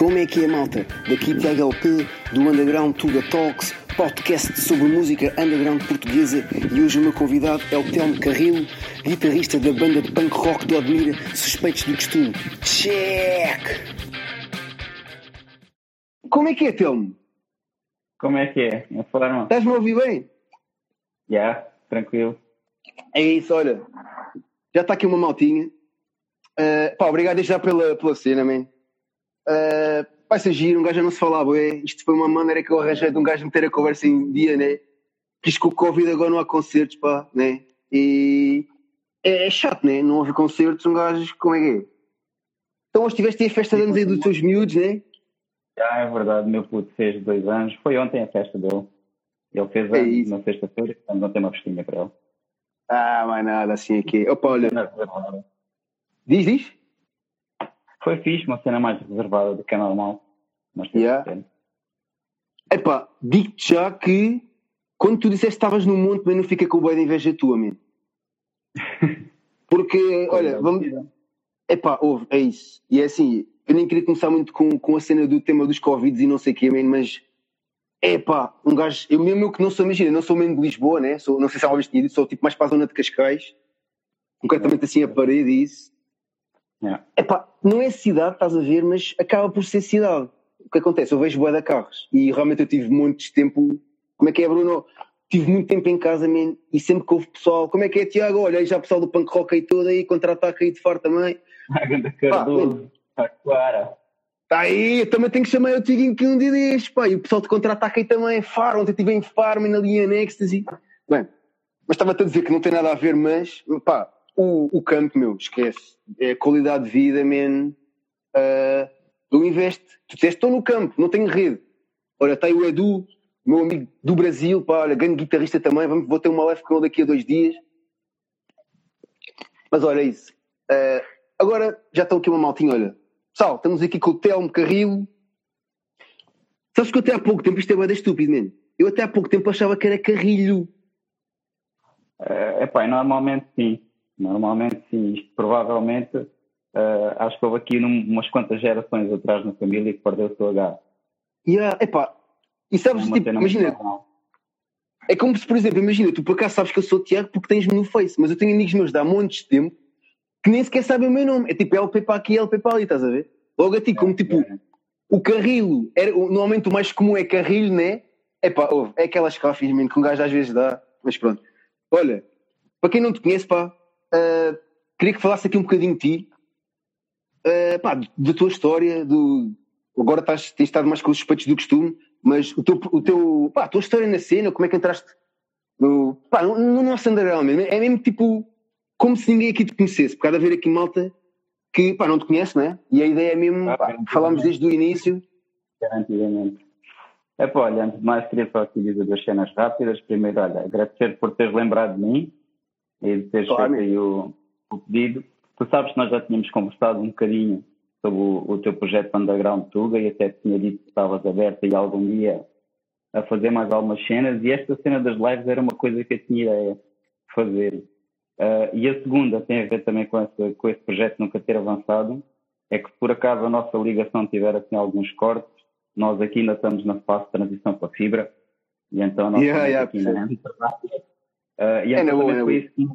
Como é que é, malta? Daqui Tiago LP, do Underground Tuga Talks, podcast sobre música underground portuguesa e hoje o meu convidado é o Telmo Carrilo, guitarrista da banda de punk rock do Admira, Suspeitos do Costume. Check! Como é que é, Telmo? Como é que é? Forma? Estás-me a ouvir bem? Já, yeah, tranquilo. É isso, olha. Já está aqui uma maltinha. Uh, pá, obrigado já pela, pela cena, man. Uh, vai ser giro, um gajo não se falava, é. Isto foi uma maneira que eu arranjei de um gajo meter a conversa em dia, né? Quis com o Covid agora não há concertos, pá, né? E é, é chato, né? Não houve concertos, um gajo, como é que é? Então hoje tiveste a festa de anos aí dos teus miúdos, né? Já, é verdade, meu puto fez dois anos, foi ontem a festa dele. Ele fez É anos na sexta-feira, portanto não tem uma festinha para ele. Ah, mais nada, assim aqui. Opa, olha, diz, diz? Foi fixe, uma cena mais reservada do que é normal. Mas Yeah. Epá, digo-te já que quando tu disseste que estavas no monte, mas não fica com o boi de inveja tua, man. Porque, olha, vamos. Epá, ouve, é isso. E é assim, eu nem queria começar muito com, com a cena do tema dos Covid e não sei o quê, man, mas. Epá, um gajo. Eu mesmo que não sou, imagina, não sou mesmo de Lisboa, né? Sou, não sei se há uma vez tinha dito, sou tipo mais para a zona de Cascais. Concretamente assim a parede e isso. Yeah. Epá, não é cidade, estás a ver, mas acaba por ser cidade. O que acontece? Eu vejo boa de carros e realmente eu tive muito tempo. Como é que é, Bruno? Tive muito tempo em casa, man, e sempre que houve pessoal. Como é que é, Tiago? Olha, aí já o pessoal do punk rock aí todo aí, contra-ataque aí de far também. A ganda Cardoso, a Clara. Tá aí, eu também tenho que chamar o Tiguinho que um dia destes, pá. E o pessoal de contra-ataque aí também, Faro. Ontem estive em Faro, man, ali em Ecstasy. Bem, mas estava-te a dizer que não tem nada a ver, mas, pá, o, o campo, meu, esquece. É qualidade de vida, man. Ah, eu investe. Tu disseste, estou no campo, não tenho rede. Olha, está aí o Edu, meu amigo do Brasil, pá, olha, grande guitarrista também. Vamos, vou ter uma live com ele daqui a dois dias. Mas olha isso. Ah, agora já estão aqui uma maltinha, olha. Pessoal, estamos aqui com o Telmo Carrilo. Sabes que eu até há pouco tempo, isto é bem estúpido, man. Eu até há pouco tempo achava que era Carrilho. É pá, normalmente sim. Normalmente sim. Isto provavelmente, eh, acho que houve aqui num- umas quantas gerações atrás na família que perdeu o seu H. E, ah, epá, e sabes, tipo, imagina, é como se, por exemplo, imagina, tu por acaso sabes que eu sou o Tiago porque tens-me no Face, mas eu tenho amigos meus de há montes de tempo que nem sequer sabem o meu nome. É tipo LP para aqui, LP para ali, estás a ver? Logo a ti, como tipo, É, o carrilho, era, normalmente o mais comum é carrilho, né? Epá, ouve, é aquelas cafés, mesmo, que um gajo às vezes dá, mas pronto. Olha, para quem não te conhece, pá, ah, queria que falasse aqui um bocadinho de ti, ah, pá, da tua história, do... agora estás, tens estado mais com os suspeitos do costume, mas o teu, o teu, pá, a tua história na cena, como é que entraste no, pá, no, no nosso underground mesmo, é mesmo tipo, como se ninguém aqui te conhecesse, porque há de haver aqui malta que, pá, não te conhece, não é? E a ideia é mesmo, Ah, pá, falámos desde o início, garantidamente. É pá, olha, antes de mais queria só aqui dizer duas cenas rápidas. Primeiro, olha, agradecer por teres lembrado de mim e de teres Claro. feito aí o, o pedido. Tu sabes que nós já tínhamos conversado um bocadinho sobre o, o teu projeto Underground Tuga e até tinha dito que estavas aberta e algum dia a fazer mais algumas cenas e esta cena das lives era uma coisa que eu tinha ideia de fazer. Ah, e a segunda tem a ver também com esse, com esse projeto nunca ter avançado, é que por acaso a nossa ligação tiver assim alguns cortes, nós aqui ainda estamos na fase de transição para fibra, e então nós Yeah, estamos yeah, aqui uh, E É boa, também é foi isso que me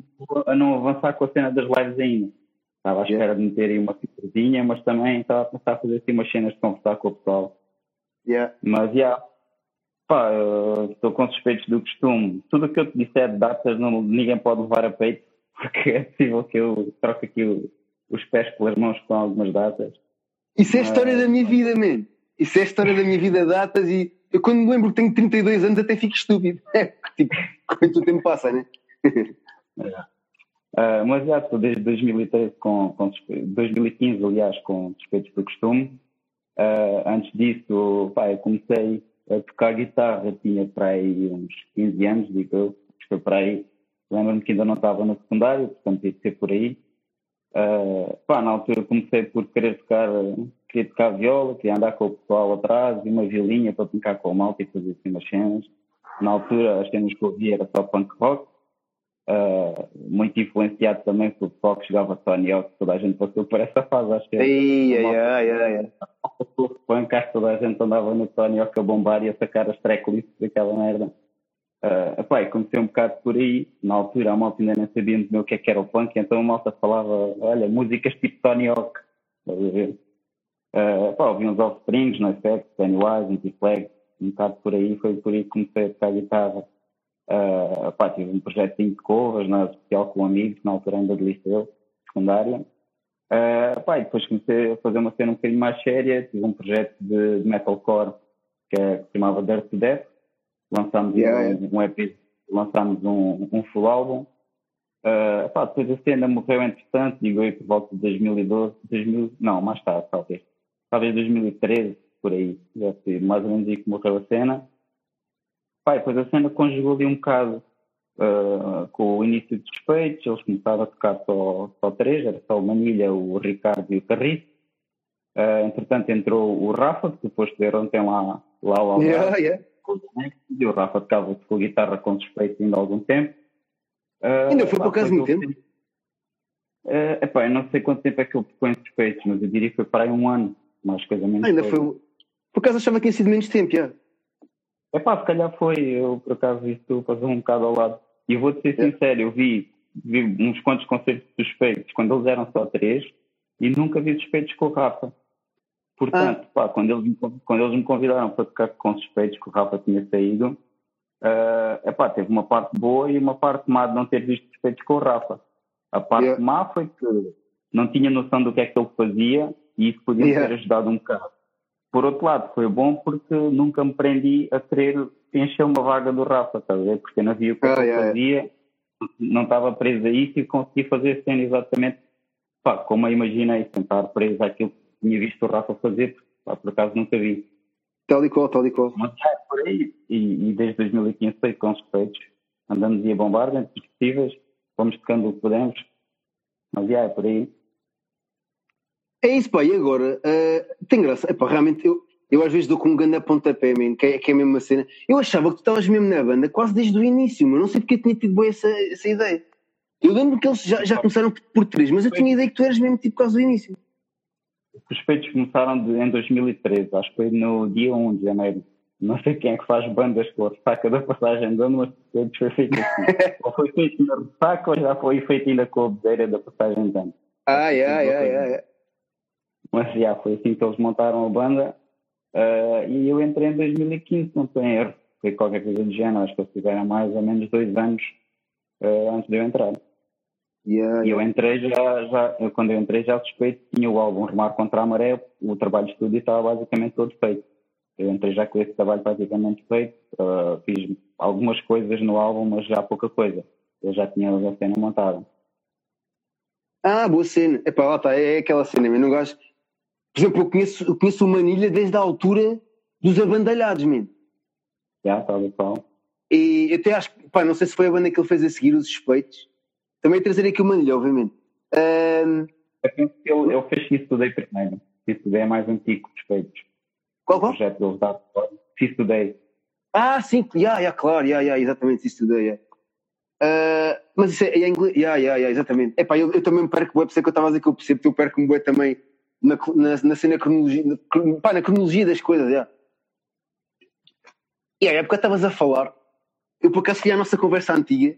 a não avançar com a cena das lives ainda. Estava à Yeah. espera de meter aí uma fibrazinha, mas também estava a pensar a fazer assim umas cenas de conversar com o pessoal. yeah. Mas, já, pá, eu estou com suspeitos do costume. Tudo o que eu te disser de datas, não, ninguém pode levar a peito, porque é possível que eu troque aqui o- os pés pelas mãos com algumas datas. Isso é a Mas- história da minha vida, man. Isso é a história da minha vida, datas e eu quando me lembro que tenho 32 anos até fico estúpido. É, tipo, quando o tempo passa, né? Ah, mas já estou desde 2013 com, com suspe- 2015, aliás, com suspeitos do costume. Ah, antes disso, pá, eu comecei a tocar guitarra, tinha para aí uns 15 anos, digo eu, para aí. Lembro-me que ainda não estava no secundário, portanto que ser por aí. Ah, pá, na altura comecei por querer tocar, queria tocar viola, queria andar com o pessoal atrás, e uma violinha para brincar com o malta e fazer assim umas cenas. Na altura as cenas que eu ouvia era só punk rock, Uh, muito influenciado também pelo pessoal que jogava Tony Hawk, toda a gente passou por essa fase, acho que é Ai, ai, ai, passou punk, acho que toda a gente andava no Tony a bombar e a sacar as tracklists daquela merda. Uh, epá, comecei um bocado por aí. Na altura, a malta ainda nem sabia o que, é que era o punk, então a malta falava, olha, músicas tipo Tony Hawk. Estás a ver? Uh, epá, ouvi uns Offsprings, NoFX, Pennywise, Anti-Flag, um bocado por aí. Foi por aí que comecei a tocar guitarra. Uh, epá, tive um projeto de covers, na especial com amigos, na altura ainda de liceu, secundária. Uh, pá, depois comecei a fazer uma cena um bocadinho mais séria, tive um projeto de, de metalcore que, é, que se chamava Dirt to Death, lançámos yeah, um, um EP, lançámos um, um full álbum. Uh, pá, depois a cena morreu entretanto, digo aí por volta de 2012, 2000, não, mais tarde talvez, talvez 2013, por aí, já sei, mais ou menos aí que morreu a cena. Pá, depois a cena conjugou ali um bocado uh, com o início dos suspeitos, eles começaram a tocar só, só três, era só o Manilha, o Ricardo e o Carriço. Uh, entretanto entrou o Rafa, que depois tiveram ontem lá, lá o Algarve. Yeah, yeah. E o Rafa tocava com guitarra com suspeito ainda há algum tempo. Uh, ainda foi por acaso muito tempo? Uh, epá, eu não sei quanto tempo é que ele tocou em suspeitos, mas eu diria que foi para aí um ano, mais coisa menos. ainda foi. Por acaso achava que tinha sido menos tempo, já. É pá, se calhar foi, eu por acaso isto passou um bocado ao lado. E vou-te ser é. sincero, eu vi, vi uns quantos concertos suspeitos quando eles eram só três e nunca vi suspeitos com o Rafa. Portanto, ah. pá, quando, eles, quando eles me convidaram para tocar com suspeitos que o Rafa tinha saído, uh, epá, teve uma parte boa e uma parte má de não ter visto suspeitos com o Rafa. A parte yeah. má foi que não tinha noção do que é que ele fazia e isso podia yeah. ter ajudado um bocado. Por outro lado, foi bom porque nunca me prendi a querer encher uma vaga do Rafa, tá ver? Porque não via o que ah, eu fazia, não estava preso a isso e consegui fazer a cena exatamente pá, como eu imaginei, tentar preso àquilo que tinha visto o Rafa fazer, porque pá, por acaso nunca vi. Tal e qual, tal e qual. Mas é por aí, e, e desde 2015 foi com suspeitos, andamos a bombar dentro possíveis, vamos tocando o que podemos, mas já é por aí. É isso, pá, e agora? Uh, tem graça. Epá, realmente, eu, eu às vezes dou com um grande pontapé, man, que, é, que é a mesma cena. Eu achava que tu estavas mesmo na banda quase desde o início, mas não sei porque eu tinha tido boa essa, essa ideia. Eu lembro que eles já, já começaram por três, mas eu tinha a ideia que tu eras mesmo tipo quase do início. Os suspeitos começaram de, em 2013, acho que foi no dia 1 de janeiro. Não sei quem é que faz bandas com a ressaca da passagem de ano, mas suspeitos foi feito assim. ou foi feito na ressaca ou já foi feito ainda com a bedeira da passagem de ano. Ai, ai, ai, ai. Mas já foi assim que eles montaram a banda. Uh, e eu entrei em 2015, não estou em erro. Foi qualquer coisa do género. Acho que eles tiveram mais ou menos dois anos uh, antes de eu entrar. Yeah, e eu entrei já, já eu, quando eu entrei já suspeito, tinha o álbum Remar contra a Maré, o trabalho de estúdio estava basicamente todo feito. Eu entrei já com esse trabalho praticamente feito, uh, fiz algumas coisas no álbum, mas já pouca coisa. Eu já tinha a cena montada. Ah, boa cena. Epá, lá está, é aquela cena, eu não gosto. Por exemplo, eu conheço, eu conheço o Manilha desde a altura dos abandalhados, mesmo. Já, está bem, E até acho, pá, não sei se foi a banda que ele fez a seguir os suspeitos. Também trazer aqui o Manilha, obviamente. Um... Ele, ele fez X Today primeiro. X Today é mais antigo suspeitos. Qual, qual? O projeto deles dá X Today. Ah, sim, yeah, yeah, claro, yeah, yeah, exatamente, X Today, yeah. Uh, mas isso é, é inglês. Yeah, yeah, yeah, exatamente. Epá, eu, eu também me perco web, sei que eu estava a dizer que eu percebo que eu perco-me web também na, na, na cena cronologia, na, pá, na cronologia das coisas, já. E a época estavas a falar, eu por acaso à nossa conversa antiga,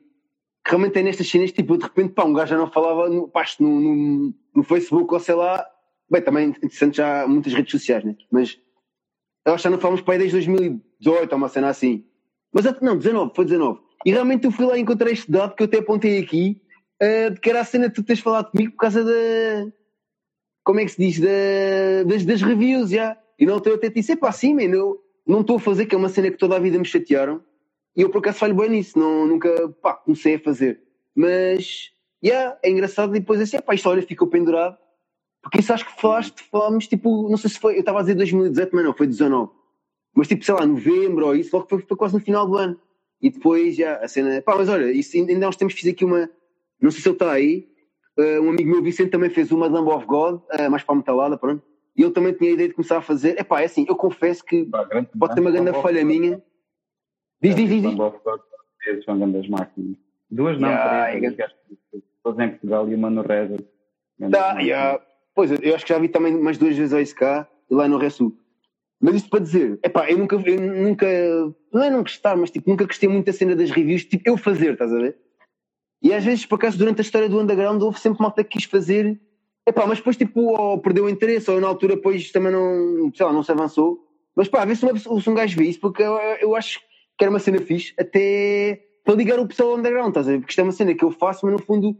que realmente é nestas cenas, tipo, de repente, pá, um gajo já não falava no, pá, no, no, no Facebook ou sei lá, bem, também interessante já muitas redes sociais, né? Mas eu já não falamos para desde 2018 ou uma cena assim. Mas não, 19, foi 19. E realmente eu fui lá e encontrei este dado que eu até apontei aqui, uh, que era a cena que tu tens falado comigo por causa da, como é que se diz, da, das, das reviews, já. E não estou até disse, pá, sim, man, eu não estou a fazer, que é uma cena que toda a vida me chatearam. E eu por acaso falho bem nisso, não, nunca, pá, comecei a fazer. Mas, yeah, é engraçado e depois assim, pá, isto olha, ficou pendurado. Porque isso acho que falaste, falamos, tipo, não sei se foi, eu estava a dizer 2018, mas não, foi 19. Mas tipo, sei lá, novembro ou isso, logo foi, foi quase no final do ano. E depois, já, a cena, pá, mas olha, isso ainda uns tempos fiz aqui uma, não sei se ele está aí, Uh, um amigo meu, Vicente, também fez uma Lamb of God, uh, mais para a metalada, pronto. E ele também tinha a ideia de começar a fazer. Epá, é assim, eu confesso que grande, pode ser uma grande falha minha. Diz, diz, diz. Lamb of God são grandes máquinas. Duas não, yeah, três. É em Portugal e uma no Reddit. Tá, yeah. Pois, eu acho que já vi também mais duas vezes ao SK e lá no Resul. Mas isto para dizer, epá, eu nunca, eu nunca, não é não gostar, mas tipo, nunca gostei muito da cena das reviews, tipo, eu fazer, estás a ver? E às vezes, por acaso, durante a história do underground, houve sempre malta que quis fazer, epá, mas depois, tipo, ou perdeu o interesse, ou na altura, depois também não, sei lá, não se avançou. Mas pá, ver se, uma, se um gajo vê isso, porque eu, eu acho que era uma cena fixe, até para ligar o pessoal ao underground, estás a ver? Porque isto é uma cena que eu faço, mas no fundo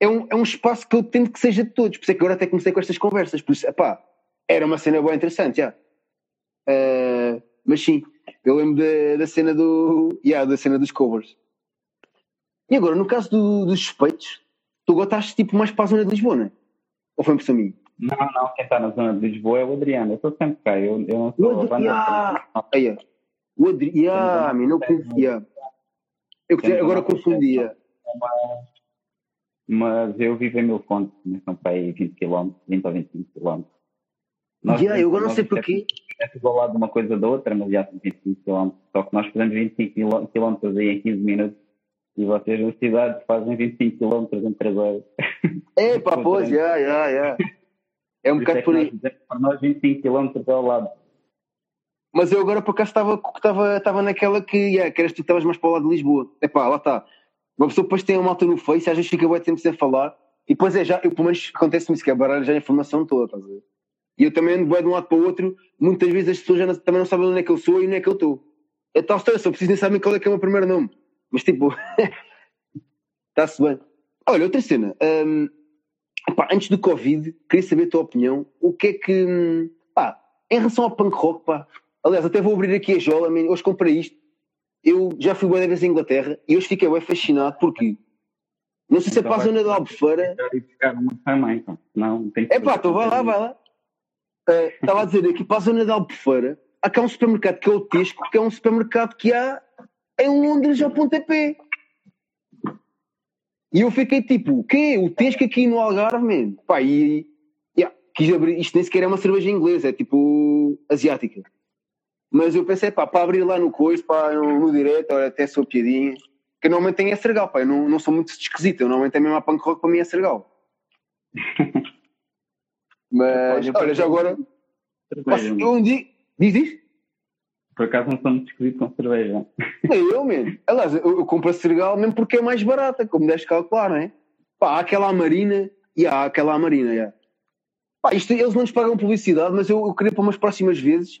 é um, é um espaço que eu tento que seja de todos. Por isso é que agora até comecei com estas conversas. Por isso, epá, era uma cena boa interessante, já. Uh, mas sim, eu lembro da, da cena do. Yeah, da cena dos covers. E agora, no caso do, dos suspeitos, tu gostaste tipo mais para a zona de Lisboa, não é? Ou foi para mim? Não, não, quem está na zona de Lisboa é o Adriano. Eu estou sempre cá. Eu, eu não sou o Adriano. Ah, o Adriano, ah, não confia. Eu agora confundia. Mas eu vivo em Mil Fontes, são para aí 20 km, 20 ou 25 km. Nós, yeah, eu agora não sei porquê. É tudo ao lado de uma coisa da outra, mas já são 25 km. Só que nós fazemos 25 km aí em 15 minutos e vocês na cidade fazem 25 km em 3 horas. É, pá, pois, já, já, já. É um bocado é por aí. Para nós 25 km ao lado. Mas eu agora por acaso estava, estava, estava naquela que, yeah, que eras tu que estavas mais para o lado de Lisboa. É pá, lá está. Uma pessoa depois tem uma malta no Face, às vezes fica bem tempo sem falar, e depois é já, eu, pelo menos acontece-me isso, que é baralho já a informação toda, estás a ver? E eu também ando de um lado para o outro, muitas vezes as pessoas já não, também não sabem onde é que eu sou e onde é que eu estou. É tal história, só preciso nem saber qual é que é o meu primeiro nome. Mas tipo, está-se bem. Olha, outra cena. Um, pá, antes do Covid, queria saber a tua opinião. O que é que. Hum, pá, em relação ao punk rock, pá. Aliás, até vou abrir aqui a jola, hoje comprei isto. Eu já fui boa vez em Inglaterra e hoje fiquei bem fascinado porque. Não sei se é para a zona da Albufeira. Não, tem É pá, então vai lá, vai lá. Uh, estava a dizer aqui para a zona da Albufeira. Há cá um supermercado que é o Tesco, que é um supermercado que há em Londres ao pontapé. E eu fiquei tipo, o quê? O Tesco aqui no Algarve, man? Pá, e. Yeah, quis abrir. Isto nem sequer é uma cerveja inglesa, é tipo. asiática. Mas eu pensei, pá, para abrir lá no coiso, pá, no, no direto, até sou piadinha. Que normalmente tem é sergal, pá, eu não, não sou muito esquisito, eu normalmente é mesmo a punk rock para mim é sergal. Mas, olha, já agora. Posso, eu um dia. Diz isso? Por acaso não sou muito esquisito com cerveja. Nem eu, mesmo. Aliás, eu, eu compro a Sergal mesmo porque é mais barata, como deves calcular, não é? Pá, há aquela Marina e há aquela Marina, já. Pá, isto, eles não nos pagam publicidade, mas eu, eu queria para umas próximas vezes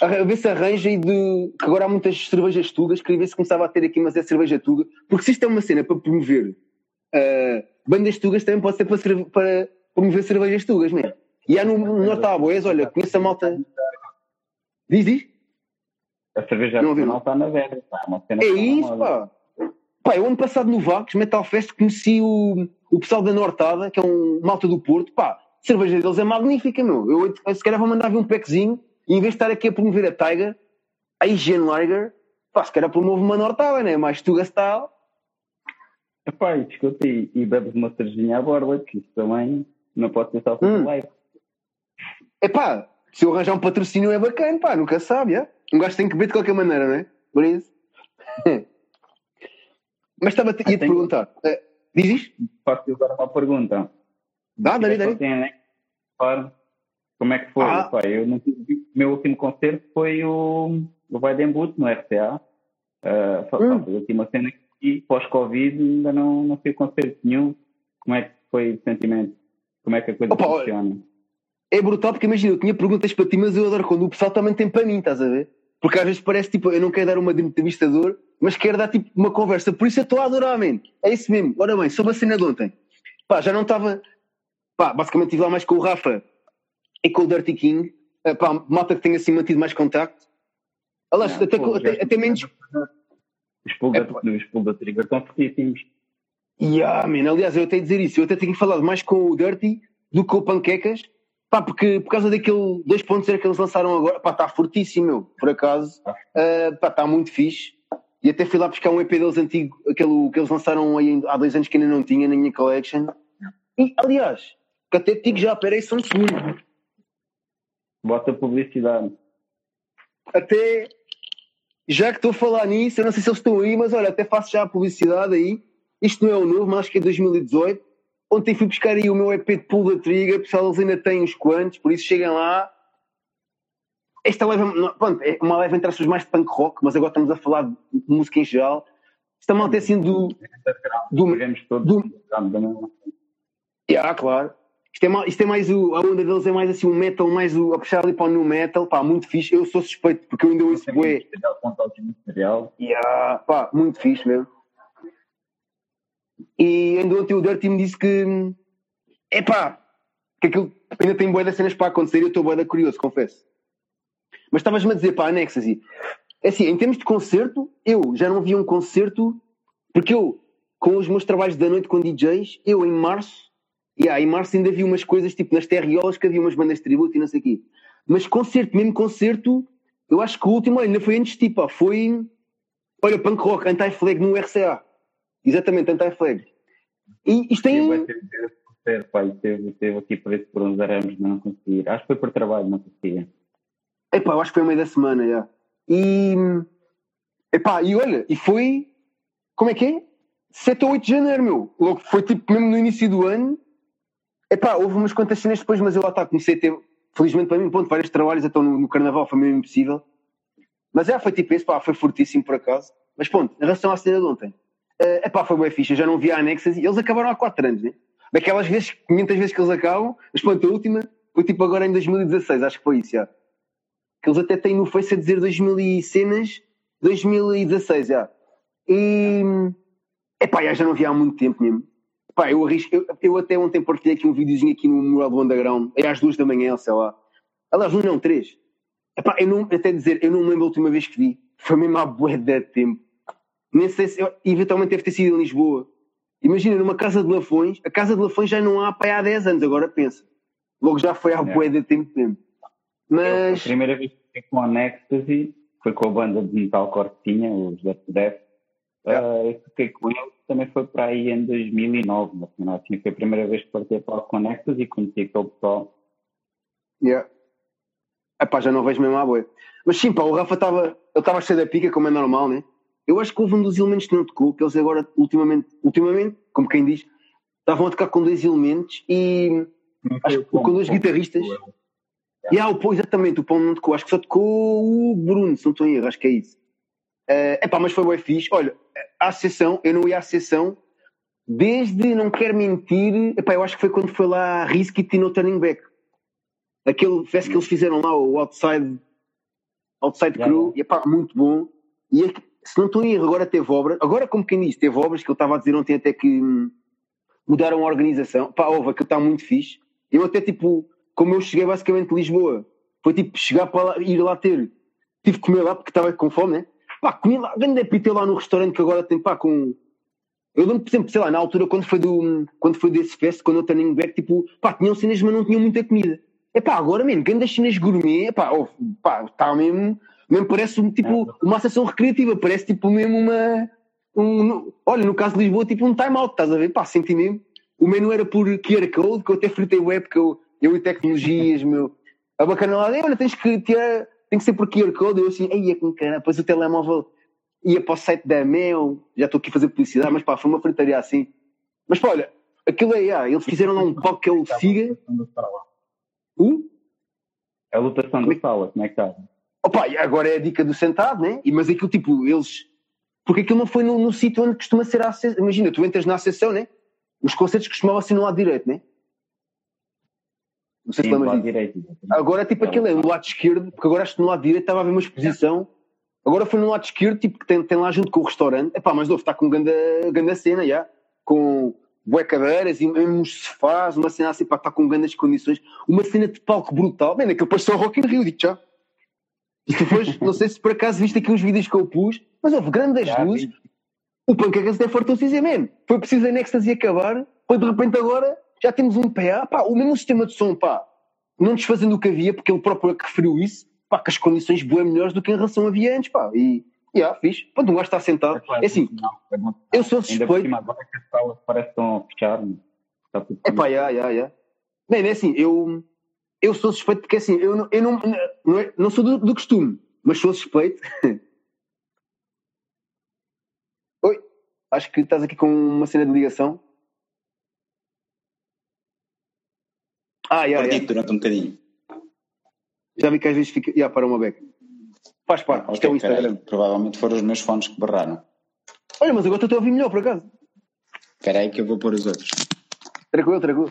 a ver se arranja e de. que agora há muitas cervejas tugas, queria ver se começava a ter aqui, mas é cerveja tuga. Porque se isto é uma cena para promover uh, bandas tugas, também pode ser para, para promover cervejas tugas, mesmo. E há no, no Norte olha, conheço a malta. Diz, diz? A cerveja não artesanal está na velha. É isso, pá. Pá, eu ano passado no Vagos, Metal Fest, conheci o, o pessoal da Nortada, que é um malta do Porto. Pá, a cerveja deles é magnífica, meu. Eu, eu se calhar vou mandar vir um packzinho e em vez de estar aqui a promover a Tiger, a Higiene Lager, pá, se calhar promove uma Nortada, né? Mais Tuga Style. Epá, e escuta, e, e bebes uma cervejinha à borda, que isso também não pode ser só hum. live. Epá, se eu arranjar um patrocínio é bacana, pá, nunca sabe, é? Um gajo tem que beber de qualquer maneira, não é? Por isso. Mas estava a te, ia te perguntar. Uh, diz isto? Posso agora uma pergunta? Dá, David, David. Como é que foi? Ah. eu não, o meu último concerto foi o, o Weidenbut no RCA. Uh, hum. Foi a última cena que pós-Covid ainda não, não fui concerto nenhum. Como é que foi o sentimento? Como é que a coisa Opa, funciona? É brutal porque imagina, eu tinha perguntas para ti, mas eu adoro quando o pessoal também tem para mim, estás a ver? Porque às vezes parece tipo, eu não quero dar uma de entrevistador, mas quero dar tipo uma conversa. Por isso eu estou a adorar, man. É isso mesmo. Ora bem, sobre a cena de ontem. Pá, já não estava. Pá, basicamente estive lá mais com o Rafa e com o Dirty King. Uh, pá, malta que tenha assim mantido mais contacto. Aliás, até, pô, até, até, menos. Os pull da Trigger estão fortíssimos. Yeah, man. Aliás, eu até dizer isso. Eu até tenho falado mais com o Dirty do que com o Panquecas Pá, porque por causa daquele 2.0 que eles lançaram agora, pá, está fortíssimo, meu, por acaso. Uh, pá, está muito fixe. E até fui lá buscar um EP deles antigo, aquele que eles lançaram aí há dois anos que ainda não tinha na minha collection. E, aliás, que até digo já, peraí, só um segundo. Bota publicidade. Até, já que estou a falar nisso, eu não sei se eles estão aí, mas olha, até faço já a publicidade aí. Isto não é o novo, mas acho que é 2018. Ontem fui buscar aí o meu EP de Pull da Trigger, pessoal, eles ainda têm uns quantos, por isso cheguem lá. esta leva, pronto, é uma leva entre as mais de punk rock, mas agora estamos a falar de música em geral. Esta malta é assim do. do, do, do yeah, claro. Isto é, mais, isto é mais o. A onda deles é mais assim o metal, mais o. a puxar ali para o new metal, pá, muito fixe. Eu sou suspeito porque eu ainda ouço bué. Yeah, pá, muito fixe mesmo. E ainda ontem o Dirty me disse que. É pá, que aquilo ainda tem boa das cenas para acontecer e eu estou boa curioso, confesso. Mas estavas-me a dizer para a Nexus, é assim, em termos de concerto, eu já não vi um concerto, porque eu, com os meus trabalhos da noite com DJs, eu em março, yeah, em março ainda vi umas coisas tipo nas terriolas que havia umas bandas de tributo e não sei o quê. Mas concerto, mesmo concerto, eu acho que o último ainda foi antes tipo, foi, olha, punk rock, anti-flag no RCA. Exatamente, anti-flag. E isto tem. Ser, pai, teve, teve aqui para esse por uns arames, não consegui. Acho que foi por trabalho, não conseguia. Epá, eu acho que foi no meio da semana, já. E. Epá, e olha, e foi. Como é que é? 7 ou 8 de janeiro, meu. Logo, foi tipo mesmo no início do ano. Epá, houve umas quantas cenas depois, mas eu lá está, comecei a ter, felizmente para mim, ponto, vários trabalhos, então no, no carnaval foi mesmo impossível. Mas é, foi tipo esse, pá, foi fortíssimo por acaso. Mas ponto, em relação à cena de ontem, uh, epá, foi fixe, eu já não via anexas e eles acabaram há 4 anos, né? Daquelas vezes, muitas vezes que eles acabam, mas ponto, a última foi tipo agora em 2016, acho que foi isso, já que eles até têm no Face a dizer 2000 e cenas, 2016 já. E. Epá, já não vi há muito tempo mesmo. Epá, eu arrisco. Eu, eu até ontem partilhei aqui um videozinho aqui no mural do Underground, é às duas da manhã, sei lá. Aliás, não, não, três. Epá, eu não, até dizer, eu não me lembro a última vez que vi. Foi mesmo há bué de tempo. Nem sei se, eventualmente deve ter sido em Lisboa. Imagina, numa casa de Lafões, a casa de Lafões já não há para há 10 anos, agora pensa. Logo já foi há é. bué de tempo mesmo. Mas... a primeira vez que fiquei com a Nexusy foi com a banda de metalcore que tinha, os Death Death. Uh, eu fiquei com eles também foi para aí em 2009, mas não, assim, foi a primeira vez que partei para a Nexus e conheci aquele pessoal. Yeah. Epá, já não vejo mesmo a boia. Mas sim, pá, o Rafa estava, ele estava cheio da pica, como é normal, né? Eu acho que houve um dos elementos que não tocou, que eles agora, ultimamente, ultimamente, como quem diz, estavam a tocar com dois elementos e acho que com dois guitarristas. E yeah, o, exatamente, o Pão não tocou. Acho que só tocou o Bruno, se não estou em erro, acho que é isso. Uh, epá, mas foi bem fixe. Olha, a sessão, eu não ia à sessão desde, não quero mentir, epá, eu acho que foi quando foi lá a Risk e No Turning Back. Aquele fest que eles fizeram lá, o Outside, outside Crew, e epá, muito bom. E é se não estou em erro, agora teve obras, agora como quem diz, teve obras que eu estava a dizer ontem até que hum, mudaram a organização. Pá, houve, que está muito fixe. Eu até tipo como eu cheguei basicamente de Lisboa, foi tipo chegar para lá, ir lá ter, tive que comer lá porque estava com fome, né? Pá, comi lá, grande pita lá no restaurante que agora tem, pá, com. Eu lembro, por exemplo, sei lá, na altura quando foi, do, quando foi desse fest, quando eu turning back, tipo, pá, tinham cenas, mas não tinham muita comida. É pá, agora mesmo, grande cenas gourmet, pá, oh, pá, está mesmo, mesmo parece um, tipo, uma sessão recreativa, parece tipo mesmo uma. Um, olha, no caso de Lisboa, tipo um time out, estás a ver? Pá, senti mesmo. O menu era por QR Code, que eu até fritei web, que eu eu e tecnologias, meu. A bacana lá, olha, tens que tirar, tem que ser por QR Code. Eu assim, aí é com cara, depois o telemóvel ia para o site da Mel, já estou aqui a fazer publicidade, mas pá, foi uma fritaria assim. Mas pá, olha, aquilo é, ah, eles fizeram lá um palco que é o Siga. Uh? A lotação da sala, como é que está? Opa, agora é a dica do sentado, né? Mas aquilo tipo, eles. Porque aquilo não foi no, no sítio onde costuma ser a acessão. Imagina, tu entras na acessão, né? Os concertos costumavam ser no lado direito, né? Não sei Sim, se lembras direito. Agora, tipo, aquilo é no lado esquerdo, porque agora acho que no lado direito estava a haver uma exposição. Agora foi no lado esquerdo, tipo, que tem, tem lá junto com o restaurante. Epá, mas deve estar com grande, grande cena, já. Com bué cadeiras e uns sofás, uma cena assim, pá, está com grandes condições. Uma cena de palco brutal. Bem, aquele passou Rock in Rio, digo já. E depois, não sei se por acaso viste aqui uns vídeos que eu pus, mas houve grandes já, luzes. O Pancacas até fartou-se dizer, man, foi preciso a Nextas e acabar, foi de repente agora já temos um PA, pá, o mesmo sistema de som, pá, não desfazendo o que havia, porque ele próprio é que referiu isso, pá, que as condições boas melhores do que em relação havia antes, pá, e, e yeah, fixe. Pronto, um gajo está sentado. É, claro, é assim, é eu sou suspeito. Cima, agora que as salas parecem estão a fechar, é pá, yeah, yeah, yeah. Bem, é assim, eu, eu sou suspeito porque assim, eu não, eu não, não, é, não sou do, do costume, mas sou suspeito. Oi, acho que estás aqui com uma cena de ligação. Ah, yeah, yeah. durante um bocadinho. Já vi que às vezes fica. Já, para uma beca. Faz parte, isto é o Ok, peraí. Instagram. Provavelmente foram os meus fones que barraram. Olha, mas agora estou a ouvir melhor, por acaso. Espera aí que eu vou pôr os outros. Tranquilo, tranquilo.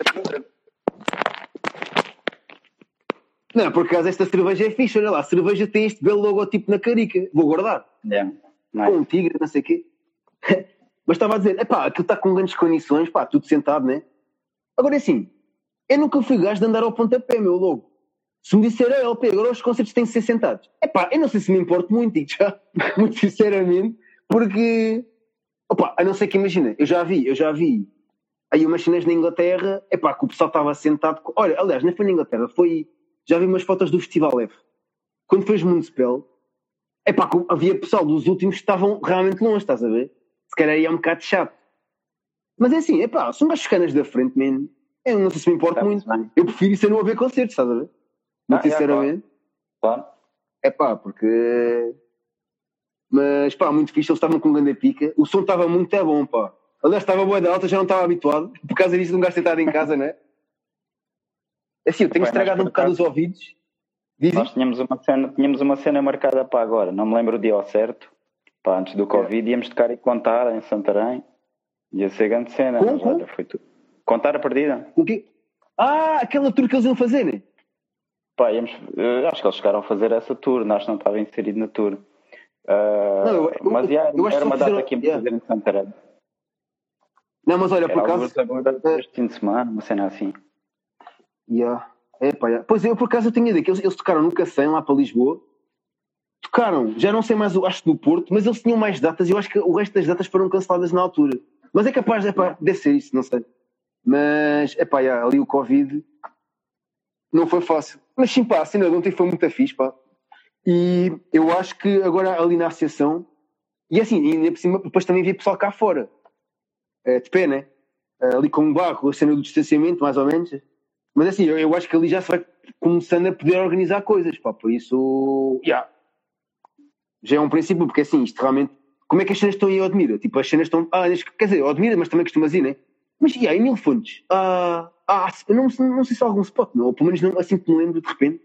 Não, por acaso esta cerveja é fixe, olha lá. A cerveja tem este belo logotipo na carica. Vou guardar. Yeah. Com Nice. um tigre, não sei o quê. Mas estava a dizer, epá, aquilo está com grandes condições, pá, tudo sentado, né? Agora é assim, eu nunca fui gajo de andar ao pontapé, meu logo. Se me disser, "Ah, LP, agora os concertos têm que ser sentados. Epá, eu não sei se me importo muito, digo já, muito sinceramente, porque, opá, a não ser que imagina, eu já vi, eu já vi aí umas cenas na Inglaterra, epá, que o pessoal estava sentado, com- olha, aliás, não foi na Inglaterra, foi, já vi umas fotos do Festival F. Quando fez Municipal, epá, que havia pessoal dos últimos que estavam realmente longe, estás a ver? Se calhar ia um bocado chato. Mas é assim, epá, são gajo canas da frente, man. Eu não sei se me importo Tá muito. Eu prefiro isso a não haver concertos, estás a ver? Muito Ah, é, sinceramente. Claro. É pá, porque. Mas pá, muito fixe, eles estavam com grande pica. O som estava muito é bom, pá. Aliás, estava boa da alta, já não estava habituado. Por causa disso, um gajo sentado em casa, né? É assim, eu tenho Bem, estragado um bocado os ouvidos. Diz Nós tínhamos uma cena, tínhamos uma cena marcada para agora, não me lembro o dia ao certo, antes do Covid, íamos tocar e contar em Santarém. Ia ser grande cena, Como, mas olha, foi tudo. Contar a perdida? O quê? Ah, aquela tour que eles iam fazer, né? Pá, íamos, eh, acho que eles chegaram a fazer essa tour, nós não estava inserido na tour. Ah, Não, eu- eu- mas eu era uma data que íamos yeah. fazer em Santarém. Não, mas olha, Era por acaso. agora este fim de semana, uma cena assim. Yeah. É, pá, yeah. Pois eu, por acaso, eu tinha ideia que eles, eles tocaram no Cacém, lá para Lisboa. Tocaram, já não sei mais, acho que no Porto, mas eles tinham mais datas e eu acho que o resto das datas foram canceladas na altura. Mas é capaz, é deve ser isso, não sei. Mas, é pá, yeah, ali o Covid não foi fácil. Mas sim, pá, a cena de ontem foi muito fixe, pá. E eu acho que agora ali na associação, e assim, e ainda por cima, depois também vi pessoal cá fora, eh, de pé, né? Ali com o barro, a cena do distanciamento, mais ou menos. Mas assim, eu, eu acho que ali já se vai começando a poder organizar coisas, pá, por isso, yeah. já é um princípio, porque assim, isto realmente, como é que as cenas estão aí ao Admira? Tipo, as cenas estão, ah, quer dizer, ao Admira, mas também costumas ir, né? Mas, e aí, mil fontes? Ah, ah, eu não, não sei se há algum spot, não, ou pelo menos não, assim que me lembro de repente.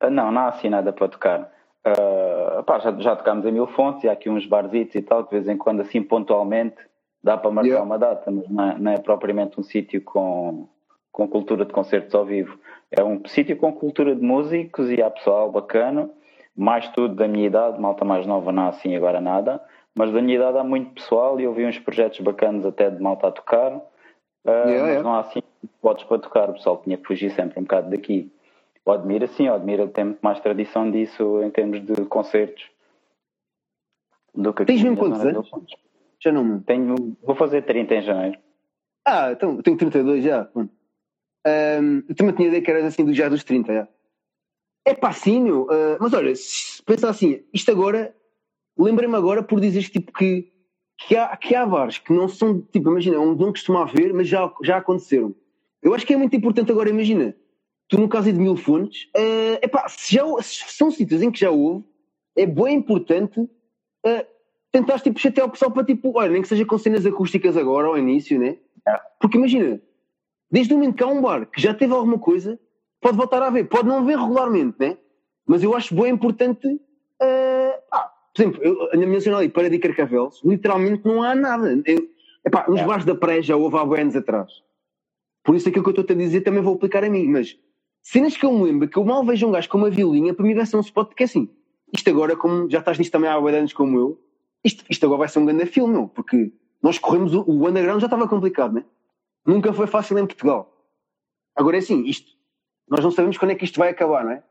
Ah, Não, não há assim nada para tocar. Ah, pá, já, já tocámos em mil fontes e há aqui uns barzitos e tal, de vez em quando, assim pontualmente, dá para marcar Yeah. uma data, mas não é, não é propriamente um sítio com, com cultura de concertos ao vivo. É um sítio com cultura de músicos e há pessoal bacana, mais tudo da minha idade, malta mais nova não há assim agora nada, mas da minha idade há muito pessoal e eu vi uns projetos bacanas até de malta a tocar, ah, Yeah, mas yeah. não há assim spots para tocar, o pessoal tinha que fugir sempre um bocado daqui. O Admira, sim, o Admira tem muito mais tradição disso em termos de concertos do que aqui Tens mesmo quantos anos? Já não. Tenho, vou fazer 30 em janeiro. Ah, então, tenho 32 já. Pronto. Eu também tinha ideia que eras assim do já dos 30, já. É pá, sim, meu. ah, mas olha, se pensar assim, isto agora, lembrei-me agora por dizeres tipo que, que, há, que há bares que não são, tipo, imagina, onde não costuma haver, mas já, já aconteceram. Eu acho que é muito importante agora, imagina, tu no caso de mil fontes, é epá, se, já, se são sítios em que já houve, é bem importante ah, tentar tipo, chatear o pessoal para tipo, olha, nem que seja com cenas acústicas agora ao início, né? Porque imagina, desde o momento que há um bar que já teve alguma coisa, pode voltar a haver, pode não haver regularmente, né? Mas eu acho bem importante. ah, ah, por exemplo, eu, a minha zona ali, para de Carcavelos, literalmente não há nada. Eu, epá, nos É. bares da praia já houve há anos atrás. Por isso aquilo que eu estou a dizer também vou aplicar a mim. Mas cenas que eu me lembro, que eu mal vejo um gajo com uma violinha, para mim vai ser um spot, porque é assim, isto agora, como já estás nisto também há anos como eu, isto, isto agora vai ser um grande filme, não? Porque nós corremos, o, o underground já estava complicado, né? Nunca foi fácil em Portugal. Agora é assim, isto, nós não sabemos quando é que isto vai acabar, não é?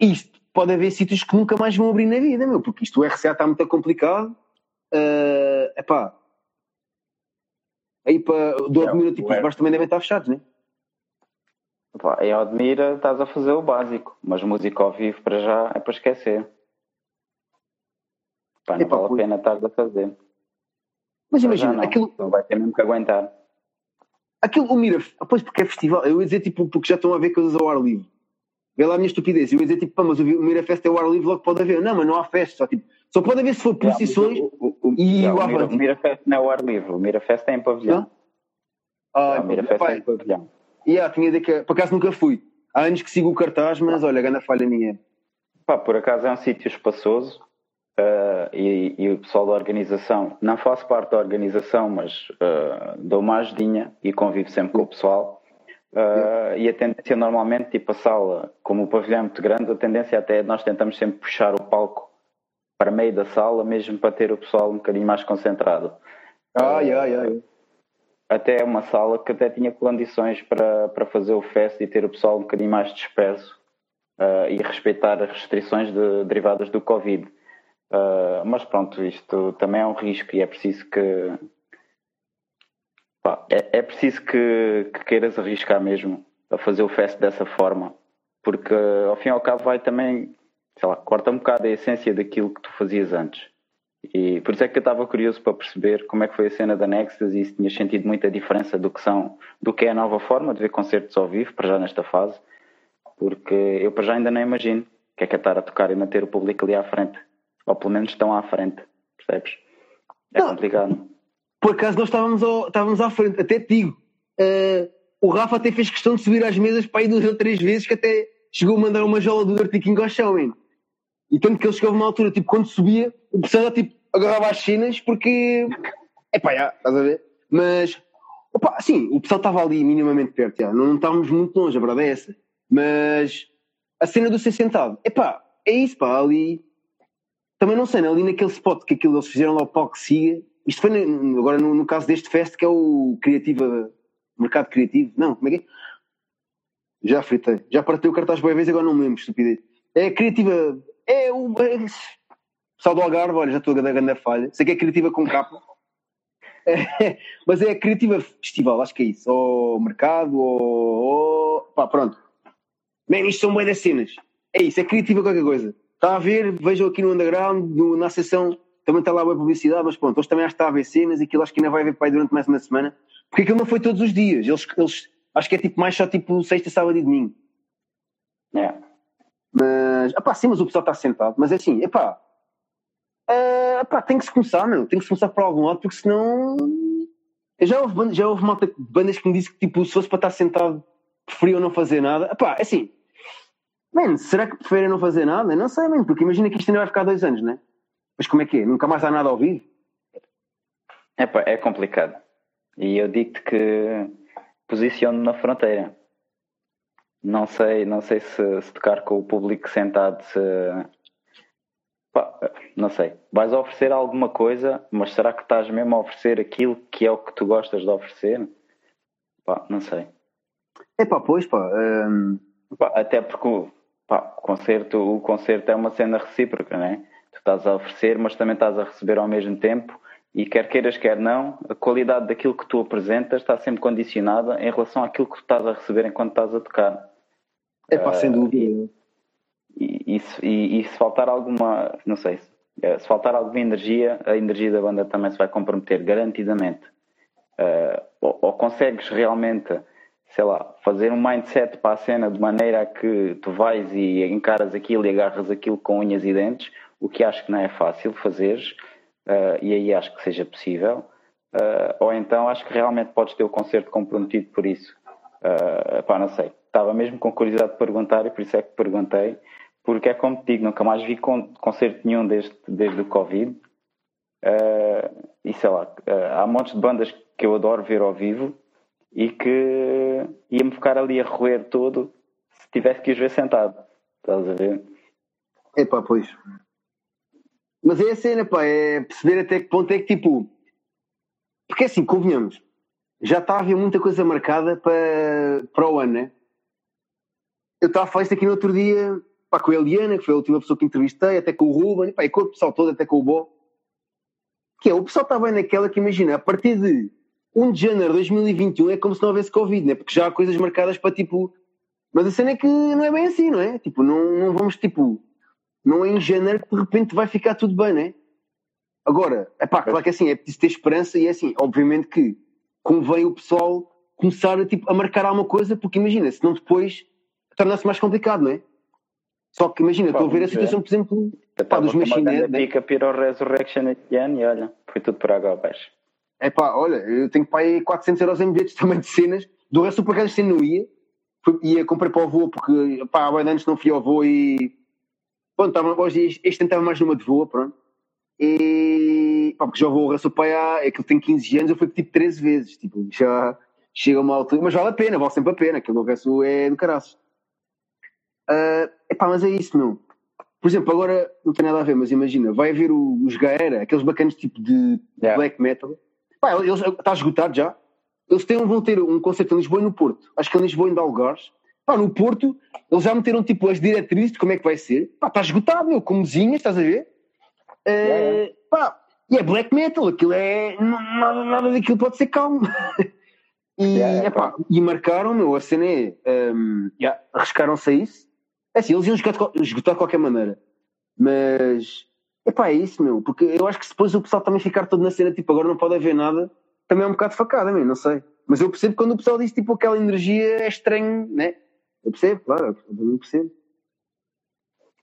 Isto, pode haver sítios que nunca mais vão abrir na vida, meu, porque isto, o RCA está muito complicado. É epá. Aí para do É, Admira, tipo, os bares também devem estar fechados, né? Pá, em Admira estás a fazer o básico, mas música ao vivo para já é para esquecer. Pá, não Epá, vale a pena estar a fazer. Mas imagina, não. aquilo, Não vai ter mesmo que aguentar. Aquilo, o Mira, pois porque é festival, eu ia dizer tipo, porque já estão a ver coisas ao ar livre. Vê lá a minha estupidez, eu ia dizer tipo, pá, mas o Mira Fest é ao ar livre, logo pode haver. Não, mas não há festa, só, tipo, só pode haver se for posições. O, o, o, e não, o o Mira, Avante. o Mirafest não é o ar livre, o Mirafest é em pavilhão. Ah, o Mirafest pá, é em pavilhão. Yeah, tinha ideia que, por acaso nunca fui. Há anos que sigo o cartaz, mas olha, grande falha minha. Pá, por acaso é um sítio espaçoso uh, e, e, o pessoal da organização, não faço parte da organização, mas uh, dou uma ajudinha e convivo sempre com o pessoal. Uh, e a tendência normalmente, tipo a sala, como o pavilhão é muito grande, a tendência até é nós tentamos sempre puxar o palco para meio da sala, mesmo para ter o pessoal um bocadinho mais concentrado. Ai, ai, ai. Até uma sala que até tinha condições para, para fazer o fest e ter o pessoal um bocadinho mais despeso uh, e respeitar as restrições de, derivadas do Covid. Uh, mas pronto, isto também é um risco e é preciso que. Pá, é, é preciso que, que queiras arriscar mesmo a fazer o fest dessa forma, porque ao fim e ao cabo vai também, sei lá, corta um bocado a essência daquilo que tu fazias antes. E por isso é que eu estava curioso para perceber como é que foi a cena da Nexus e se tinha sentido muita diferença do que são, do que é a nova forma de ver concertos ao vivo, para já nesta fase, porque eu para já ainda não imagino o que é que é estar a tocar e manter o público ali à frente. Ou pelo menos estão à frente, percebes? É não, complicado. Por acaso nós estávamos, ao, estávamos à frente, até te digo. Uh, o Rafa até fez questão de subir às mesas para ir duas ou três vezes que até chegou a mandar uma jola do Dirty King ao chão, hein? E tanto que ele chegava uma altura, tipo, quando subia, o pessoal tipo, agarrava as chinas porque. Epá, já, estás a ver? Mas, opa, sim, o pessoal estava ali minimamente perto, já. não estávamos muito longe, a verdade é essa. Mas a cena do ser sentado, epá, é isso, pá, ali. Também não sei, ali naquele spot que aquilo eles fizeram lá o palco que siga. Isto foi agora no, no, caso deste fest que é o Criativa. Mercado Criativo. Não, como é que é? Já fritei. Já partei o cartaz boa vez, agora não me lembro, estupidez. É a Criativa. É o. É, pessoal do Algarve, olha, já estou a dar grande falha. Sei que é Criativa com capa. É, mas é a Criativa Festival, acho que é isso. Ou Mercado, ou. ou pá, pronto Man, isto são boas cenas. É isso, é criativo qualquer coisa. Está a ver, vejam aqui no underground, no, na sessão, também está lá a publicidade, mas pronto, hoje também acho que está a ver cenas aquilo acho que ainda vai haver para aí durante mais uma semana. Porque aquilo não foi todos os dias. Eles, eles acho que é tipo mais só tipo sexta, sábado e domingo. É. Mas, epá, sim, mas o pessoal está sentado. Mas é assim, epá, uh, epá, tem que se começar, meu. Tem que se começar por algum lado, porque senão. Já houve, já houve malta, bandas que me disse que tipo, se fosse para estar sentado, preferiam não fazer nada. Epá, é assim, Man, será que preferem não fazer nada? Não sei, man, porque imagina que isto ainda vai ficar dois anos, né? Mas como é que é? Nunca mais há nada ao vivo? É, pá, é complicado. E eu digo-te que posiciono na fronteira. Não sei, não sei se, se tocar com o público sentado se. Pá, não sei. Vais oferecer alguma coisa, mas será que estás mesmo a oferecer aquilo que é o que tu gostas de oferecer? Pá, não sei. É pá, pois pá. Hum... pá até porque pá, o, concerto, o concerto é uma cena recíproca, não é? Tu estás a oferecer, mas também estás a receber ao mesmo tempo e quer queiras, quer não, a qualidade daquilo que tu apresentas está sempre condicionada em relação àquilo que tu estás a receber enquanto estás a tocar. É pá, uh, sem dúvida. E, e, e, e, se faltar alguma, não sei, se faltar alguma energia, a energia da banda também se vai comprometer, garantidamente. Uh, ou, ou consegues realmente sei lá, fazer um mindset para a cena de maneira a que tu vais e encaras aquilo e agarras aquilo com unhas e dentes, o que acho que não é fácil fazeres, uh, e aí acho que seja possível. Uh, ou então acho que realmente podes ter o concerto comprometido por isso. Uh, pá, não sei. Estava mesmo com curiosidade de perguntar e por isso é que perguntei, porque é como te digo, nunca mais vi con concerto nenhum desde, desde o Covid. Uh, e sei lá, há montes de bandas que eu adoro ver ao vivo, e que ia-me ficar ali a roer todo se tivesse que os ver sentado. Estás a ver? É pá, pois. Mas é a cena, pá, é perceber até que ponto é que tipo. Porque assim, convenhamos, já está a haver muita coisa marcada para, para o ano, né? Eu estava a falar isto aqui no outro dia, pá, com a Eliana, que foi a última pessoa que entrevistei, até com o Ruben, pá, e com o pessoal todo, até com o Bo. Que é, o pessoal está bem naquela que imagina, a partir de 1 de janeiro de 2021 é como se não houvesse Covid, né? Porque já há coisas marcadas para tipo. Mas a cena é que não é bem assim, não é? Tipo, não, não vamos tipo. Não é em janeiro que de repente vai ficar tudo bem, não é? Agora, é pá, claro que assim, é preciso ter esperança e é assim, obviamente que convém o pessoal começar a, tipo, a marcar alguma coisa, porque imagina, senão depois torna-se mais complicado, não é? Só que imagina, estou a ver a situação, por exemplo, pá, dos Machine Head. Pica o Resurrection este ano e olha, foi tudo por água abaixo. É pá, olha, eu tenho para aí 400 euros em bilhetes também de cenas, do resto por acaso não ia, fui- ia comprei para o voo porque pá, há antes não fui ao voo e pronto, estava, hoje este estava mais numa de voa, pronto. E pá, porque já vou ao Raço Pai há, é que eu tenho 15 anos, eu fui tipo 13 vezes, tipo, já chega uma altura, mas vale a pena, vale sempre a pena, do Raço é do caraço. Ah, epá, mas é isso, meu. Por exemplo, agora não tem nada a ver, mas imagina, vai haver os Gaera, aqueles bacanas tipo de Yeah. black metal. Pá, eles, está esgotado já. Eles têm, vão ter um concerto em Lisboa e no Porto. Acho que é em Lisboa e em Algarves. Pá, no Porto, eles já meteram tipo as diretrizes de como é que vai ser. Pá, está esgotado, meu, com mesinhas, estás a ver? Eh, Yeah, pá, e é black metal, aquilo é. Nada, nada daquilo pode ser calmo. e, Yeah, epá, e marcaram, meu, a cena é. ehm, yeah, arriscaram-se a isso. É assim, eles iam esgotar, esgotar de qualquer maneira. Mas. Epá, é isso, meu. Porque eu acho que se depois o pessoal também ficar todo na cena, tipo, agora não pode haver nada, também é um bocado facada, meu, não sei. Mas eu percebo quando o pessoal diz, tipo, aquela energia é estranho, né? Eu percebo, claro, eu percebo.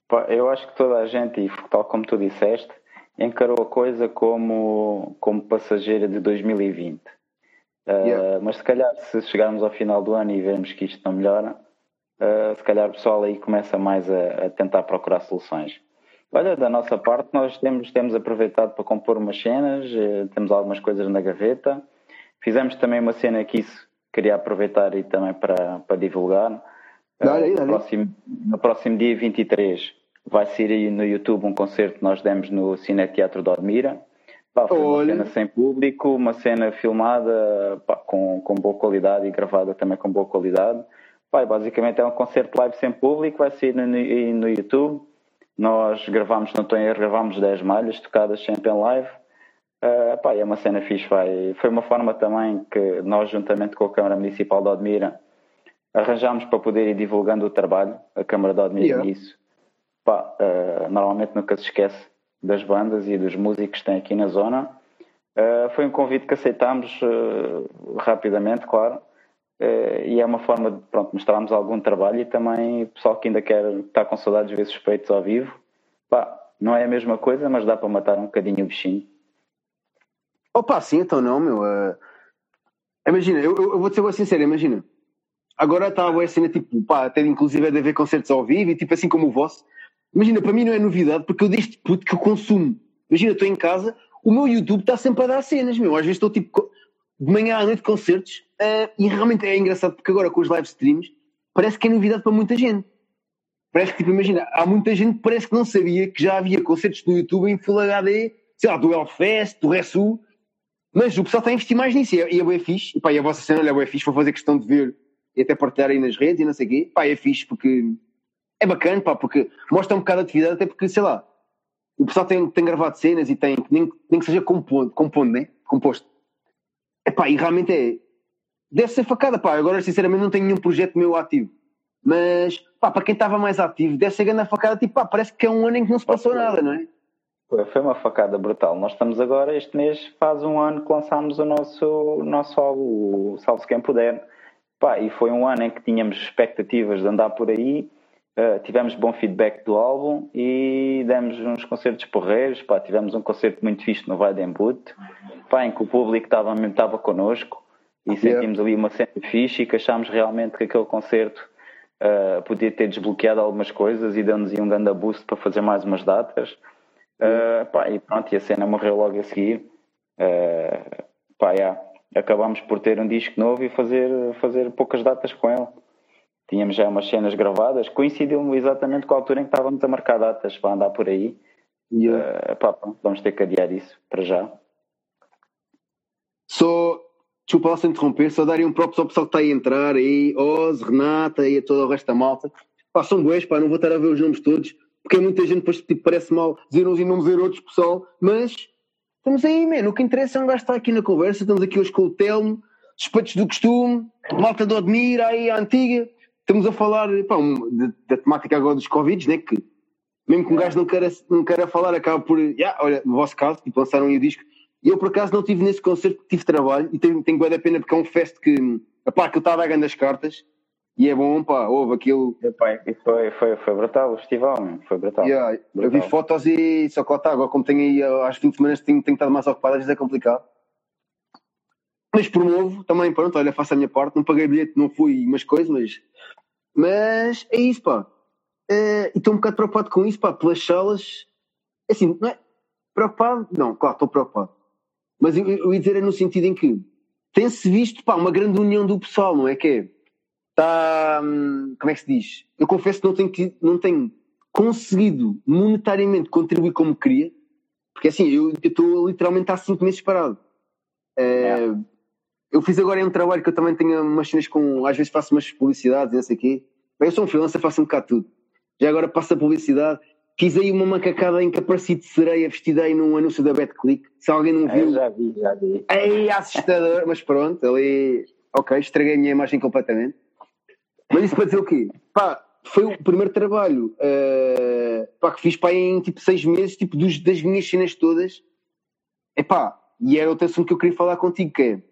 Pá, Eu acho que toda a gente, e tal como tu disseste, encarou a coisa como, como passageira de 2020. Uh, Yeah. Mas se calhar, se chegarmos ao final do ano e vermos que isto não melhora, uh, se calhar o pessoal aí começa mais a, a tentar procurar soluções. Olha, da nossa parte, nós temos, temos aproveitado para compor umas cenas, eh, temos algumas coisas na gaveta. Fizemos também uma cena que isso queria aproveitar e também para, para divulgar. Dá-lhe no, próximo, no próximo dia 23 vai ser aí no YouTube um concerto que nós demos no Cine Teatro de Odmira. Pá, foi uma Olha. cena sem público, uma cena filmada pá, com, com boa qualidade e gravada também com boa qualidade. Pá, basicamente é um concerto live sem público, vai ser no, no, no YouTube. Nós gravámos, não estou em erro, gravámos 10 malhas tocadas sempre em live. Uh, pá, é uma cena fixe. Vai. Foi uma forma também que nós, juntamente com a Câmara Municipal de Odmira, arranjámos para poder ir divulgando o trabalho. A Câmara de Odmira Yeah. nisso. Pá, uh, normalmente nunca se esquece das bandas e dos músicos que têm aqui na zona. Uh, foi um convite que aceitámos uh, rapidamente, claro. Uh, e é uma forma de pronto, mostrarmos algum trabalho e também o pessoal que ainda quer estar com saudades de ver suspeitos ao vivo. Pá, não é a mesma coisa, mas dá para matar um bocadinho o bichinho. Opa, sim, então não, meu. eh, Imagina, eu, eu, eu vou-te ser sincero, imagina. Agora está a cena, tipo, pá, até inclusive é de haver concertos ao vivo e tipo assim como o vosso. Imagina, para mim não é novidade porque eu deste puto que eu consumo. Imagina, estou em casa, o meu YouTube está sempre a dar cenas, meu. Às vezes estou tipo de manhã à noite concertos eh, e realmente é engraçado porque agora com os live streams parece que é novidade para muita gente. Parece que, tipo, imagina, há muita gente que parece que não sabia que já havia concertos no YouTube em Full HD, sei lá, do Hellfest, do Ressu, mas o pessoal está a investir mais nisso e é, e é fixe. E, pá, e a vossa cena olha, é bem fixe, vou fazer questão de ver e até partilhar aí nas redes e não sei o quê. Pá, é fixe porque é bacana, pá, porque mostra um bocado de atividade, até porque, sei lá, o pessoal tem, tem gravado cenas e tem, nem, nem que seja compondo, compondo né? Composto. É pá, e realmente é. Deve ser facada, pá. Agora, sinceramente, não tenho nenhum projeto meu ativo. Mas, pá, para quem estava mais ativo, deve ser grande facada, tipo, pá, parece que é um ano em que não se passou nada, não é? Foi foi uma facada brutal. Nós estamos agora, este mês faz um ano que lançámos o nosso, o nosso álbum, o Salve-se Quem Puder. Pá, e foi um ano em que tínhamos expectativas de andar por aí, uh, tivemos bom feedback do álbum e demos uns concertos porreiros. Pá, tivemos um concerto muito fixe no Weidenbut, pá, em que o público estava, connosco e sentimos ali uma cena fixe e que achámos realmente que aquele concerto uh, podia ter desbloqueado algumas coisas e deu-nos um grande boost para fazer mais umas datas. Uh, pá, e pronto, e a cena morreu logo a seguir. Uh, pá, yeah. Acabámos por ter um disco novo e fazer, fazer poucas datas com ele. Tínhamos já umas cenas gravadas, coincidiu exatamente com a altura em que estávamos a marcar datas para andar por aí. Yeah. Uh, pá, vamos ter que adiar isso para já. Só, desculpa lá se interromper, só darem um próprio ao pessoal que está a entrar, aí, Oz, Renata e a todo o resto da malta. Pá, são boas, pá, não vou estar a ver os nomes todos, porque é muita gente depois tipo, parece mal dizer uns e não dizer outros, pessoal, mas estamos aí, mano, o que interessa é um gajo estar aqui na conversa, estamos aqui hoje com o Telmo, suspeitos do costume, malta do Admira, aí a antiga, estamos a falar, pá, de- da temática agora dos Covid, né, que mesmo que um gajo não queira, não queira falar, acaba por, yeah, olha, no vosso caso, tipo, lançaram aí o disco, e eu por acaso não estive nesse concerto tive trabalho, e tenho, tenho da pena porque é um fest que, pá, que eu estava a ganhar as cartas, e é bom, pá, houve aquilo, Epá, e foi, foi, foi brutal o festival, foi brutal. Yeah, eu vi Brutal. fotos e só que lá está, agora como tenho aí uh, às 20 semanas tenho, tenho estado mais ocupado, às vezes é complicado. Mas promovo também, pronto, olha, faço a minha parte, não paguei bilhete, não fui umas coisas, mas, mas é isso, pá. Eh, e estou um bocado preocupado com isso, pá, pelas salas. Assim, não é? Preocupado? Não, claro, estou preocupado. Mas eu, eu ia dizer é no sentido em que tem-se visto, pá, uma grande união do pessoal, não é? Que é, está, hum, como é que se diz? Eu confesso que não tenho, que- não tenho conseguido monetariamente contribuir como queria, porque assim, eu estou literalmente há cinco meses parado. Eh, Eu fiz agora um trabalho que eu também tenho umas cenas com, às vezes faço umas publicidades e não sei o quê. Bem, eu sou um freelancer, faço um bocado tudo. Já agora passo a publicidade. Fiz aí uma macacada em que apareci de sereia vestida aí num anúncio da BetClick. Se alguém não Eu viu, já vi, já vi. Ei, assustador, mas pronto, ali. Ok, estraguei a minha imagem completamente. Mas isso para dizer o quê? Pá, foi o primeiro trabalho eh, pá, que fiz pá, em tipo seis meses, tipo dos, das minhas cenas todas. Epá, e era outro assunto que eu queria falar contigo, que é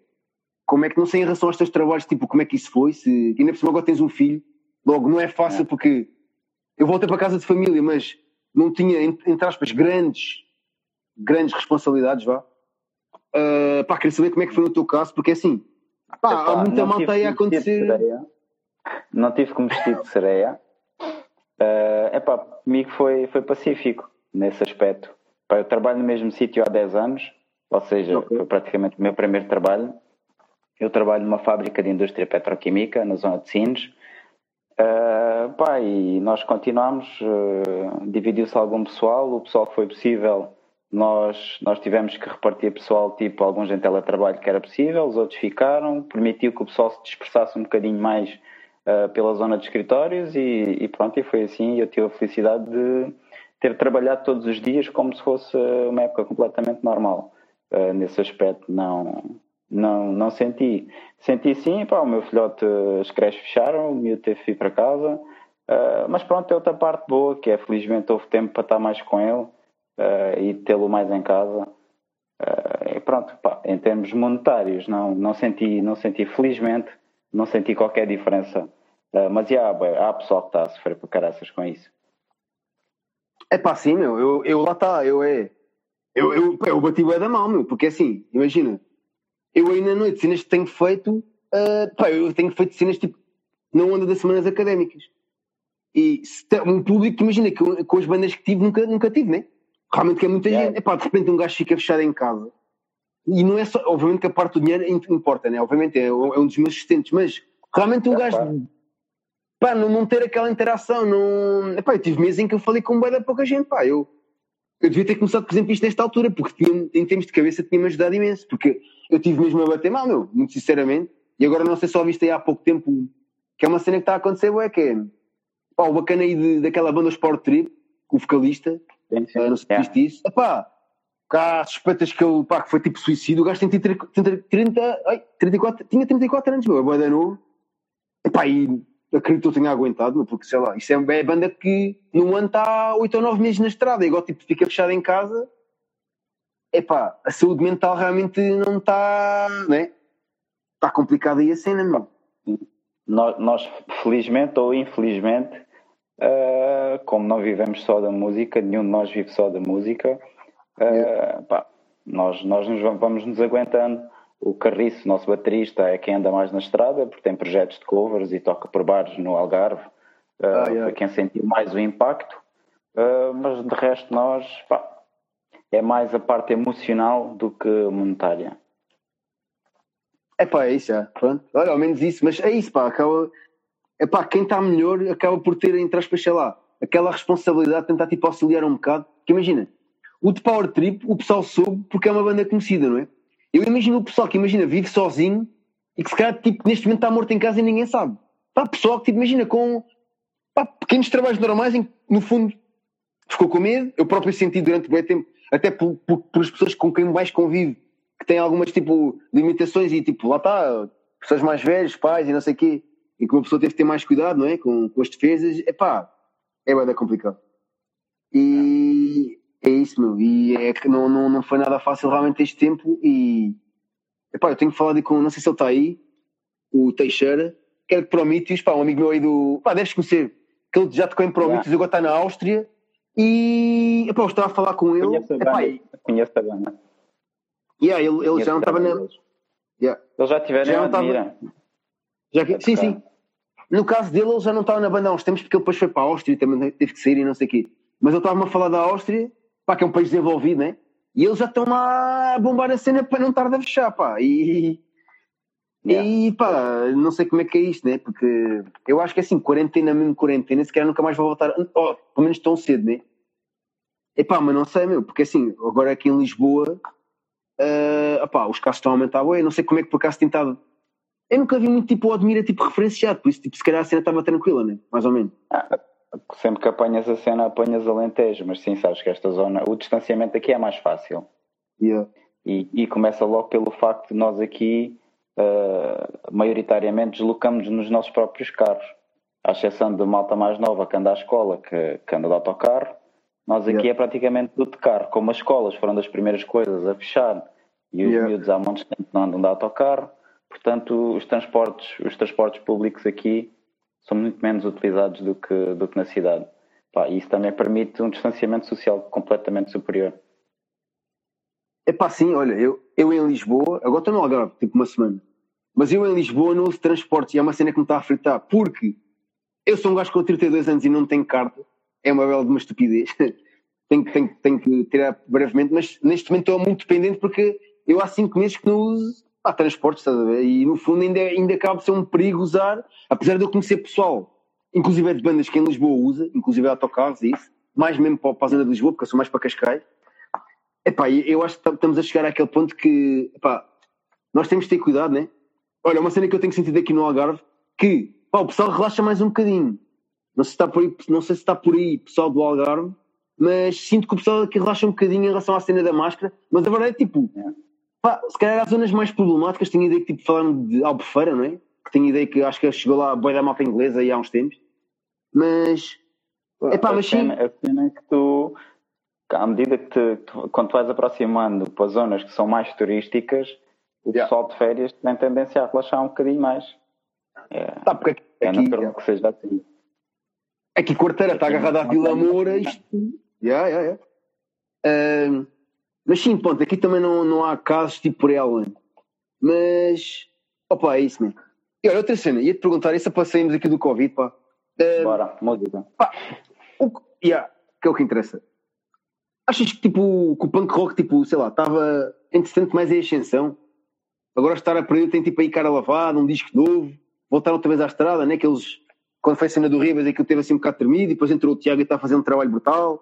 como é que não sei em relação aos teus trabalhos, tipo, como é que isso foi? Se, ainda por cima agora tens um filho, logo não é fácil É. porque eu voltei para casa de família, mas não tinha, entre aspas, grandes, grandes responsabilidades, vá. Uh, pá, queria saber como é que foi no teu caso, porque assim, pá, há Epá, muita não malta aí a acontecer. Não tive como vestido de sereia. É epá, comigo foi, foi pacífico nesse aspecto. Pá, eu trabalho no mesmo sítio há 10 anos, ou seja, Ok. foi praticamente o meu primeiro trabalho. Eu trabalho numa fábrica de indústria petroquímica na zona de Sines. Uh, pá, e nós continuamos, uh, dividiu-se algum pessoal, o pessoal que foi possível, nós, nós tivemos que repartir pessoal, tipo alguns em teletrabalho que era possível, os outros ficaram, permitiu que o pessoal se dispersasse um bocadinho mais uh, pela zona de escritórios e, e pronto, e foi assim, eu tive a felicidade de ter trabalhado todos os dias como se fosse uma época completamente normal. Nesse aspecto não, não, não senti. Senti sim, pá, o meu filhote, as creches fecharam, o miúdo teve que ir para casa, uh, mas pronto, é outra parte boa, que é felizmente houve tempo para estar mais com ele uh, e tê-lo mais em casa. Uh, e pronto, pá, em termos monetários, não, não, senti, não senti, felizmente, não senti qualquer diferença. Mas já, bem, há pessoal que está a sofrer por caraças com isso. É pá, sim, meu, eu, eu lá está, eu é. Eu, eu, eu bati bué da mal, meu, porque assim, imagina, eu aí na noite, cenas que tenho feito, uh, pá, eu tenho feito cenas tipo, não anda das semanas académicas. E um público que imagina, que com as bandas que tive, nunca, nunca tive, né? Realmente que é muita Yeah. gente. É pá, de repente um gajo fica fechado em casa. E não é só, obviamente que a parte do dinheiro im- importa, né? Obviamente é, é um dos meus assistentes, mas realmente um É, gajo, claro. pá, não, não ter aquela interação, não. Epá, eu tive meses em que eu falei com bué da pouca gente, pá, eu. Eu devia ter começado, por exemplo, isto nesta altura, porque tinha, em termos de cabeça tinha-me ajudado imenso, porque eu tive mesmo a bater mal, meu, muito sinceramente, e agora não sei se só viste aí há pouco tempo, que é uma cena que está a acontecer, ué, que é, pá, o bacana aí de, daquela banda Sport Trip, com o vocalista, Sim, sim. ah, não sei se viste isso, epá, cá há suspeitas que ele, pá, que foi tipo suicídio, o gajo tem 30, 30, 30 ai, 34, tinha 34 anos, meu, é bué da novo, epá, e acredito que eu tenha aguentado, meu, porque sei lá, isso é, é banda que num ano está 8 ou 9 meses na estrada, igual tipo fica fechado em casa, epá, a saúde mental realmente não está, né? Está complicada aí a cena, meu. Nós, nós, felizmente ou infelizmente, uh, como não vivemos só da música, nenhum de nós vive só da música, uh, pá, nós, nós nos vamos, vamos nos aguentando. O Carriço, nosso baterista, é quem anda mais na estrada, porque tem projetos de covers e toca por bares no Algarve. Uh, Ah, yeah. Foi quem sentiu mais o impacto. Mas de resto, nós, pá, é mais a parte emocional do que monetária. É pá, é isso, já. Pronto. Olha, ao menos isso, mas é isso, pá. Acaba... É pá, quem está melhor acaba por ter, entre aspas, sei lá, aquela responsabilidade de tentar tipo auxiliar um bocado. Porque imagina, o de Power Trip, o pessoal soube porque é uma banda conhecida, não é? Eu imagino o pessoal que imagina, vive sozinho e que se calhar tipo, neste momento está morto em casa e ninguém sabe. Pá, pessoal que tipo, imagina com pá, pequenos trabalhos normais em que, no fundo, ficou com medo. Eu próprio senti durante bem tempo, até por, por, por as pessoas com quem mais convivo, que têm algumas tipo limitações e tipo, lá está, pessoas mais velhas, pais e não sei o quê, e que uma pessoa teve que ter mais cuidado, não é? Com, com as defesas, é pá, é bem complicado. E é isso, meu. E é que não, não, não foi nada fácil realmente este tempo. E epá, eu tenho que falar de com, não sei se ele está aí, o Teixeira, que é de Prometheus, pá, um amigo meu aí do. Pá, deves conhecer, que ele já tocou em Prometheus, agora está na Áustria. E eu estava a falar com ele. Conheço a banda. e- Conheço a banda. yeah, ele, ele Conheço já não estava na. Yeah. Eles já tiveram Já não tava-. Já que- sim, sim. No caso dele, ele já não estava na banda há uns tempos, porque ele depois foi para a Áustria e também teve que sair e não sei o quê. Mas ele estava-me a falar da Áustria, pá, que é um país desenvolvido, né? E eles já estão lá a bombar a cena para não estar a fechar, pá. E, Yeah. e pá, não sei como é que é isto, né? Porque eu acho que assim, quarentena, mesmo quarentena, se calhar nunca mais vou voltar, oh, pelo menos tão cedo, né? Epá, mas não sei, meu, porque assim, agora aqui em Lisboa, ah, opá, os casos estão a aumentar, ué, não sei como é que por acaso tem estado. Eu nunca vi muito tipo o Admira tipo referenciado, por isso tipo, se calhar a cena estava tranquila, né? Mais ou menos. Sempre que apanhas a cena, apanhas Alentejo, mas sim, sabes que esta zona, o distanciamento aqui é mais fácil. Yeah. E, e começa logo pelo facto de nós aqui, eh, maioritariamente, deslocamos nos nossos próprios carros. À exceção de malta mais nova que anda à escola, que, que anda de autocarro, nós aqui Yeah. é praticamente tudo de carro. Como as escolas foram das primeiras coisas a fechar e os Yeah. miúdos há montes de tempo não andam de autocarro, portanto, os transportes, os transportes públicos aqui são muito menos utilizados do que, do que na cidade. Pá, e isso também permite um distanciamento social completamente superior. Epá, sim, olha, eu, eu em Lisboa, agora estou no Algarve, tipo uma semana, mas eu em Lisboa não uso transportes e é uma cena que me está a fritar, porque eu sou um gajo com 32 anos e não tenho carta, é uma bela de uma estupidez, tenho, tenho, tenho que tirar brevemente, mas neste momento estou muito dependente porque eu há 5 meses que não uso pá, transportes, estás a ver? E no fundo ainda, ainda acaba de ser um perigo usar, apesar de eu conhecer pessoal, inclusive é de bandas que em Lisboa usa, inclusive autocarros e isso, mais mesmo para, para a zona de Lisboa, porque eu sou mais para Cascais. Epá, eu acho que estamos a chegar àquele ponto que epá, nós temos de ter cuidado, né? Olha, uma cena que eu tenho sentido aqui no Algarve, que pá, o pessoal relaxa mais um bocadinho. Não sei, se está por aí, não sei se está por aí pessoal do Algarve, mas sinto que o pessoal aqui relaxa um bocadinho em relação à cena da máscara, mas a verdade é tipo, pá, se calhar há zonas mais problemáticas, tenho ideia que tipo falaram de Albufeira, não é? Que tenho ideia que acho que chegou lá a boia da malta inglesa aí há uns tempos. Mas Epá, a, mas sim. a cena é que tu, à medida que te, tu- quando tu vais aproximando para zonas que são mais turísticas, o Yeah. pessoal de férias tem tendência a relaxar um bocadinho mais. É, tá, porque aqui, é aqui, natural que seja assim. aqui Quarteira está Aqui agarrada à Vila Moura, isto. Yeah, yeah, yeah. Ahm, mas sim, ponto, aqui também não, não há casos tipo por ela. Mas, opa, é isso, né? E olha, outra cena, ia-te perguntar, isso para sairmos aqui do Covid, pá. Ahm, Bora, música. o, que- yeah, que é o que interessa. Achas que tipo que o punk rock, tipo, sei lá, estava interessante mais em ascensão? Agora estar a perder tem tipo aí cara lavada, um disco novo, voltar outra vez à estrada, né? Que eles, quando foi a cena do Ribas, aquilo teve assim um bocado tremido, e depois entrou o Tiago e está a fazer um trabalho brutal.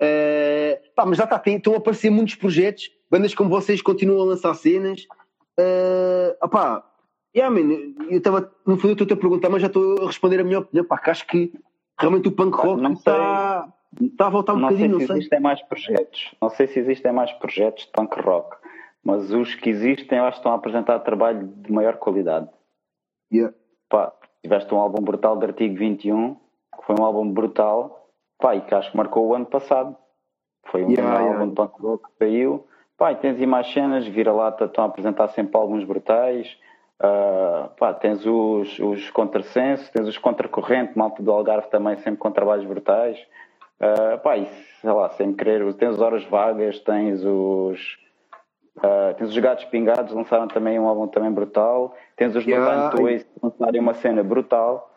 Eh, pá, mas já está, estão a aparecer muitos projetos, bandas como vocês continuam a lançar cenas. Uh, opá, yeah, man, eu estava, no fundo, eu estou-te a perguntar, mas já estou a responder a minha opinião, pá, que acho que realmente o punk rock não está, está a voltar um não sei bocadinho, se não sei. existem mais projetos. Não sei se existem mais projetos de punk rock, mas os que existem eu acho que estão a apresentar trabalho de maior qualidade. Yeah. Pá, tiveste um álbum brutal de Artigo 21, que foi um álbum brutal, pá, e que acho que marcou o ano passado. Foi um Yeah, álbum yeah. de punk rock que saiu. Pá, e tens aí mais cenas, vira-lata, estão a apresentar sempre álbuns brutais. Ah, pá, tens os, os contrassenso, tens os contracorrente, malta do Algarve também sempre com trabalhos brutais. Ah, pá, e sei lá, sem querer, tens os Horas Vagas, tens os. Ah, tens os Gatos Pingados, lançaram também um álbum também brutal. Tens os Yeah. Design Toys, lançarem uma cena brutal.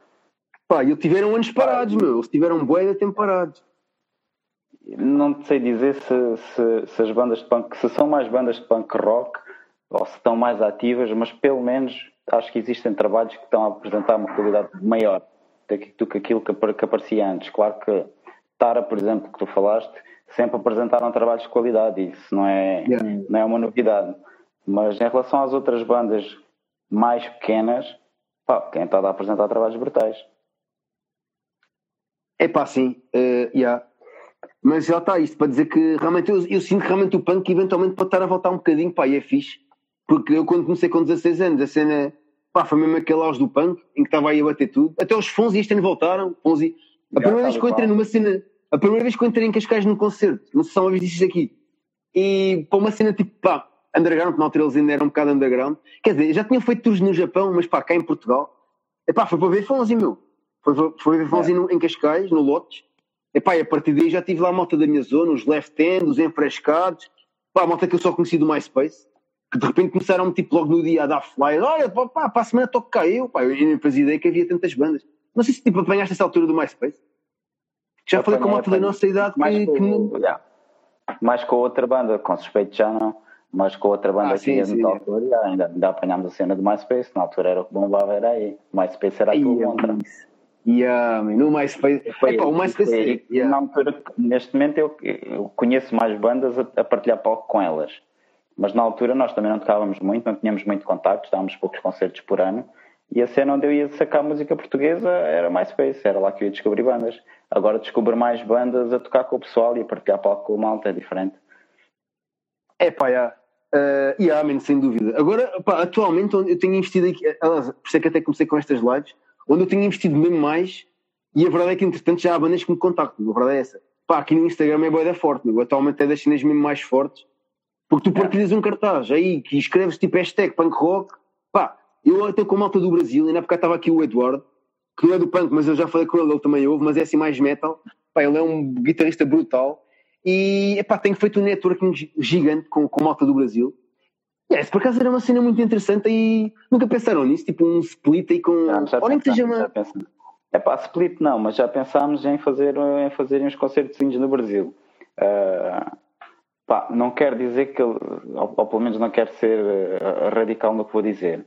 Pá, e eles tiveram anos parados, meu, eles tiveram bué de tempo parados. Não sei dizer se, se, se as bandas de punk, se são mais bandas de punk rock ou se estão mais ativas, mas pelo menos acho que existem trabalhos que estão a apresentar uma qualidade maior do que, aquilo que aparecia antes. Claro que Tara, por exemplo, que tu falaste, sempre apresentaram trabalhos de qualidade, isso não é, Yeah. não é uma novidade. Mas em relação às outras bandas mais pequenas, pá, quem está a apresentar trabalhos brutais. É pá, sim, eh, yeah. mas já está isto para dizer que realmente eu, eu sinto que realmente o punk eventualmente pode estar a voltar um bocadinho, pá, e é fixe. Porque eu quando comecei com 16 anos, a cena, pá, foi mesmo aquele auge do punk, em que estava aí a bater tudo. Até os Fonzi este ano voltaram, Fonzi. A Já, primeira vez que eu entrei numa cena, a primeira vez que eu entrei em Cascais num concerto, não sei se uma vez disse aqui, e para uma cena tipo, pá, underground, na altura eles ainda eram um bocado underground, quer dizer, já tinham feito tours no Japão, mas pá, cá em Portugal, é pá, foi para ver Fonzi, meu. Foi, foi, ver Fonzi no- em Cascais, no Lotes, e pá, e a partir daí já tive lá a malta da minha zona, os left end, os enfrescados, pá, a malta que eu só conheci do MySpace, que de repente começaram tipo logo no dia a dar fly, olha, pá, pá, para a semana toco cá eu, pá, eu nem fazia ideia que havia tantas bandas. Não sei se tipo apanhaste essa altura do MySpace. Já falei com uma malta da nossa idade mais que, com, que yeah. mais com outra banda, com suspeito já não, mas com outra banda Ah, que sim, ia sim. na altura, yeah, ainda, ainda apanhámos a cena do MySpace, na altura era o que bombava, era aí. MySpace era a tua contra. Yeah, no MySpace. Foi Epá, o MySpace. foi que, yeah. na altura, neste momento eu, eu conheço mais bandas a, a partilhar palco com elas. Mas na altura nós também não tocávamos muito, não tínhamos muito contacto, dávamos poucos concertos por ano. E a cena onde eu ia sacar música portuguesa era MySpace, era lá que eu ia descobrir bandas. Agora descubro mais bandas a tocar com o pessoal e a partilhar palco com o malta, é diferente. É pá, yeah. Uh, yeah, man, sem dúvida. Agora, pá, atualmente onde eu tenho investido aqui, aliás, por isso é que até comecei com estas lives, onde eu tenho investido mesmo mais, e a verdade é que entretanto já há bandas que me contactam, a verdade é essa. Pá, aqui no Instagram é boa forte, meu. atualmente é das cenas mesmo mais fortes, porque tu partilhas um cartaz aí que escreves tipo hashtag punk rock, eu estou com a malta do Brasil, ainda porque estava aqui o Eduardo, que não é do punk, mas eu já falei com ele, ele também ouve, mas é assim mais metal, pá, ele é um guitarrista brutal, e epá, tenho feito um networking gi- gigante com, com a malta do Brasil. E é, por acaso era uma cena muito interessante e nunca pensaram nisso, tipo um split aí com. Já ou nem que seja uma. É pá, split não, mas já pensámos em fazer, em fazer uns concertos no Brasil. Ah, pá, não quero dizer que, ou, ou pelo menos não quero ser ah, radical no que vou dizer,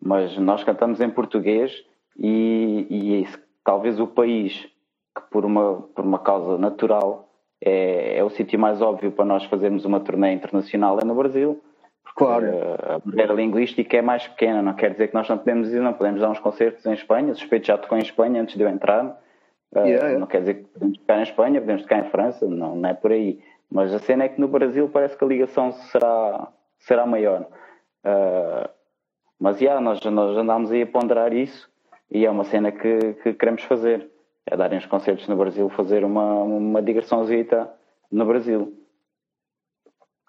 mas nós cantamos em português e, e talvez o país que por uma, por uma causa natural é, é o sítio mais óbvio para nós fazermos uma turnê internacional é no Brasil. Claro. Uh, a barreira linguística é mais pequena, não quer dizer que nós não podemos ir, não podemos dar uns concertos em Espanha. Suspeito já tocou em Espanha antes de eu entrar. Yeah, yeah. Não quer dizer que podemos tocar em Espanha, podemos tocar em França, não, não é por aí. Mas a cena é que no Brasil parece que a ligação será, será maior. Uh, mas já, nós, nós andámos aí a ponderar isso e é uma cena que, que queremos fazer. É darem os concertos no Brasil, fazer uma, uma digressãozita no Brasil.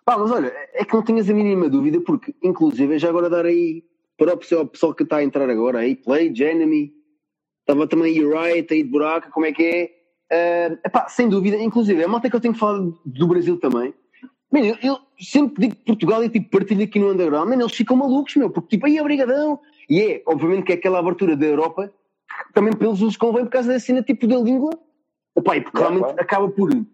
Pá, mas olha, é que não tenhas a mínima dúvida, porque inclusive é já agora dar aí para o pessoal, pessoal que está a entrar agora, aí Play, Enemy, estava também Riot, aí de Buraca, como é que é? Uh, epá, sem dúvida, inclusive, é a malta que eu tenho falado do Brasil também. Man, eu, eu sempre digo que Portugal é tipo partilha aqui no underground, man, eles ficam malucos, meu, porque tipo, aí é brigadão. E é, obviamente, que é aquela abertura da Europa que também pelos os convém por causa da cena tipo da língua. Epá, e porque realmente claro. acaba por, se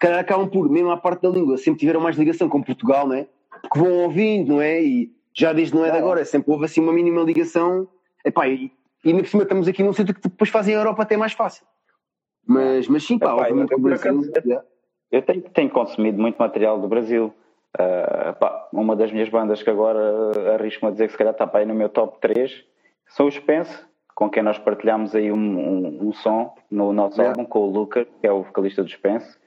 calhar acabam por, mesmo à parte da língua, sempre tiveram mais ligação com Portugal, não é? Porque vão ouvindo, não é? E já desde não é de agora, sempre houve assim uma mínima ligação. Epá, e, e ainda por cima estamos aqui num sítio que depois fazem a Europa até mais fácil. Mas, mas sim, pá, Epá, obviamente eu o por Brasil. acaso- yeah. Eu tenho, tenho consumido muito material do Brasil. Ah, pá, uma das minhas bandas que agora arrisco-me a dizer que se calhar está para aí no meu top 3 são os Spence, com quem nós partilhamos aí um, um, um som no nosso Yeah. álbum com o Luca, que é o vocalista dos Spence.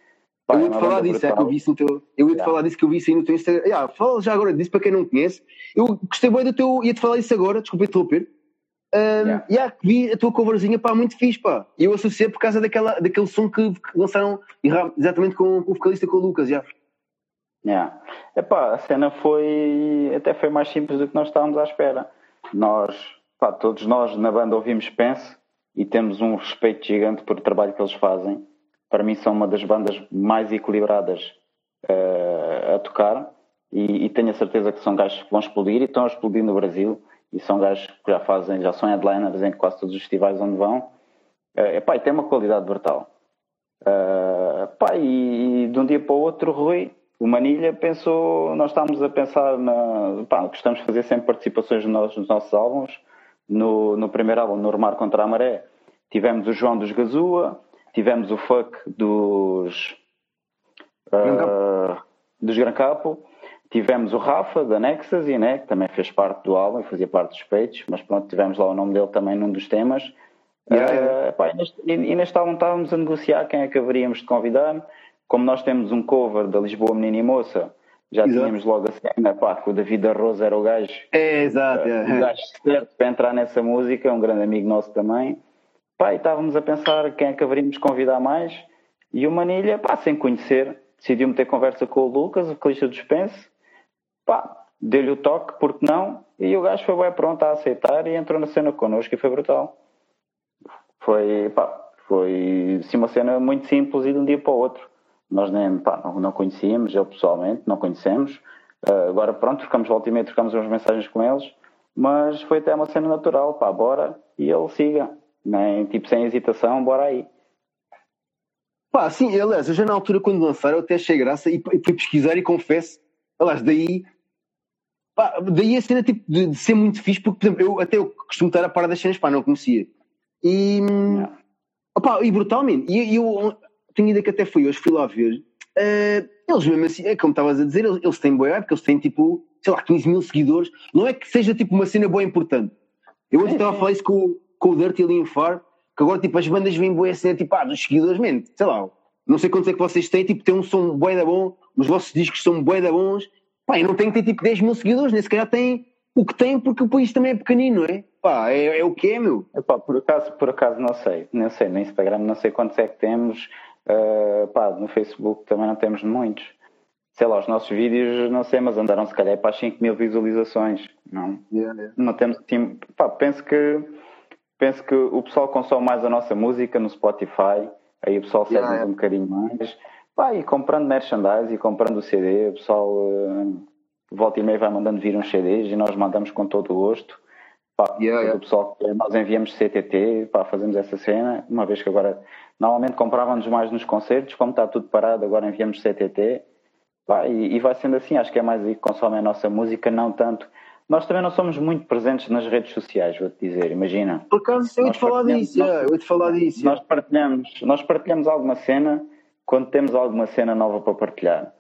Pá, Eu é ia-te uma falar disso, é que eu vi isso no teu. Eu ia-te Yeah. falar disso que eu vi isso aí no teu Instagram. Yeah, fala já agora disso para quem não conhece. Eu gostei bem do teu. Ia-te falar isso agora, desculpa interromper. Um, Yeah. yeah, vi a tua coverzinha, pá, muito fixe, pá. E eu associei por causa daquela, daquele som que, que lançaram exatamente com, com o vocalista com o Lucas, já. Yeah. Epá, a cena foi até foi mais simples do que nós estávamos à espera. Nós, pá, todos nós na banda ouvimos Spence e temos um respeito gigante por o trabalho que eles fazem. Para mim são uma das bandas mais equilibradas eh, a tocar e, e tenho a certeza que são gajos que vão explodir e estão a explodir no Brasil e são gajos que já fazem, já são headliners em quase todos os festivais onde vão. Epá, e tem uma qualidade brutal. Uh, pá, e, e de um dia para o outro, Rui, o Manilha pensou, nós estávamos a pensar na. Pá, gostamos de fazer sempre participações nos nossos, nos nossos álbuns. No, no primeiro álbum, no Remar contra a Maré, tivemos o João dos Gazua, tivemos o Fuck dos. uh, dos Gran Capo, tivemos o Rafa da Nexus, né, que também fez parte do álbum fazia parte dos peitos, mas pronto, tivemos lá o nome dele também num dos temas. Yeah, Uh, pá, e, neste, e, e neste álbum estávamos a negociar quem é que haveríamos de convidar. Como nós temos um cover da Lisboa Menina e Moça, já Exato. tínhamos logo a cena, pá, que o David Arroz era o gajo, É, exato. o é. gajo certo para entrar nessa música, um grande amigo nosso também. Pá, e estávamos a pensar quem é que haveríamos de convidar mais. E o Manilha, pá, sem conhecer, decidiu meter conversa com o Lucas, o vocalista do Spence. Pá, deu-lhe o toque, porque não? E o gajo foi bem pronto a aceitar e entrou na cena connosco e foi brutal. Foi, pá, foi sim, uma cena muito simples e de um dia para o outro. Nós nem, pá, não, não conhecíamos, eu pessoalmente, não conhecemos. Uh, agora, pronto, ficamos volta e meia, trocamos umas mensagens com eles, mas foi até uma cena natural, pá, bora, e ele siga, nem tipo sem hesitação, bora aí. Pá, sim, aliás, eu já na altura quando lançaram eu até achei graça e fui pesquisar e confesso, aliás, daí, pá, daí a cena tipo, de, de, ser muito fixe, porque, por exemplo, eu até eu costumo estar a par das cenas, pá, não conhecia. E, yeah. opá, e brutalmente, e eu, tenho ideia que até fui hoje, fui lá ver, uh, eles mesmo assim, é como estavas a dizer, eles, eles têm boa porque eles têm tipo, sei lá, 15 mil seguidores, não é que seja tipo uma cena boa importante. Eu ontem estava a falar isso com, com o Dirty ali em Far, que agora tipo as bandas vêm boa cena tipo, ah, dos seguidores, mente, sei lá, não sei quantos é que vocês têm, tipo, tem um som bué da bom, os vossos discos são bué da bons, pá, e não tem que ter tipo 10 mil seguidores, nem se calhar tem o que tem porque o país também é pequenino, é? Pá, é, é o que é, meu. Epá, por acaso, por acaso não sei, não sei, no Instagram não sei quantos é que temos, uh, pá, no Facebook também não temos muitos. Sei lá, os nossos vídeos, não sei, mas andaram se calhar para as 5 mil visualizações, não? Yeah, yeah. Não temos, assim, pá, penso que, penso que o pessoal consome mais a nossa música no Spotify, aí o pessoal yeah, yeah. um bocadinho mais. Pá, e comprando merchandise e comprando o CD, o pessoal uh, volta e meia vai mandando vir uns CDs e nós mandamos com todo o gosto. Pá, yeah, yeah. O pessoal, nós enviamos CTT, pá, fazemos essa cena, uma vez que agora normalmente comprávamos mais nos concertos, como está tudo parado, agora enviamos CTT. Pá, e, e vai sendo assim, acho que é mais aí que consome a nossa música, não tanto nós também não somos muito presentes nas redes sociais, vou-te dizer, imagina. Por acaso, eu ia-te falar disso, nós, eu ia-te falar disso. Nós partilhamos, nós partilhamos alguma cena quando temos alguma cena nova para partilhar.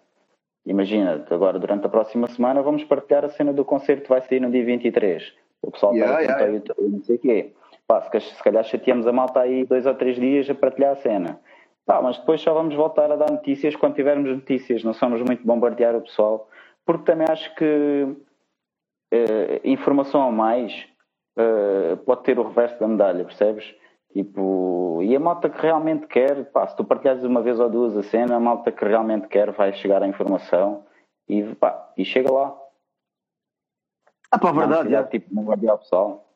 Imagina, agora durante a próxima semana vamos partilhar a cena do concerto que vai sair no dia 23. O pessoal yeah, está yeah, yeah. não sei o quê. Pá, se, calhar chateamos a malta aí dois ou três dias a partilhar a cena. Pá, mas depois só vamos voltar a dar notícias quando tivermos notícias. Não somos muito bombardear o pessoal. Porque também acho que uh, informação a mais uh, pode ter o reverso da medalha, percebes? Tipo, e a malta que realmente quer, pá, se tu partilhares uma vez ou duas a cena, a malta que realmente quer vai chegar à informação e, pá, e chega lá. Ah, pá, verdade. Não, tipo, não guardiar o pessoal.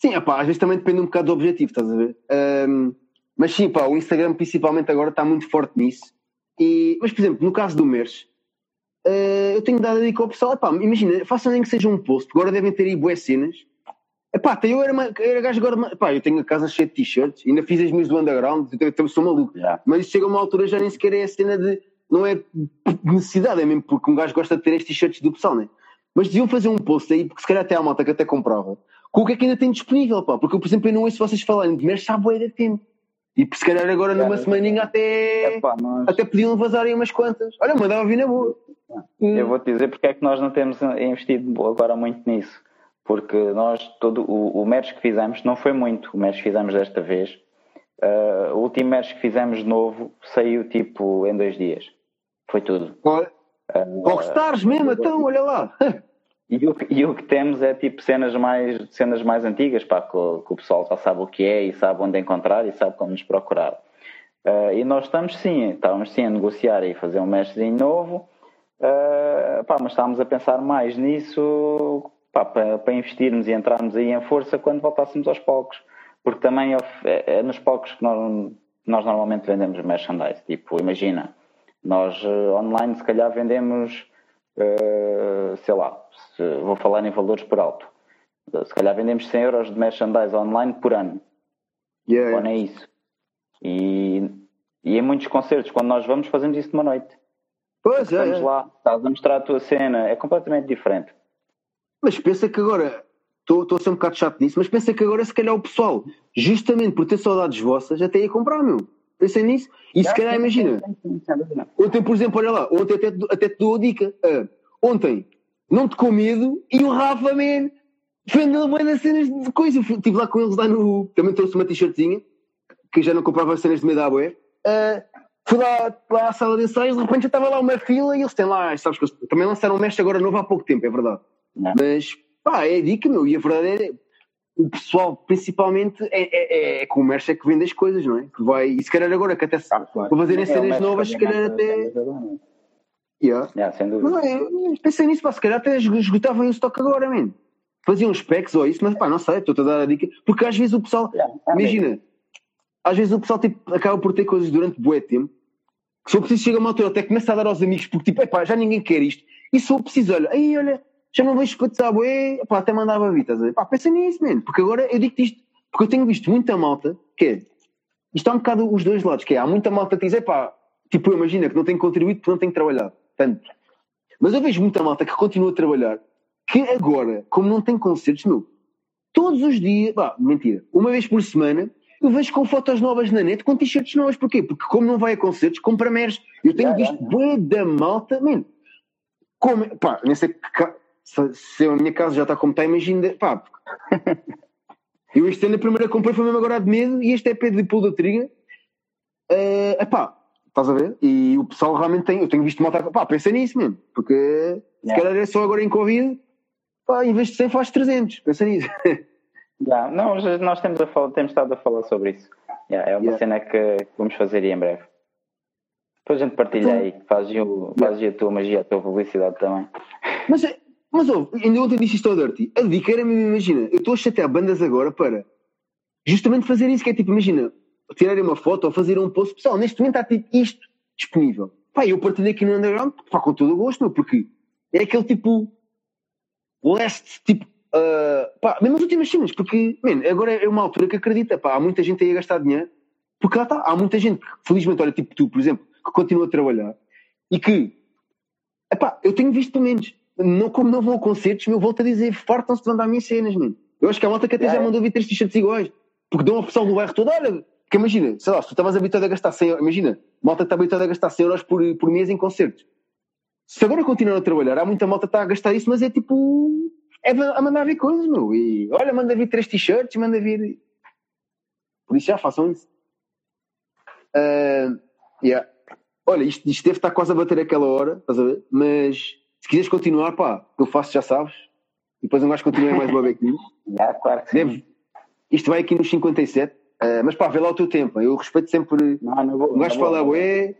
Sim, ah, pá, às vezes também depende um bocado do objetivo, estás a ver? Um, mas sim, pá, o Instagram principalmente agora está muito forte nisso. E, mas, por exemplo, no caso do Merch, uh, eu tenho dado a dica ao pessoal, epá, imagina, façam nem que seja um post, agora devem ter aí boas cenas. Epá, até eu era, uma, era gajo agora, epá, eu tenho a casa cheia de t-shirts, ainda fiz as minhas do underground, eu, eu sou maluco. Yeah. Mas chega a uma altura já nem sequer é a cena de, não é necessidade, é mesmo porque um gajo gosta de ter estes t-shirts do pessoal, né? Mas deviam fazer um post aí, porque se calhar até há malta que até comprava, com o que é que ainda tem disponível, pá, porque eu, por exemplo, eu não ouço vocês falarem de merda, já boa de tempo. E se calhar agora numa semaninha até, Epá, nós... até podiam vazar aí umas quantas. Olha, mandava vir na boa. Eu vou te dizer porque é que nós não temos investido agora muito nisso. Porque nós, todo o, o merch que fizemos, não foi muito o merch que fizemos desta vez. Uh, o último merch que fizemos novo saiu tipo em dois dias. Foi tudo. Olha, uh, Rockstars mesmo, então, olha lá. E o, e o que temos é tipo cenas mais, cenas mais antigas, pá, que, que, o pessoal já sabe o que é e sabe onde encontrar e sabe como nos procurar. Uh, e nós estamos sim, estávamos sim a negociar e fazer um mestrezinho novo, uh, pá, mas estávamos a pensar mais nisso pá, para, para investirmos e entrarmos aí em força quando voltássemos aos palcos. Porque também é, é, é nos palcos que nós, nós normalmente vendemos merchandise. Tipo, imagina, nós uh, online se calhar vendemos, sei lá, vou falar em valores por alto. Se calhar vendemos 100 euros de merchandise online por ano. Yeah. Bom, é isso. E, e em muitos concertos, quando nós vamos, fazemos isso de uma noite. Pois é. Vamos lá, estás a mostrar a tua cena, é completamente diferente. Mas pensa que agora, estou a ser um bocado chato nisso, mas pensa que agora se calhar o pessoal, justamente por ter saudades vossas, até ia comprar, meu. Pensei nisso. E se calhar, imagina. Ontem, por exemplo, olha lá, ontem até, até te dou a dica. Uh, ontem não te com medo e o Rafa, man, vende bem das cenas de coisa. Estive lá com eles lá no. Também trouxe uma t-shirtzinha, que já não comprava cenas de medo à bué. Uh, fui lá, lá à sala de ensaios, de repente já estava lá uma fila e eles têm lá, sabes que eles também lançaram um mestre agora novo há pouco tempo, é verdade. Não. Mas, pá, é dica, meu, e a verdade é. O pessoal, principalmente, é, é, é, com o mestre é que vende as coisas, não é? Que vai, e se calhar agora que até ah, claro. para fazerem é, cenas novas, se calhar até. Yeah. Yeah, sem dúvida. Não, eu pensei nisso, pá, se calhar até esgotavam o estoque agora, man. Faziam uns packs ou isso, mas pá, não sei, estou a dar a dica. Porque às vezes o pessoal, yeah, imagina, às vezes o pessoal tipo, acaba por ter coisas durante bué tempo, que se for preciso chega uma altura até começa a dar aos amigos, porque tipo, epá, já ninguém quer isto. E se eu preciso, olha, aí, olha, já não vejo te bué, pá, até mandava vir, estás a ver? Pá, pensa nisso, mano, porque agora eu digo isto, porque eu tenho visto muita malta, que é, isto há um bocado os dois lados, que é, há muita malta que diz, pá, tipo, imagina que não tem contribuído porque não tem trabalhado, tanto. Mas eu vejo muita malta que continua a trabalhar, que agora, como não tem concertos, meu, todos os dias, pá, mentira, uma vez por semana, eu vejo com fotos novas na net com t-shirts novas. Porquê? Porque como não vai a concertos, compra meres. Eu tenho yeah, visto yeah. da malta, mano. Como, pá, nem sei se, se a minha casa já está como está, imagina, pá. eu este ano a primeira comprei foi mesmo agora de medo e este é pé de pulo da triga. Uh, epá, estás a ver? E o pessoal realmente tem, eu tenho visto malta, pá, pensa nisso mesmo, porque yeah. se calhar é só agora em Covid, pá, em vez de 100 faz 300, pensa nisso. Yeah. Não, nós temos, a falar, temos estado a falar sobre isso. Yeah, é uma yeah. cena que vamos fazer aí em breve. Depois a gente partilha então, aí, faz, o, faz a tua magia, a tua publicidade também. Mas, mas oh, ainda ontem disse isto ao Dirty. A dica era mesmo, imagina, eu estou a chatear bandas agora para justamente fazer isso, que é tipo, imagina, tirarem uma foto ou fazer um post. Pessoal, neste momento está tipo isto disponível. Pá, eu partilhei aqui no Underground, pá, com todo o gosto, meu, porque é aquele tipo last, tipo Uh, pá, mesmo as últimas cenas, porque, man, agora é uma altura que acredita, pá, há muita gente aí a gastar dinheiro, porque lá está, há muita gente que, felizmente, olha, tipo tu, por exemplo, que continua a trabalhar e que, epá, eu tenho visto pelo menos, não, como não vão a concertos, meu, volto a dizer, fartam-se de mandar minhas cenas, mano. Eu acho que há malta que até já mandou vir três t-shirts iguais, porque dão a opção do bairro todo, olha, que imagina, sei lá, se tu estavas habituado a gastar 100 euros, imagina, malta que está habituada a gastar 100 euros por, por mês em concertos. Se agora continuam a trabalhar, há muita malta que está a gastar isso, mas é tipo, é a mandar vir coisas, meu. E olha, manda vir três t-shirts, manda vir. Por isso já façam isso. Uh, yeah. Olha, isto, isto deve estar quase a bater aquela hora, estás a ver? Mas se quiseres continuar, pá, eu faço, já sabes. E depois um gajo continua mais uma vez aqui. yeah, claro que deve, Isto vai aqui nos 57. Uh, mas pá, vê lá o teu tempo. Eu respeito sempre. Não, não vou, um gajo fala, ué.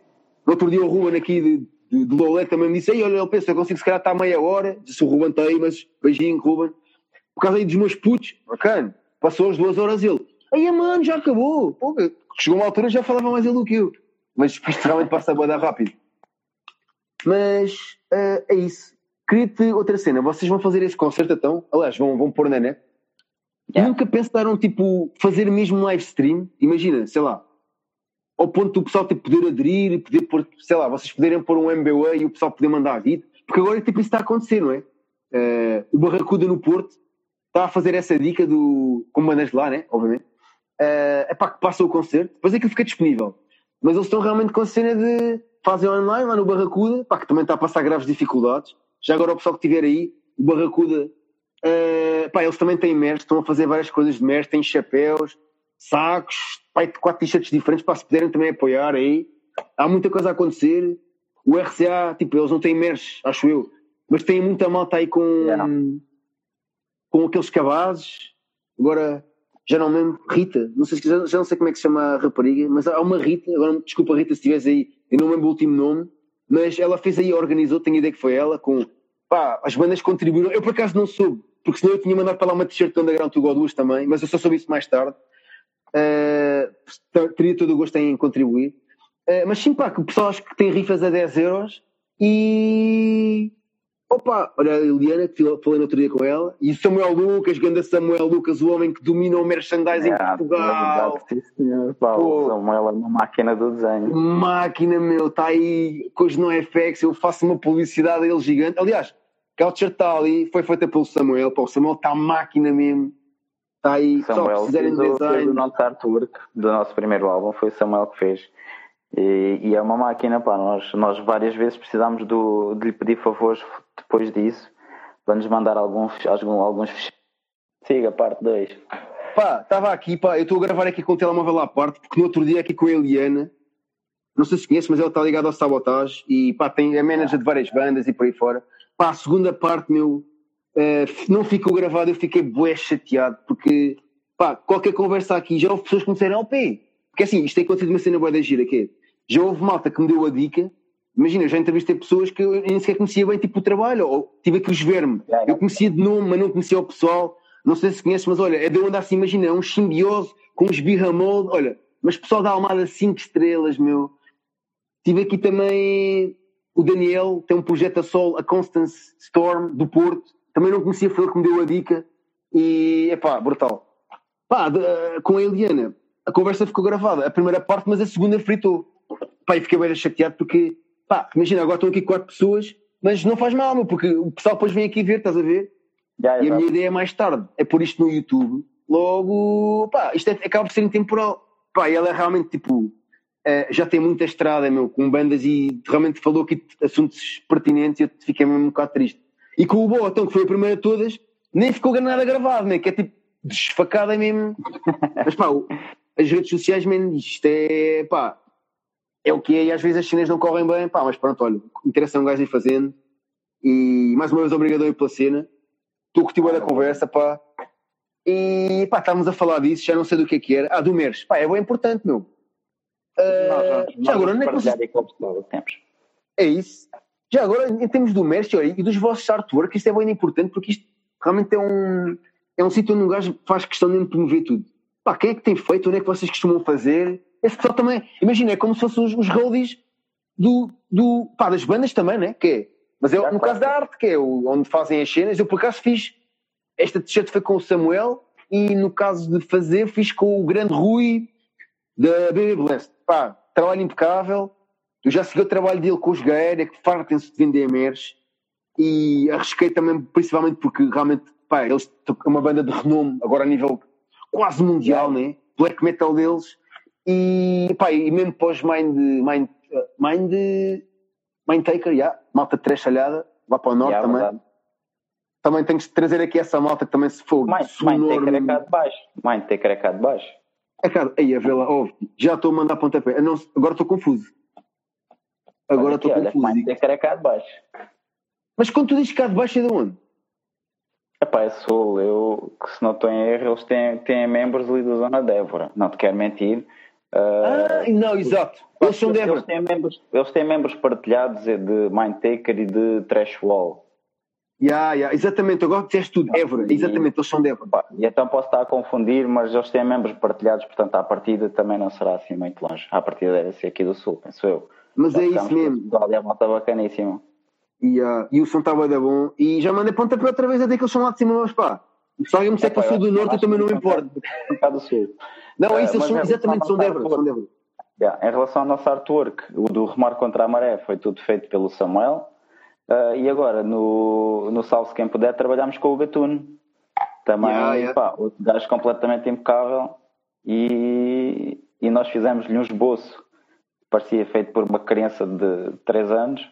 No outro dia o Ruben aqui de, de, de Lolé também me disse, aí olha, eu penso, eu consigo se calhar estar meia hora, disse o Ruben está aí, mas beijinho, Ruben. Por causa aí dos meus putos, bacana, passou as duas horas ele, aí mano, já acabou. Pô, chegou uma altura já falava mais ele do que eu. Mas isto realmente passa a boda rápido. Mas uh, é isso. Queria-te outra cena. Vocês vão fazer esse concerto então? Aliás, vão, vão pôr na net? Yeah. Nunca pensaram, tipo, fazer mesmo live stream? Imagina, sei lá, ao ponto do pessoal tipo, poder aderir e poder pôr, sei lá, vocês poderem pôr um MBA e o pessoal poder mandar a vida, porque agora tipo, isso está a acontecer, não é? Uh, o Barracuda no Porto está a fazer essa dica do. como mandas lá, né? Obviamente. Uh, é para que passa o concerto, depois é que fica disponível. Mas eles estão realmente com a cena de fazem online lá no Barracuda, pá, que também está a passar graves dificuldades. Já agora o pessoal que estiver aí, o Barracuda, uh, pá, eles também têm MERS, estão a fazer várias coisas de MERS, têm chapéus, sacos, pai, quatro t-shirts diferentes para se puderem também apoiar aí. Há muita coisa a acontecer. O RCA, tipo, eles não têm merch, acho eu, mas têm muita malta aí com, yeah. com aqueles cabazes. Agora, já não lembro, Rita, não sei, já, já não sei como é que se chama a rapariga, mas há uma Rita, agora desculpa Rita se estivesse aí, eu não lembro o último nome, mas ela fez aí, organizou, tenho ideia que foi ela, com, pá, as bandas contribuíram, eu por acaso não soube, porque senão eu tinha mandado para lá uma t-shirt do Underground to duas também, mas eu só soube isso mais tarde. Uh, teria todo o gosto em contribuir. Uh, mas sim, pá, que o pessoal acho que tem rifas a 10 euros e. Opa, olha a Eliana, que falei no outro dia com ela, e Samuel Lucas, grande Samuel Lucas, o homem que domina o merchandising é, em Portugal. Sim, senhor, Paulo. Samuel é uma máquina do desenho. Máquina, meu, está aí com os NoFX, eu faço uma publicidade a ele gigante. Aliás, t-shirt está ali, foi feita pelo Samuel, pô, o Samuel está máquina mesmo. Está aí, Samuel, só fizerem do, design. Do nosso artwork do nosso primeiro álbum foi o Samuel que fez. E, e, é uma máquina, pá, nós, nós várias vezes precisámos do, de lhe pedir favores depois disso nos mandar alguns, alguns, alguns Siga, parte 2. Pá, estava aqui, pá, eu estou a gravar aqui com o telemóvel à parte, porque no outro dia aqui com a Eliana, não sei se conhece, mas ela está ligada ao Sabotage e pá, tem, é manager de várias bandas e por aí fora. Pá, a segunda parte, meu, uh, não ficou gravado, eu fiquei bué chateado, porque, pá, qualquer conversa aqui, já houve pessoas que me disseram, LP, porque assim, isto tem acontecido uma cena bué da gira, que é, já houve malta que me deu a dica, imagina, eu já entrevistei pessoas que eu nem sequer conhecia bem, tipo, o trabalho, ou tive que ver-me, eu conhecia de nome, mas não conhecia o pessoal, não sei se conheces, mas olha, é de andar assim, imagina, é um simbiose com uns birramol, olha, mas pessoal da Almada 5 estrelas, meu. Tive aqui também O Daniel tem um projeto a sol, a Constance Storm, do Porto. Também não conhecia, foi ele que me deu a dica. E, epá, brutal. Pá, de, com a Eliana, a conversa ficou gravada. A primeira parte, mas a segunda fritou. Pá, e fiquei bem chateado porque, pá, imagina, agora estão aqui quatro pessoas, mas não faz mal, meu, porque o pessoal depois vem aqui ver, estás a ver? E a minha ideia é mais tarde, é pôr isto no YouTube. Logo, pá, isto é, acaba por ser intemporal. Pá, e ela é realmente tipo, eh, já tem muita estrada, meu, com bandas e realmente falou aqui assuntos pertinentes e eu fiquei mesmo um bocado triste. E com o Boa, então, que foi a primeira de todas, nem ficou nada gravado, né? Que é tipo, desfacada mesmo. Mas pá, as redes sociais, man, isto é, pá, é o que é e às vezes as cenas não correm bem, pá, mas pronto, olha, interessa um gajo ir fazendo. E mais uma vez, obrigado aí pela cena. Estou curtindo a conversa, pá. E pá, estávamos a falar disso, já não sei do que é que era. Ah, do MERS. Pá, é bem importante, meu. Ah, Nós vamos- já nós agora, onde é que vocês... É isso. Já agora, em termos do MERS olha, e dos vossos artwork, isto é bem importante porque isto realmente é um, é um sítio onde um gajo faz questão de promover tudo. Pá, quem é que tem feito? Onde é que vocês costumam fazer? Esse pessoal também, imagina, é como se fossem os, os roadies do, do, pá, das bandas também, né? Que é, mas é, Já, no caso da arte, que é o, onde fazem as cenas, eu por acaso fiz, esta t-shirt foi com o Samuel e no caso de fazer fiz com o grande Rui da BB Blast. Pá, trabalho impecável. Eu já segui o trabalho dele com os Gaera, que fartem-se de vender merch. E arrisquei também, principalmente porque realmente, pá, eles têm uma banda de renome, agora a nível quase mundial, né? Black metal deles. E, pá, e mesmo pós Mind, Mind, Mind, Mind Taker, yeah, malta trechalhada, lá para o norte Já, também. verdade. Também tenho que trazer aqui essa malta que também se for. Mind, Mind Taker é cá de baixo. Mind Taker é cá de baixo. É cara, aí a vê-la, oh, já estou a mandar pontapé. Não- agora estou confuso. Agora estou confuso. Mind Taker é cá de baixo. Mas quando tu dizes cá de baixo é de onde? Epá, é Sul. Eu, que se não estou em erro, eles têm, têm membros ali da zona de Évora. Não te quero mentir. Ah, Ah, não, exato. Eles são de Évora. Eles têm membros, eles têm membros partilhados de Mind Taker e de Trash Wall. Yeah, yeah, exatamente, agora disseste tudo. Évora, E- exatamente, eles são de Évora. E então posso estar a confundir, mas eles têm membros partilhados, portanto, à partida também não será assim muito longe. À partida deve ser aqui do Sul, penso eu. Mas é isso com mesmo. o pessoal E a malta bacaníssima. E, ah, e o som estava da bom. E já mandei pontapé outra vez a dizer que eles são lá de cima, mas pá. Se alguém me disser que eu Epá, sou do norte, eu também não me importo. Bocado do Sul. Não, é isso, mas são, é exatamente, são ao São de Évora. Yeah, Em relação ao nosso artwork, o do Remar contra a Maré foi tudo feito pelo Samuel. Ah, e agora, no, no Salve Quem Puder, trabalhamos com o Gatuno. Também, Yeah, yeah. pá, outro gajo completamente impecável. E, e nós fizemos-lhe um esboço, parecia feito por uma criança de 3 anos.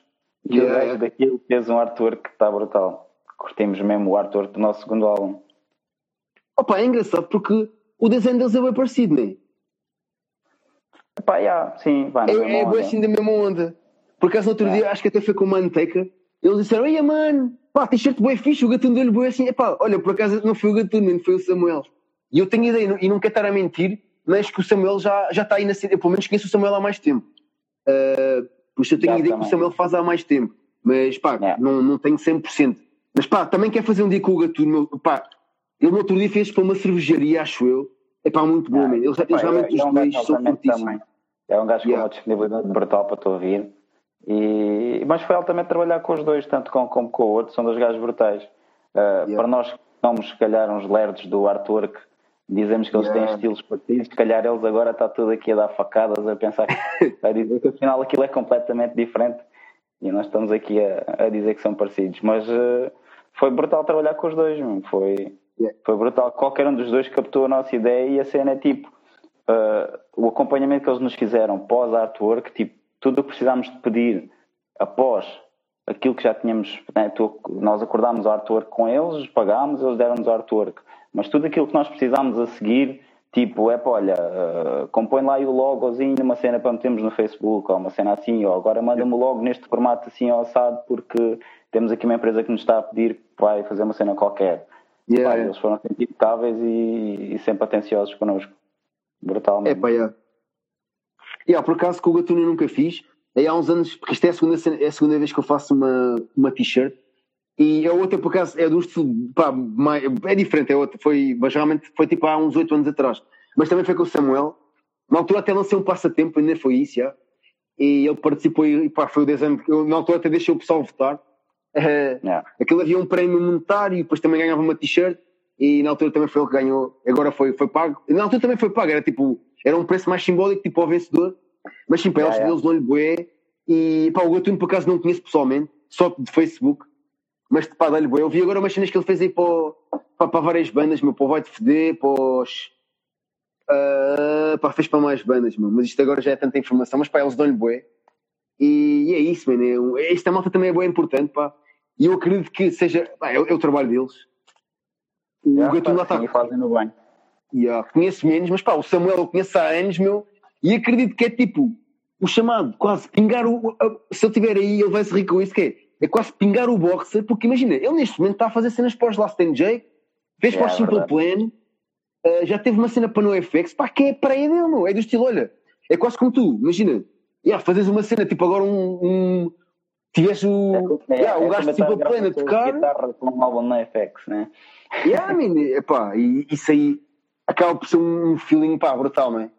E Yeah, o gajo daquilo fez um artwork que está brutal. Curtimos mesmo o artwork do nosso segundo álbum. Opa, é engraçado porque o desenho deles é bem parecido, não é? Pá, yeah, sim, vai É, é bem assim da mesma onda. Por acaso, no outro É. dia, acho que até foi com o Manteca, eles disseram: Ei, mano, pá, t-shirt bem fixe, o gatuno dele bem assim. Epá, olha, por acaso não foi o gatuno, foi o Samuel. E eu tenho ideia, e não quero estar a mentir, mas que o Samuel já, já está aí na cena. Eu pelo menos conheço o Samuel há mais tempo. Uh, por isso eu tenho Já ideia que também. o Samuel faz há mais tempo. Mas pá, É. não, não tenho 100%. Mas pá, também quer fazer um dia com o gatuno. meu- Pá, ele no outro dia fez para uma cervejaria, acho eu. É pá, muito bom, Ah, man. Eles, eles Pá, realmente, os dois são fortíssimos. É um gajo com Yeah. uma disponibilidade brutal para te ouvir. E, mas foi altamente trabalhar com os dois, tanto com, como com o outro, são dois gajos brutais. Uh, Para nós que somos, se calhar, uns lerdos do artwork, dizemos que eles Yeah. têm estilos parecidos, se calhar eles agora está tudo aqui a dar facadas, a pensar que, a dizer que afinal aquilo é completamente diferente. E nós estamos aqui a, a dizer que são parecidos. Mas uh, foi brutal trabalhar com os dois, foi, Yeah. foi brutal. Qualquer um dos dois captou a nossa ideia e a cena é tipo uh, o acompanhamento que eles nos fizeram pós-artwork, tipo, tudo o que precisámos de pedir após aquilo que já tínhamos, né, tu- nós acordámos o artwork com eles, pagámos, eles deram-nos o artwork, mas tudo aquilo que nós precisámos a seguir, tipo, é pá, olha, uh, compõe lá o logozinho, uma cena para metermos no Facebook, ou uma cena assim, ou agora manda-me logo neste formato assim ao assado, porque temos aqui uma empresa que nos está a pedir que vai fazer uma cena qualquer. Yeah, Pá, yeah. Eles foram sempre impecáveis e, e sempre atenciosos connosco. Brutal É mesmo. pá, yeah. Yeah, por acaso com o Gatuno eu nunca fiz. Aí há uns anos, porque isto é a segunda, é a segunda vez que eu faço uma, uma t-shirt. E a outra, por acaso, é do estilo, pá, mais- é diferente, é outra. Foi, mas realmente foi tipo há uns oito anos atrás. Mas também foi com o Samuel. Na altura até lancei um passatempo, ainda foi isso, já. e ele participou e pá, foi o desenho que eu na altura até deixei o pessoal votar. Eh, Yeah. aquilo havia um prémio monetário e depois também ganhava uma t-shirt e na altura também foi ele que ganhou, agora foi, foi pago. Na altura também foi pago, era tipo, era um preço mais simbólico, tipo ao vencedor, mas sim, para Yeah, eles, eles não lhe bué. E pá, o Gatuno por acaso não conheço pessoalmente, só de Facebook, mas pá, dá-lhe bué. Eu vi agora umas cenas que ele fez aí para, o- pá, para várias bandas, meu, o Void FD, para os. ah, pá, fez para mais bandas, meu, mas isto agora já é tanta informação, mas pá, eles dão-lhe bué. E, e é isso, mano. é- Esta malta também é bem importante, pá. E eu acredito que seja. É, o- é o trabalho deles. O Yeah, Gatuno lá está. e fazem no bem. Yeah, conheço menos, mas pá, o Samuel eu conheço há anos, meu, e acredito que é tipo o chamado, quase pingar o. se ele estiver aí, ele vai se rir com isso, que é, é quase pingar o boxer, porque imagina, ele neste momento está a fazer cenas para os Last NJ, fez Yeah, para os é Simple verdade. Plan, ah, já teve uma cena para no FX, pá, que é para aí dele, meu, é do estilo, olha, é quase como tu, imagina, yeah, fazes uma cena, tipo agora um. um tivesse o. É, yeah, o é gajo como de Simple estar Plan a gravar tocar. guitarra com um álbum na FX, né? Yeah, I mean, epá, e isso aí acaba por ser um feeling pá, brutal, não é?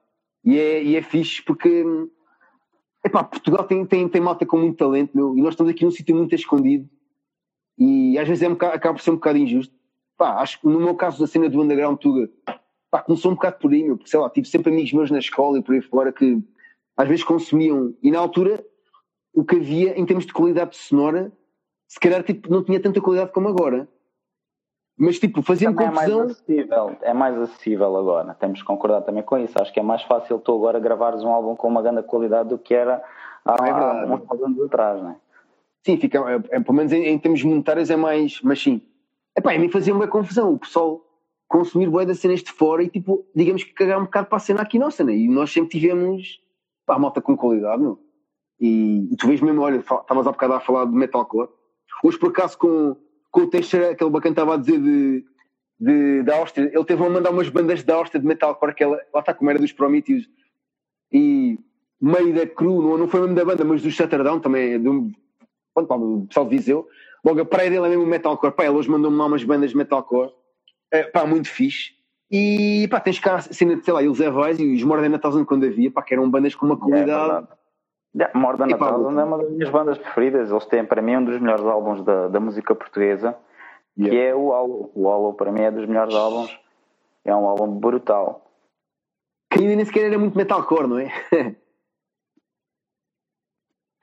E é, e é fixe porque epá, Portugal tem, tem, tem malta com muito talento meu, e nós estamos aqui num sítio muito escondido e às vezes é um bocado- acaba por ser um bocado injusto. Pá, acho que no meu caso da cena do Underground Tuga, pá, começou um bocado por aí, meu, porque sei lá, tive sempre amigos meus na escola e por aí fora que às vezes consumiam e na altura o que havia em termos de qualidade sonora se calhar tipo, não tinha tanta qualidade como agora. Mas tipo, fazia-me Também é mais confusão. acessível, é mais acessível agora. Temos que concordar também com isso. Acho que é mais fácil tu agora gravares um álbum com uma grande qualidade do que era há, É há uns anos atrás, né? Sim, fica, é, é, pelo menos em, em termos monetários é mais. Mas sim. Epá, a mim fazia uma confusão. O pessoal consumir boé das cenas de fora e tipo, digamos que cagar um bocado para a cena aqui nossa, né? E nós sempre tivemos pá, malta com qualidade, meu. E, e tu vês mesmo, olha, estavas há bocado a falar de metalcore. Hoje por acaso com, com o Teixeira, aquele bacana estava a dizer de, de, da Áustria, ele teve a mandar umas bandas da Áustria de metalcore, que ela, lá está como era dos Prometheus. E meio da cru, não, não foi mesmo da banda, mas do Shutterdown também, é um, pronto, pá, o pessoal de Viseu. Logo a praia dele é mesmo metalcore. Pá, ele hoje mandou-me lá umas bandas de metalcore. É, pá, muito fixe. E pá, tens cá a cena de, sei lá, eles Evais e os Mordena Thousand quando havia, pá, que eram bandas com uma É qualidade. verdade. Yeah, More Than a Epá, Thousand é uma das minhas bandas preferidas. Eles têm para mim um dos melhores álbuns da, da música portuguesa, que Yeah. é o Hollow. O Hollow para mim é dos melhores álbuns. É um álbum brutal. que ainda nem sequer era muito metalcore, não é?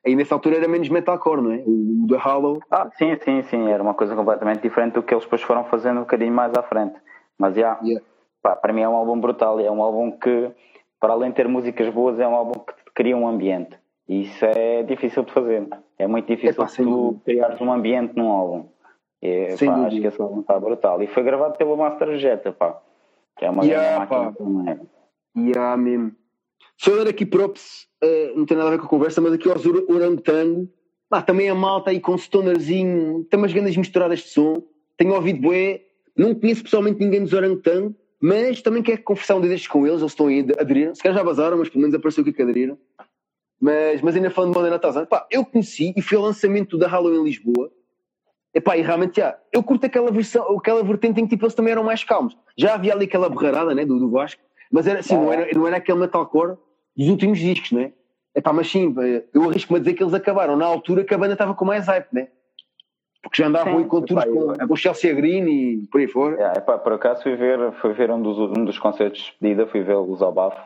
Aí nessa altura era menos metalcore, não é? O, The Hollow. Ah, sim, sim, sim. Era uma coisa completamente diferente do que eles depois foram fazendo um bocadinho mais à frente. Mas já, Yeah. pá, para mim é um álbum brutal. e É um álbum que, para além de ter músicas boas, é um álbum que cria um ambiente. Isso é difícil de fazer. É muito difícil Epá, tu criares um ambiente num álbum. E, Sem pá, acho que esse álbum está brutal. E foi gravado pelo Master Jetta, pá. Que é uma Yeah, grande máquina também. Há mesmo. Só dar aqui props, eh, não tem nada a ver com a conversa, mas aqui aos Orangotango. Pá, também a malta aí com stonerzinho, tem umas grandes misturadas de som. Tenho ouvido bué, não conheço pessoalmente ninguém dos Orangotango, mas também quero conversar um dia destes com eles, eles estão aí, ad- aderiram. Se calhar já vazaram, mas pelo menos apareceu aqui que aderiram. Mas, mas ainda falando de Modena Tarzan, pá, eu conheci e fui ao lançamento da Halloween em Lisboa. Epá, e realmente, já, eu curto aquela versão, aquela vertente em que tipo, eles também eram mais calmos. Já havia ali aquela berrarada, né, do, do Vasco, mas era assim, Ah, não, é. era, não era aquele metalcore dos últimos discos, né? Epá, mas sim, eh, eu arrisco-me a dizer que eles acabaram na altura que a banda estava com mais hype, né? Porque já andavam Sim, aí com com, com Chelsea Green e por aí fora. Yeah, epá, por acaso fui ver, fui ver um, dos, um dos concertos de despedida, fui vê-los ao bafo.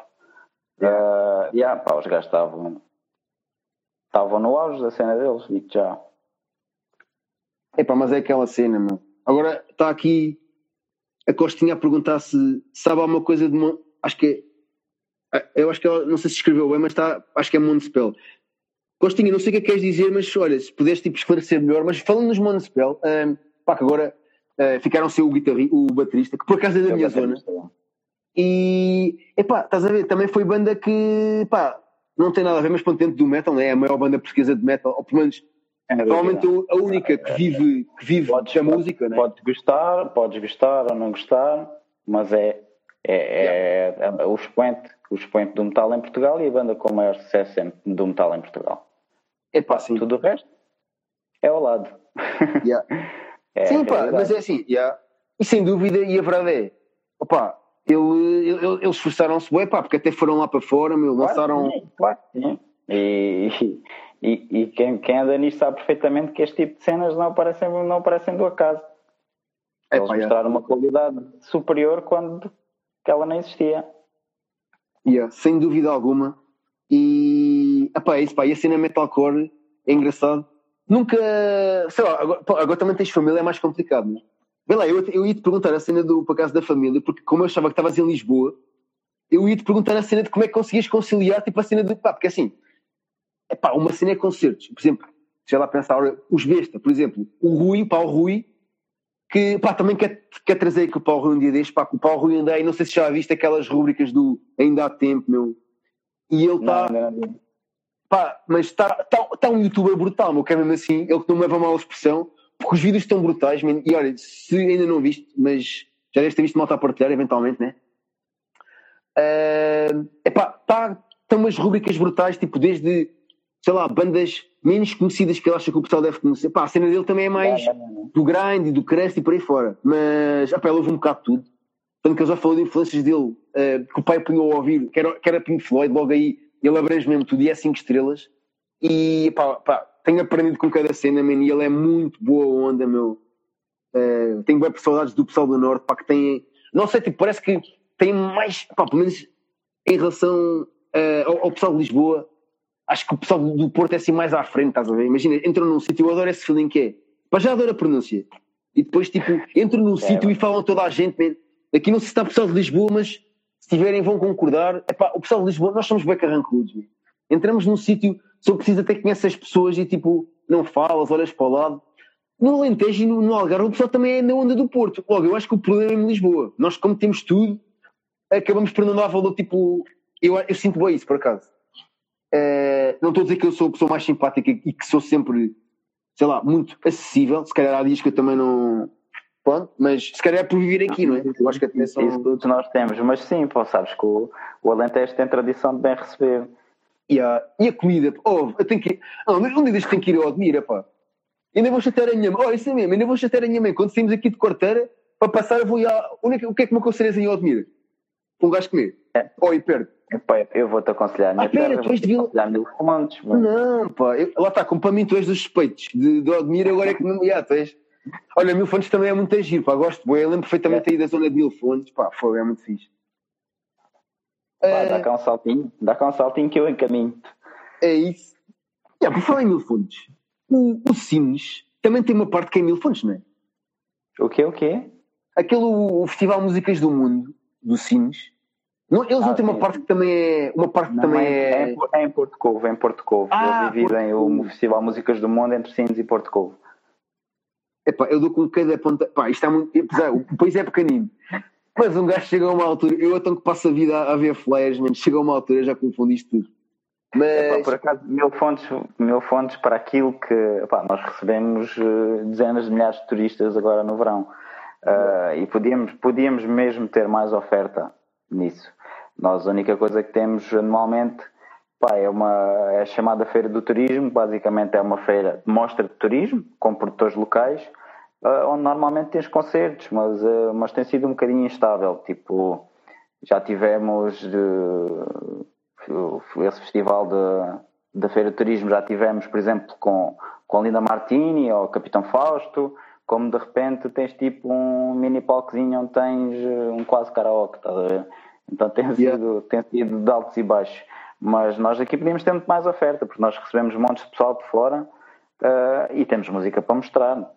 Yeah. yeah, pá, os gajos estavam estavam no auge da cena deles, digo já. Epá, mas é aquela cena, meu. Agora está aqui a Costinha a perguntar se sabe alguma coisa de. Mon... Acho que é. Eu acho que ela, não sei se escreveu bem, mas está. Acho que é Monspell. Costinha, não sei o que é que queres dizer, mas olha, se puderes tipo, esclarecer melhor, mas falando nos Monspell, um, pá, que agora ah, ficaram sem o, guitarri, o baterista, que por acaso é da minha zona. E, epá, estás a ver, também foi banda que, pá, não tem nada a ver, mas ponto dentro do metal, né? é a maior banda portuguesa de metal, ou pelo menos, provavelmente a única que vive, que vive Podes- da música, né? Podes gostar, podes gostar ou não gostar, mas é, é, é, é o, expoente, o expoente do metal em Portugal e a banda com o maior sucesso do metal em Portugal. Epá, sim. Tudo o resto é ao lado. Yeah. É sim, pá, mas é assim, yeah. e sem dúvida, e a verdade é, opá, ele, ele- eles esforçaram-se bem, pá, porque até foram lá para fora, meu, lançaram, Claro que sim, claro sim. E, e, e quem, quem anda nisto sabe perfeitamente que este tipo de cenas não aparecem, não aparecem do acaso. É, Eles pá, é. mostraram uma qualidade superior quando que ela nem existia. Yeah, sem dúvida alguma. E, epá, é isso, pá, e a cena metalcore é engraçado. Nunca, sei lá, agora, pá, agora também tens família, é mais complicado, não é? Vê lá, eu, eu ia te perguntar a cena do, por acaso, da família, porque como eu achava que estavas em Lisboa, eu ia te perguntar a cena de como é que conseguias conciliar, tipo, a cena de, pá, porque assim, é pá, uma cena é concertos, por exemplo, deixa lá pensar, ora, os besta, por exemplo, o Rui, o Paulo Rui, que, pá, também quer, quer trazer aqui o Paulo Rui um dia deste, pá, que o Paulo Rui anda aí, não sei se já viste aquelas rubricas do Ainda há Tempo, meu, e ele está, pá, mas está tá, tá um youtuber brutal, meu, que é mesmo assim, ele que não me leva mal a expressão, porque os vídeos estão brutais, man. e olha, se ainda não viste, mas já deves ter visto malta a partilhar, eventualmente, né? É epá, tá, estão umas rubricas brutais, tipo, desde, sei lá, bandas menos conhecidas que ele acha que o pessoal deve conhecer. Pá, a cena dele também é mais Não, não, não. do grind e do crust e por aí fora. Mas, epá, ele ouve um bocado de tudo. Tanto que ele já falou de influências dele, eh, que o pai punhou a ouvir, que era, que era Pink Floyd, logo aí ele abrange mesmo tudo e é 5 estrelas. E, pá, pá, tenho aprendido com cada cena, man, e ele é muito boa onda, meu. Eh, tenho bem saudades do pessoal do Norte, pá, que tem, não sei, tipo, parece que tem mais, pá, pelo menos em relação eh, ao, ao pessoal de Lisboa, acho que o pessoal do Porto é assim mais à frente, estás a ver? Imagina, entram num sítio, eu adoro esse feeling que é, pá, já adoro a pronúncia. E depois, tipo, entram num sítio e falam toda a gente, man. Aqui não se está o pessoal de Lisboa, mas se tiverem vão concordar. Epá, o pessoal de Lisboa, nós somos bem carrancudos, man. Entramos num sítio, só preciso até conhecer as pessoas e tipo, não falas, olhas para o lado. No Alentejo e no, no Algarve, o pessoal também é na onda do Porto. Logo, eu acho que o problema é em Lisboa. Nós, como temos tudo, acabamos por não dar valor, tipo, eu, eu sinto bem isso, por acaso. Eh, não estou a dizer que eu sou a pessoa mais simpática e que sou sempre, sei lá, muito acessível. Se calhar há dias que eu também não. Pronto, mas se calhar é por viver aqui, não é? Eu acho que a Isso, atenção. isso todos nós temos, mas sim, pô, sabes que o, o Alentejo tem tradição de bem receber. E a, e a comida, oh, eu tenho que. Não, um dia deste tenho que ir ao Admira, pá. Ainda vou chatear a minha mãe. Oh, isso é mesmo, ainda vou chatear a minha mãe. Quando saímos aqui de quarteira, para passar, eu vou ir é que- O que é que me aconselhas em Admira? Um gajo comer? É. Oh, e perto. Epá, eu vou-te aconselhar Ah, pera, tu és de Vila-. Não, pá. Eu, lá está, como para mim tu és dos suspeitos de, de Admira, agora é que não. Já, tu és. Olha, Mil Fontes também é muito agir, pá. Gosto, boa. Eu lembro perfeitamente aí da zona de Mil Fontes, pá. Foi, é muito fixe. Pá, Eh, dá cá um saltinho, dá cá um saltinho que eu encaminho. É isso. Yeah, por falar em Mil Fontes, o, o Sines também tem uma parte que é Mil Fontes, não é? O quê, o quê? Aquele o Festival Músicas do Mundo, do Sines, não, eles não Ah, têm uma parte que também é. Uma parte Não, também é, é. é, em- é Porto Covo, é em Porto Covo. Ah, Eles dividem Porto o. Festival Músicas do Mundo entre Sines e Porto Covo. Epá, eu dou com cada ponta. Pá, isto é muito. Apesar, o país é pequenino. Mas um gajo chega a uma altura. Eu então que passo a vida a, ver flares, mano, chega a uma altura já confundi isto tudo. Epá, Mas. por acaso, mil fontes, mil fontes para aquilo que epá, nós recebemos eh, dezenas de milhares de turistas agora no verão. Ah, e podíamos, podíamos mesmo ter mais oferta nisso. Nós a única coisa que temos anualmente pá, é, uma, é a chamada Feira do Turismo, basicamente é uma feira de mostra de turismo, com produtores locais, ah, onde normalmente tens concertos, mas, ah, mas tem sido um bocadinho instável. Tipo, já tivemos de, esse festival de, da Feira de Turismo, já tivemos, por exemplo, com, com a Linda Martini ou o Capitão Fausto, como de repente tens tipo um mini palcozinho onde tens eh, um quase karaoke, estás a ver? Então tem sido, Yeah. tem sido de altos e baixos. Mas nós aqui podíamos ter muito mais oferta, porque nós recebemos montes de pessoal de fora eh, e temos música para mostrar.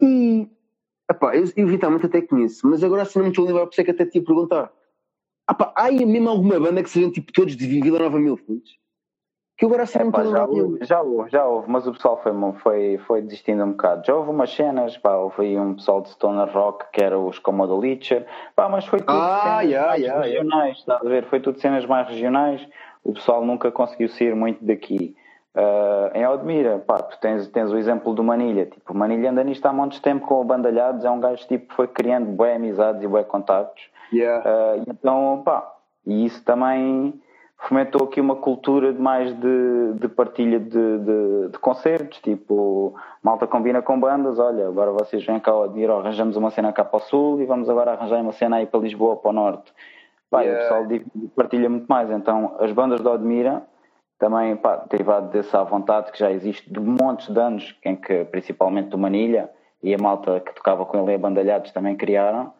E. Epá, eu eventualmente até conheço, mas agora assim não me estou a lembrar, por isso é que até te ia perguntar. Epá, há aí mesmo alguma banda que sejam tipo todos de Vila Nova Mil Fontes? Que eu agora assim não me Epá, estou a já, lembrar. houve, já houve, já houve, mas o pessoal foi, foi, foi desistindo um bocado. Já houve umas cenas, pá, houve aí um pessoal de Stoner Rock que era os Comodo Leacher, pá, mas foi tudo Ah, cenas yeah, mais yeah, yeah. regionais, estás a ver? Foi tudo cenas mais regionais, o pessoal nunca conseguiu sair muito daqui. Ah, em Odmira, pá, tu tens, tens o exemplo do Manilha, tipo, o Manilha anda nisto há montes de tempo com o Bandalhados, é um gajo tipo foi criando boas amizades e boas contactos. Yeah. Ah, então, pá, e isso também fomentou aqui uma cultura de mais de, de partilha de, de, de concertos, tipo, malta combina com bandas, olha, agora vocês vêm cá ao arranjamos uma cena cá para o sul e vamos agora arranjar uma cena aí para Lisboa, para o norte. Pá, e o Yeah. pessoal partilha muito mais, então as bandas do Admira também pá, derivado desse à vontade que já existe de montes de anos, em que principalmente do Manilha e a malta que tocava com ele em bandalhados também criaram.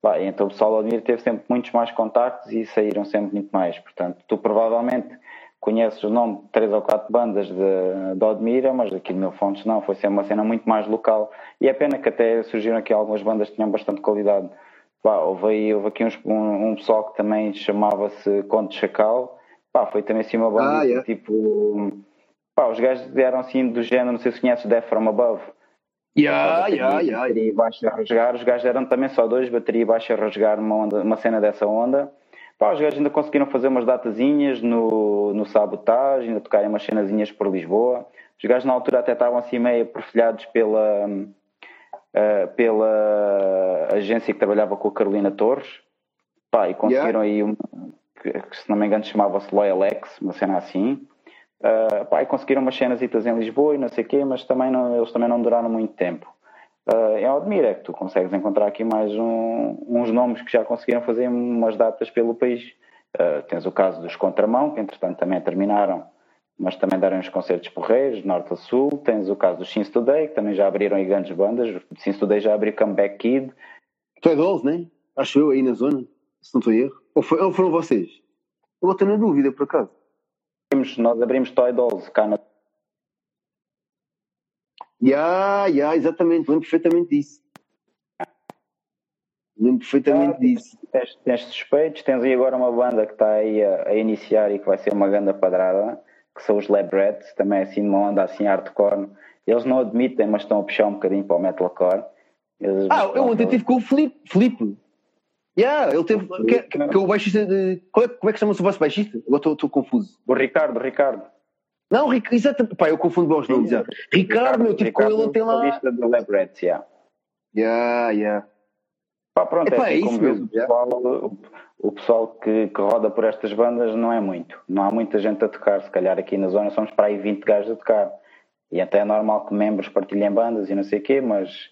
Pá, então o pessoal Admir teve sempre muitos mais contactos e saíram sempre muito mais. Portanto, tu provavelmente conheces o nome de três ou quatro bandas de, de Odmira, mas aqui no meu Fontes não, foi sempre uma cena muito mais local. E é pena que até surgiram aqui algumas bandas que tinham bastante qualidade. Pá, houve, aí, houve aqui uns, um, um pessoal que também chamava-se Conde Chacal. Pá, foi também assim uma banda Ah, yeah. tipo. Pá, os gajos eram assim do género, não sei se conheces Death From Above. Yeah, bateria, yeah, yeah. bateria e baixo a rasgar. Os gajos eram também só dois, bateria e baixo a rasgar uma, onda, uma cena dessa onda. Pá, os gajos ainda conseguiram fazer umas datazinhas no, no Sabotage, ainda tocarem umas cenazinhas por Lisboa. Os gajos na altura até estavam assim meio perfilhados pela, eh, pela agência que trabalhava com a Carolina Torres. Pá, e conseguiram aí um, que, que, se não me engano chamava-se Loyalex, uma cena assim. Uh, pá, conseguiram umas cenas em Lisboa e não sei o quê, mas também não, eles também não duraram muito tempo. Uh, é Admira é que tu consegues encontrar aqui mais um, uns nomes que já conseguiram fazer umas datas pelo país. Uh, tens o caso dos Contramão, que entretanto também terminaram, mas também deram uns concertos porreiros, norte a sul. Tens o caso dos Sins Today, que também já abriram aí grandes bandas. O Sins Today já abriu Comeback Kid. Tu é Dolls, né? Acho eu, aí na zona, se não estou em erro. Ou, foi, ou foram vocês? Eu ter na dúvida, por acaso. Nós abrimos Toy Dolls cá na Ya, ya, exatamente, lembro perfeitamente disso. Lembro perfeitamente Ah, disso. Tens, tens suspeitos, tens aí agora uma banda que está aí a, a iniciar e que vai ser uma grande padrada, que são os Lab Rats, também assim numa onda assim hardcore. Eles não admitem, mas estão a puxar um bocadinho para o metalcore. Eles, Ah, eu ontem estive com o Felipe. Felipe. Ya, ele teve. Que, que, que é o baixista de. É, como é que chama-se o vosso baixista? Agora estou confuso. O Ricardo, Ricardo. Não, Ric- exatamente. Pá, eu confundo os nomes. já. Ricardo, meu, tive com ele ontem lá. vocalista do Lab Rats, yeah. Ya, ya. Pá, pronto, Epá, é é assim, como isso mesmo, o pessoal, o, o pessoal que, que roda por estas bandas não é muito. Não há muita gente a tocar. Se calhar aqui na zona somos para aí 20 gajos a tocar. E até é normal que membros partilhem bandas e não sei o quê, mas,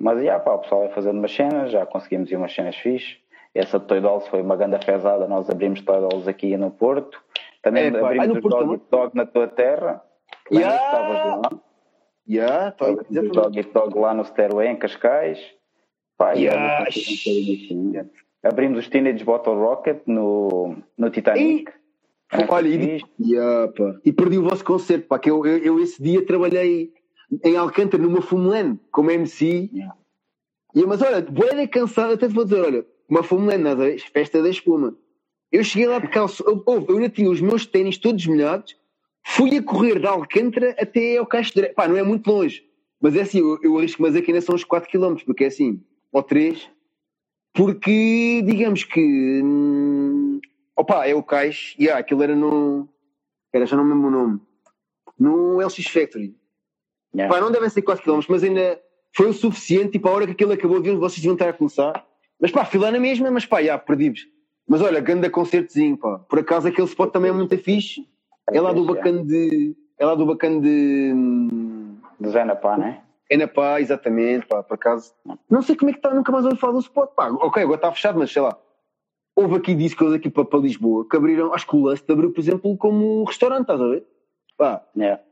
mas já, pá, o pessoal vai fazendo umas cenas, já conseguimos ir umas cenas fixe. Essa de Toy Dolls foi uma grande fezada, nós abrimos Toy Dolls aqui no Porto. Também É, abrimos no os Porto Dog? Dog na tua terra. Ya! que estavas lá. Abrimos os exatamente. Dog Eat Dog lá no Stairway, em Cascais. Pá, e Ya, abrimos os Teenage Bottle Rocket no, no Titanic. Foi Olha, e, pá. e perdi o vosso concerto, pá, que eu, eu, eu esse dia trabalhei em Alcântara, numa Fumulene, como MC. Yeah. E, mas olha, boeda cansado, até te vou dizer, olha, uma Fumulene, nada, festa da espuma. Eu cheguei lá de calço, eu, eu, ainda tinha os meus ténis todos molhados, fui a correr de Alcântara até ao Caixo de Pá, não é muito longe, mas é assim, eu, eu arrisco, mas aqui ainda são uns 4 km, porque é assim, ou 3, porque digamos que. Hum, opa, é o Cais, e ah, aquilo era no. Era, já não me lembro o nome. No LX Factory. Yeah. Pá, não devem ser 4 km, mas ainda foi o suficiente, tipo, a hora que aquilo acabou, deviam- vocês deviam estar a começar. Mas pá, fui lá na mesma, mas pá, já, perdi-vos. Mas olha, ganda concertozinho, pá. Por acaso aquele spot também é muito fixe. É lá do bacana de. É lá do bacana de. hum, Do Zé Napá, né? É na pá, exatamente, pá, por acaso. Não sei como é que está, nunca mais ouvi falar do spot, pá. Ok, agora está fechado, mas sei lá. Houve aqui discos aqui para, para Lisboa que abriram, acho que o Lust abriu, por exemplo, como restaurante, estás a ver? Pá, Yeah.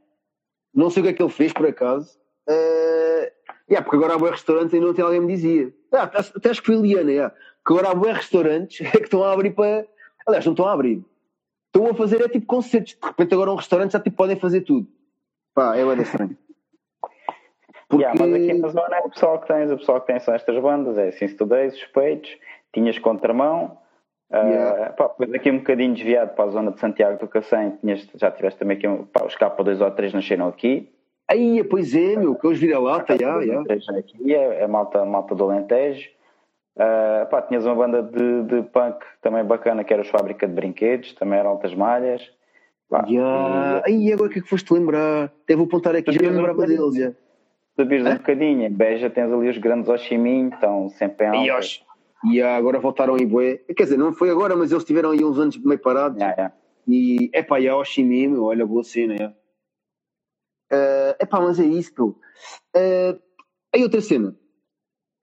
Não sei o que é que ele fez, por acaso. Uh, yeah, porque agora há bons restaurantes e não alguém me dizia. Ah, até acho que foi a Liana, yeah, que agora há bons restaurantes que estão a abrir para. Aliás, não estão a abrir. Estão a fazer é tipo concertos. De repente agora um restaurante já tipo, podem fazer tudo. Pá, é bem estranho. Porque... Yeah, mas aqui na zona é o pessoal que tens, o pessoal que tem são estas bandas, é assim, Today, Suspeitos, tinhas Contramão, ah, Yeah. pá, depois aqui um bocadinho desviado para a zona de Santiago do Cacém, tinhas, já tiveste também aqui, um, pá, os K2 ou 3 nasceram aqui, Aí, pois é, meu, que hoje vira lata, já, já. Aqui é, é malta, malta do Alentejo, Ah, pá, tinhas uma banda de, de punk também bacana, que era os Fábrica de Brinquedos, também eram altas malhas, pá, Já. Aí, agora o que é que foste lembrar? Vou apontar aqui, já lembrava deles, já. subires um bocadinho, em Beja tens ali os grandes Oximin, estão sempre em E, alta. E agora voltaram em Bué. Quer dizer, não foi agora, mas eles tiveram aí uns anos meio parados. Yeah, yeah. E, epá, e a Oshimi, meu, olha, boa cena, é. Uh, epá, mas é isso, meu. Uh, aí outra cena.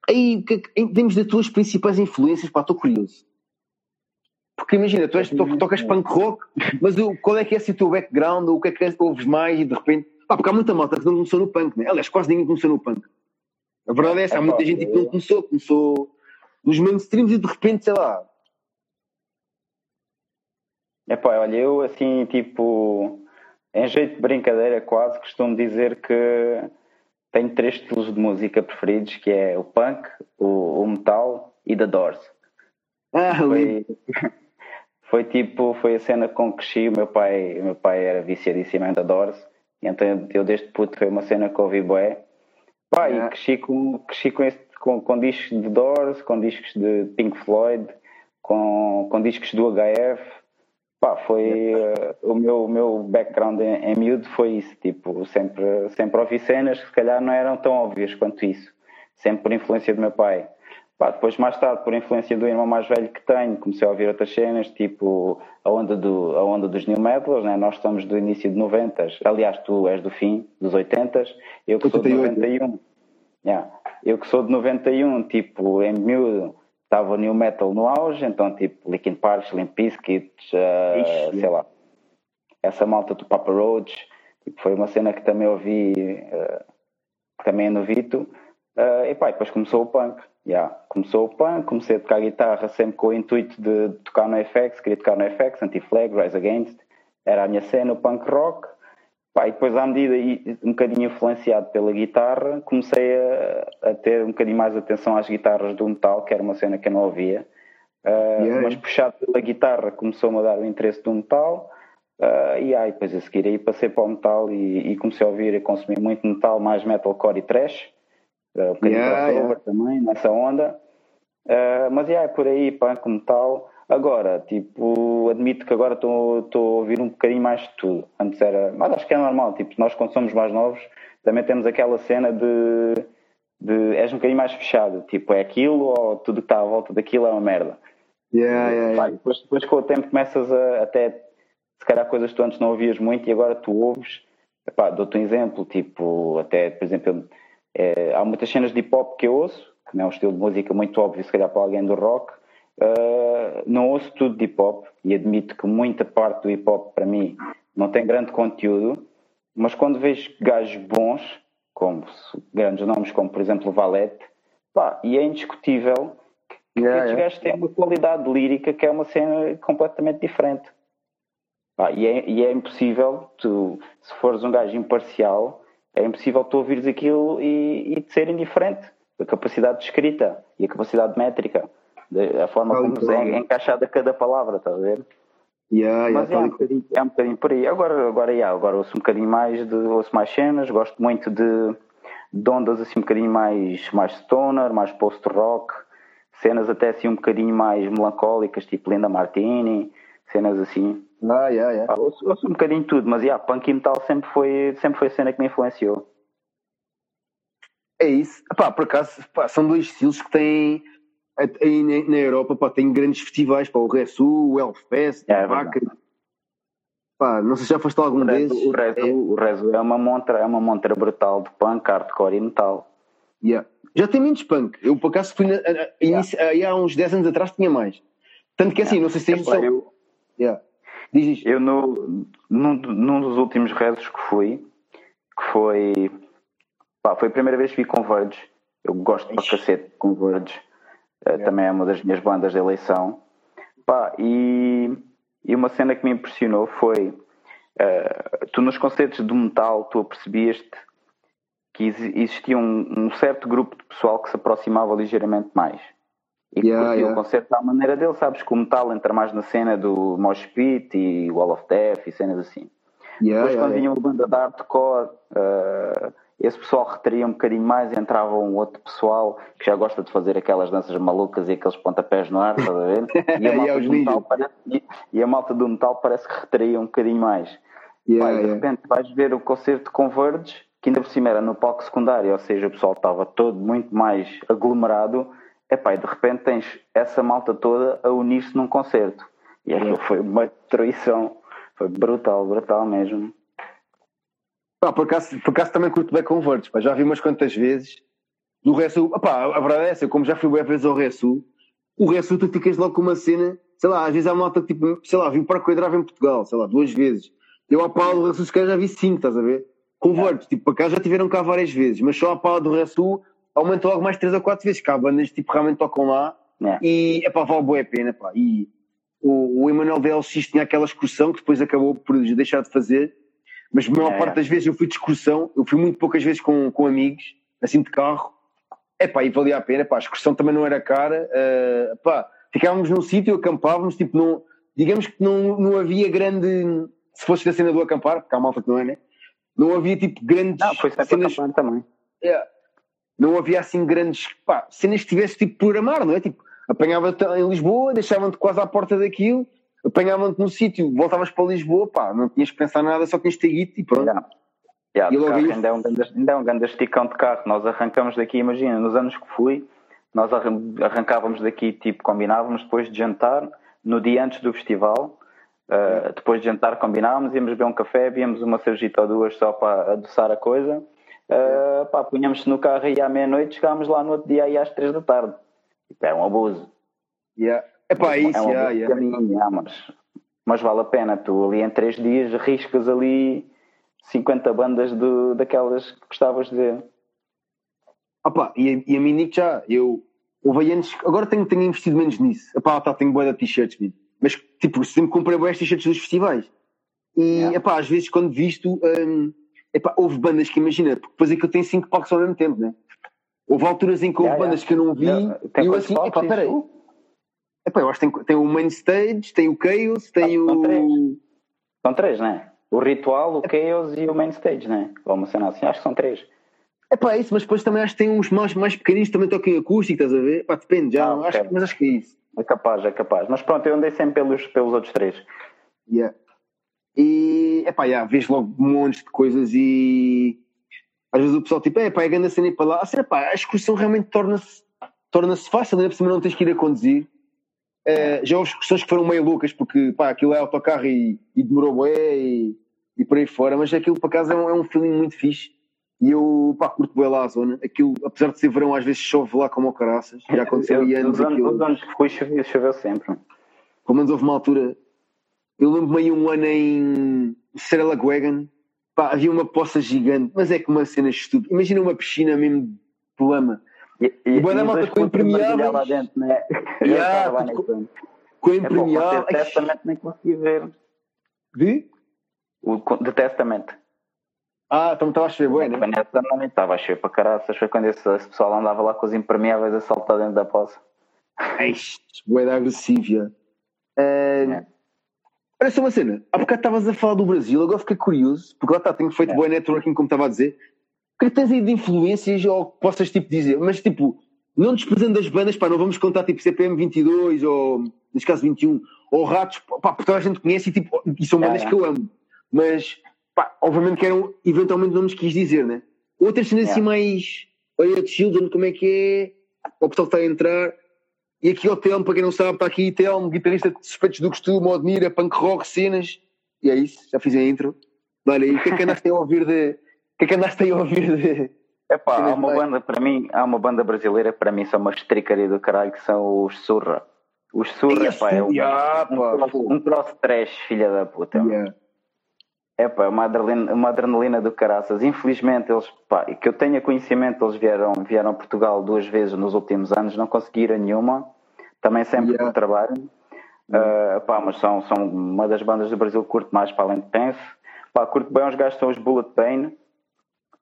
Aí, que é em termos das tuas principais influências, pá, estou curioso. Porque imagina, tu, és, tu tocas punk rock, mas o, qual é que é assim, o teu background, o que é que ouves mais e de repente. Pá, porque há muita malta que não começou no punk, né? Aliás, quase ninguém começou no punk. A verdade é essa, há muita pá, gente que não começou, começou nos mainstreams e de repente, sei lá. É pá, olha, eu assim, tipo, em jeito de brincadeira quase, costumo dizer que tenho três estilos de música preferidos, que é o punk, o, o metal e The Doors. Ah, Foi, foi tipo, foi a cena com que cresci, o meu pai, o meu pai era viciadíssimo em The Doors, então eu desde puto foi uma cena que ouvi bué. Pá, Yeah. e cresci com, cresci com, este, com, com discos de Doors, com discos de Pink Floyd, com, com discos do HF. Pá, foi eh, o meu, meu background em, em miúdo foi isso, tipo, sempre, sempre ouvi cenas que se calhar não eram tão óbvias quanto isso, sempre por influência do meu pai. Pá, depois mais tarde, por influência do irmão mais velho que tenho, comecei a ouvir outras cenas, tipo a onda, do, a onda dos new metals, né? nós estamos do início de 90 aliás tu és do fim dos 80 eu que sou de 88. 91. Yeah. Eu que sou de 91, tipo, em miúdo, estava o new metal no auge, então tipo Linkin Park, Limp Bizkit, uh, sei lá, essa malta do Papa Roach, tipo, foi uma cena que também ouvi uh, também no Vito, uh, e pá, depois começou o punk, yeah. começou o punk, comecei a tocar guitarra sempre com o intuito de, de tocar no FX, queria tocar no FX, Anti-Flag, Rise Against, era a minha cena, o punk rock, Pá, e depois, à medida, e um bocadinho influenciado pela guitarra, comecei a, a ter um bocadinho mais atenção às guitarras do metal, que era uma cena que eu não ouvia. Uh, Yeah. Mas puxado pela guitarra, começou-me a dar o interesse do metal. Uh, e aí, depois a seguir, aí passei para o metal e, e comecei a ouvir e consumir muito metal, mais metalcore e trash. Uh, um bocadinho Yeah, crossover também, nessa onda. Uh, mas yeah, por aí, punk, metal. Agora, tipo, admito que agora estou a ouvir um bocadinho mais de tudo. Antes era. Mas acho que é normal, tipo, nós quando somos mais novos também temos aquela cena de. de és um bocadinho mais fechado. Tipo, é aquilo ou tudo que está à volta daquilo é uma merda. Yeah, yeah, yeah. depois, depois com o tempo começas a até se calhar coisas que tu antes não ouvias muito e agora tu ouves. Epá, dou-te um exemplo, tipo, até, por exemplo, eh, há muitas cenas de hip hop que eu ouço, que não é um estilo de música muito óbvio, se calhar para alguém do rock. Uh, não ouço tudo de hip hop e admito que muita parte do hip hop para mim não tem grande conteúdo, mas quando vejo gajos bons, como grandes nomes como por exemplo o Valete, pá, e é indiscutível que Yeah, estes yeah. gajos têm uma qualidade lírica que é uma cena completamente diferente. Pá, e, é, e é impossível, tu, se fores um gajo imparcial, é impossível tu ouvires aquilo e, e te ser indiferente. A capacidade de escrita e a capacidade métrica, a forma como é encaixada cada palavra, estás a ver? Yeah, yeah, Mas é tal um, bocadinho, é um bocadinho por aí. Agora, agora, yeah, agora ouço um bocadinho mais, de, ouço mais cenas, gosto muito de, de ondas assim um bocadinho mais, mais stoner, mais post-rock, cenas até assim um bocadinho mais melancólicas, tipo Linda Martini, cenas assim. Ah, yeah, yeah. Ouço, ouço um bocadinho de tudo, mas yeah, punk e metal sempre foi, sempre foi a cena que me influenciou. É isso. Pá, por acaso, pá, são dois estilos que têm. Aí na Europa, pá, tem grandes festivais, pá, o Ressu, o Hellfest, É, é Vaca. Pá, não sei se já foste algum O desses. resto, o, resto, É, o resto é uma montra, é uma montra brutal de punk, hardcore e metal. yeah. Já tem menos punk. Eu, por acaso, fui na, a- a- inici- aí há uns 10 anos atrás tinha mais. Tanto que assim, não sei se tens noção. eu, Yeah. Diz isto. Eu, no, num, num dos últimos rezos que fui, que foi. Pá, foi a primeira vez que vi Converge. Eu gosto para Ixi. cacete de Converge. Eh, Também é uma das minhas bandas de eleição. Pá, e, e uma cena que me impressionou foi. eh, tu, nos concertos de metal, tu apercebias-te que exi- existia um, um certo grupo de pessoal que se aproximava ligeiramente mais. E que Yeah, yeah. o concerto à maneira dele, sabes que o metal entra mais na cena do Mosh Pit e Wall of Death e cenas assim. Yeah, Depois yeah, quando yeah. vinha uma banda de hardcore, eh, esse pessoal retraía um bocadinho mais e entrava um outro pessoal que já gosta de fazer aquelas danças malucas e aqueles pontapés no ar, estás a ver? E a malta, do, metal parece, e- e a malta do metal parece que retraía um bocadinho mais. Yeah, e de yeah. repente vais ver o concerto de Converge, que ainda por cima era no palco secundário, ou seja, o pessoal estava todo muito mais aglomerado. Epá, e de repente tens essa malta toda a unir-se num concerto. E aquilo foi uma destruição. Foi brutal, brutal mesmo. Pá, por, acaso, por acaso também curto bem Converts, pá, já vi umas quantas vezes. Do Ressu, pá, a verdade é essa, como já fui bem vezes ao Ressu, o Ressu tu ficas logo com uma cena sei lá, às vezes há malta que, tipo, sei lá, vi o Parque Quadrado em Portugal, sei lá, duas vezes. Eu à Pala do Rasul, se calhar já vi cinco, estás a ver? Converto, tipo, para cá já tiveram cá várias vezes, mas só a Pala do Rasul aumenta logo mais três ou quatro vezes, há bandas tipo, realmente tocam lá Yeah. e é pá, vale boa a pena, pá. E o, o Emanuel DLX tinha aquela excursão que depois acabou por deixar de fazer, mas a maior Yeah, parte das vezes eu fui de excursão, eu fui muito poucas vezes com, com amigos, assim de carro, é pá, e valia a pena, pá, a excursão também não era cara, eh, pá, ficávamos num sítio, acampávamos, tipo, não, digamos que não, não havia grande, se fosse da cena do acampar, porque há malta que não é, né? Não havia tipo grandes Não, foi cenas, também. é, não havia assim grandes, pá, cenas que tivesse tipo programar, não é? Tipo, apanhava-te em Lisboa, deixavam-te quase à porta daquilo, apanhavam-te num sítio, voltavas para Lisboa, pá, não tinhas que pensar nada, só tinhas que ter guito e pronto. Yeah. Yeah, E logo carro ainda, é um grande, ainda é um grande esticão de carro. Nós arrancamos daqui, imagina, nos anos que fui, nós arran- arrancávamos daqui, tipo, combinávamos depois de jantar, no dia antes do festival. uh, depois de jantar combinávamos, íamos beber um café, víamos uma cervejita ou duas só para adoçar a coisa. Uh, pá, punhamos-se no carro aí à meia-noite, chegávamos lá no outro dia aí às três da tarde. Tipo, é um abuso. Yeah. É pá, é isso, é um yeah, yeah. caminho, yeah, mas, mas vale a pena. Tu ali em três dias riscas ali 50 bandas do, daquelas que gostavas de ver. Opa, e, e a mim digo já, eu houve anos, agora tenho, tenho investido menos nisso. Epá, tá, tenho boa de t-shirts, mas tipo, sempre comprei boas t-shirts dos festivais. E Yeah. epá, às vezes quando visto, hum, epá, houve bandas que imagina, porque depois aquilo tem cinco palcos ao mesmo tempo, né? Houve alturas em que houve Yeah, bandas que eu não vi e eu assim, epá, peraí. isso? Epá, eu acho que tem, tem o main stage, tem o Chaos, tem Ah, são o. três. São três, né? O Ritual, o Chaos e o Main Stage, né? Ou uma cena assim, acho que são três. É isso, mas depois também acho que tem uns mais, mais pequeninos que também tocam em acústico, estás a ver? Epá, depende, já, Ah, acho, mas acho que é isso. É capaz, é capaz. Mas pronto, eu andei sempre pelos, pelos outros três. Yeah. E, epá, yeah, vês logo um monte de coisas e às vezes o pessoal tipo, é pá, é grande a cena ir para lá. Assim, epá, a excursão realmente torna-se torna fácil, ainda por cima não tens que ir a conduzir. Eh, já houve excursões que foram meio loucas porque pá, aquilo é autocarro e, e demorou bué e, e por aí fora, mas aquilo para casa é um, é um feeling muito fixe. E eu pá, curto bué lá a zona. Aquilo, apesar de ser verão, às vezes chove lá como ao caraças. Já aconteceu Eu- e anos os, anos, aquilo. os anos que fui choveu, choveu sempre. Pelo menos houve uma altura. Eu lembro-me aí um ano em Serelaguegan. Pá, havia uma poça gigante, mas é que uma cena estúpida. Imagina uma piscina mesmo de lama, E, bué da malta com impermeáveis. lá dentro, né? Yeah, lá com É impermeável. concerto de Testament nem consegui ver. De? O de Testament. Ah, então estava a chover, bueno. nessa não estava a chover para caraças. Foi quando esse, esse pessoal andava lá com os impermeáveis a saltar dentro da poça. Eish, bué da agressiva. Uh, Olha só uma cena. Há bocado estavas a falar do Brasil, agora fiquei curioso, porque lá está, tenho feito É. boa networking, como estava a dizer. Que tens aí de influências ou que possas tipo dizer? Mas tipo, não desprezando das bandas, pá, não vamos contar tipo CPM 22 ou, neste caso 21, ou Ratos, pá, porque toda a gente conhece e, tipo, e são bandas é. que eu amo. Mas, pá, obviamente que eram eventualmente nomes que quis dizer, né? Outras cenas assim É. mais, olha, de Children, como é que é? O pessoal está a entrar. E aqui o Telmo, para quem não sabe, está aqui Telmo, guitarrista de Suspeitos do Costume, Odmira, punk rock, cenas. E é isso, já fiz a intro. Olha aí, o que é que andaste a ouvir de. O que é que andaste aí a ouvir de. Epá, há uma banda para mim, há uma banda brasileira que para mim são uma estricaria do caralho que são os Surra. Os Surra, epá, é um, ah, um, pá, um troço trash, filha da puta. Yeah. É uma adrenalina, uma adrenalina do caraças. Infelizmente, eles, pá, que eu tenha conhecimento, eles vieram, vieram a Portugal duas vezes nos últimos anos, não conseguiram nenhuma, também sempre Yeah. por trabalho. Ah, pá, mas são, são uma das bandas do Brasil que curto mais para além de Pense. Pá, curto bem os gajos, são os Bullet Pain,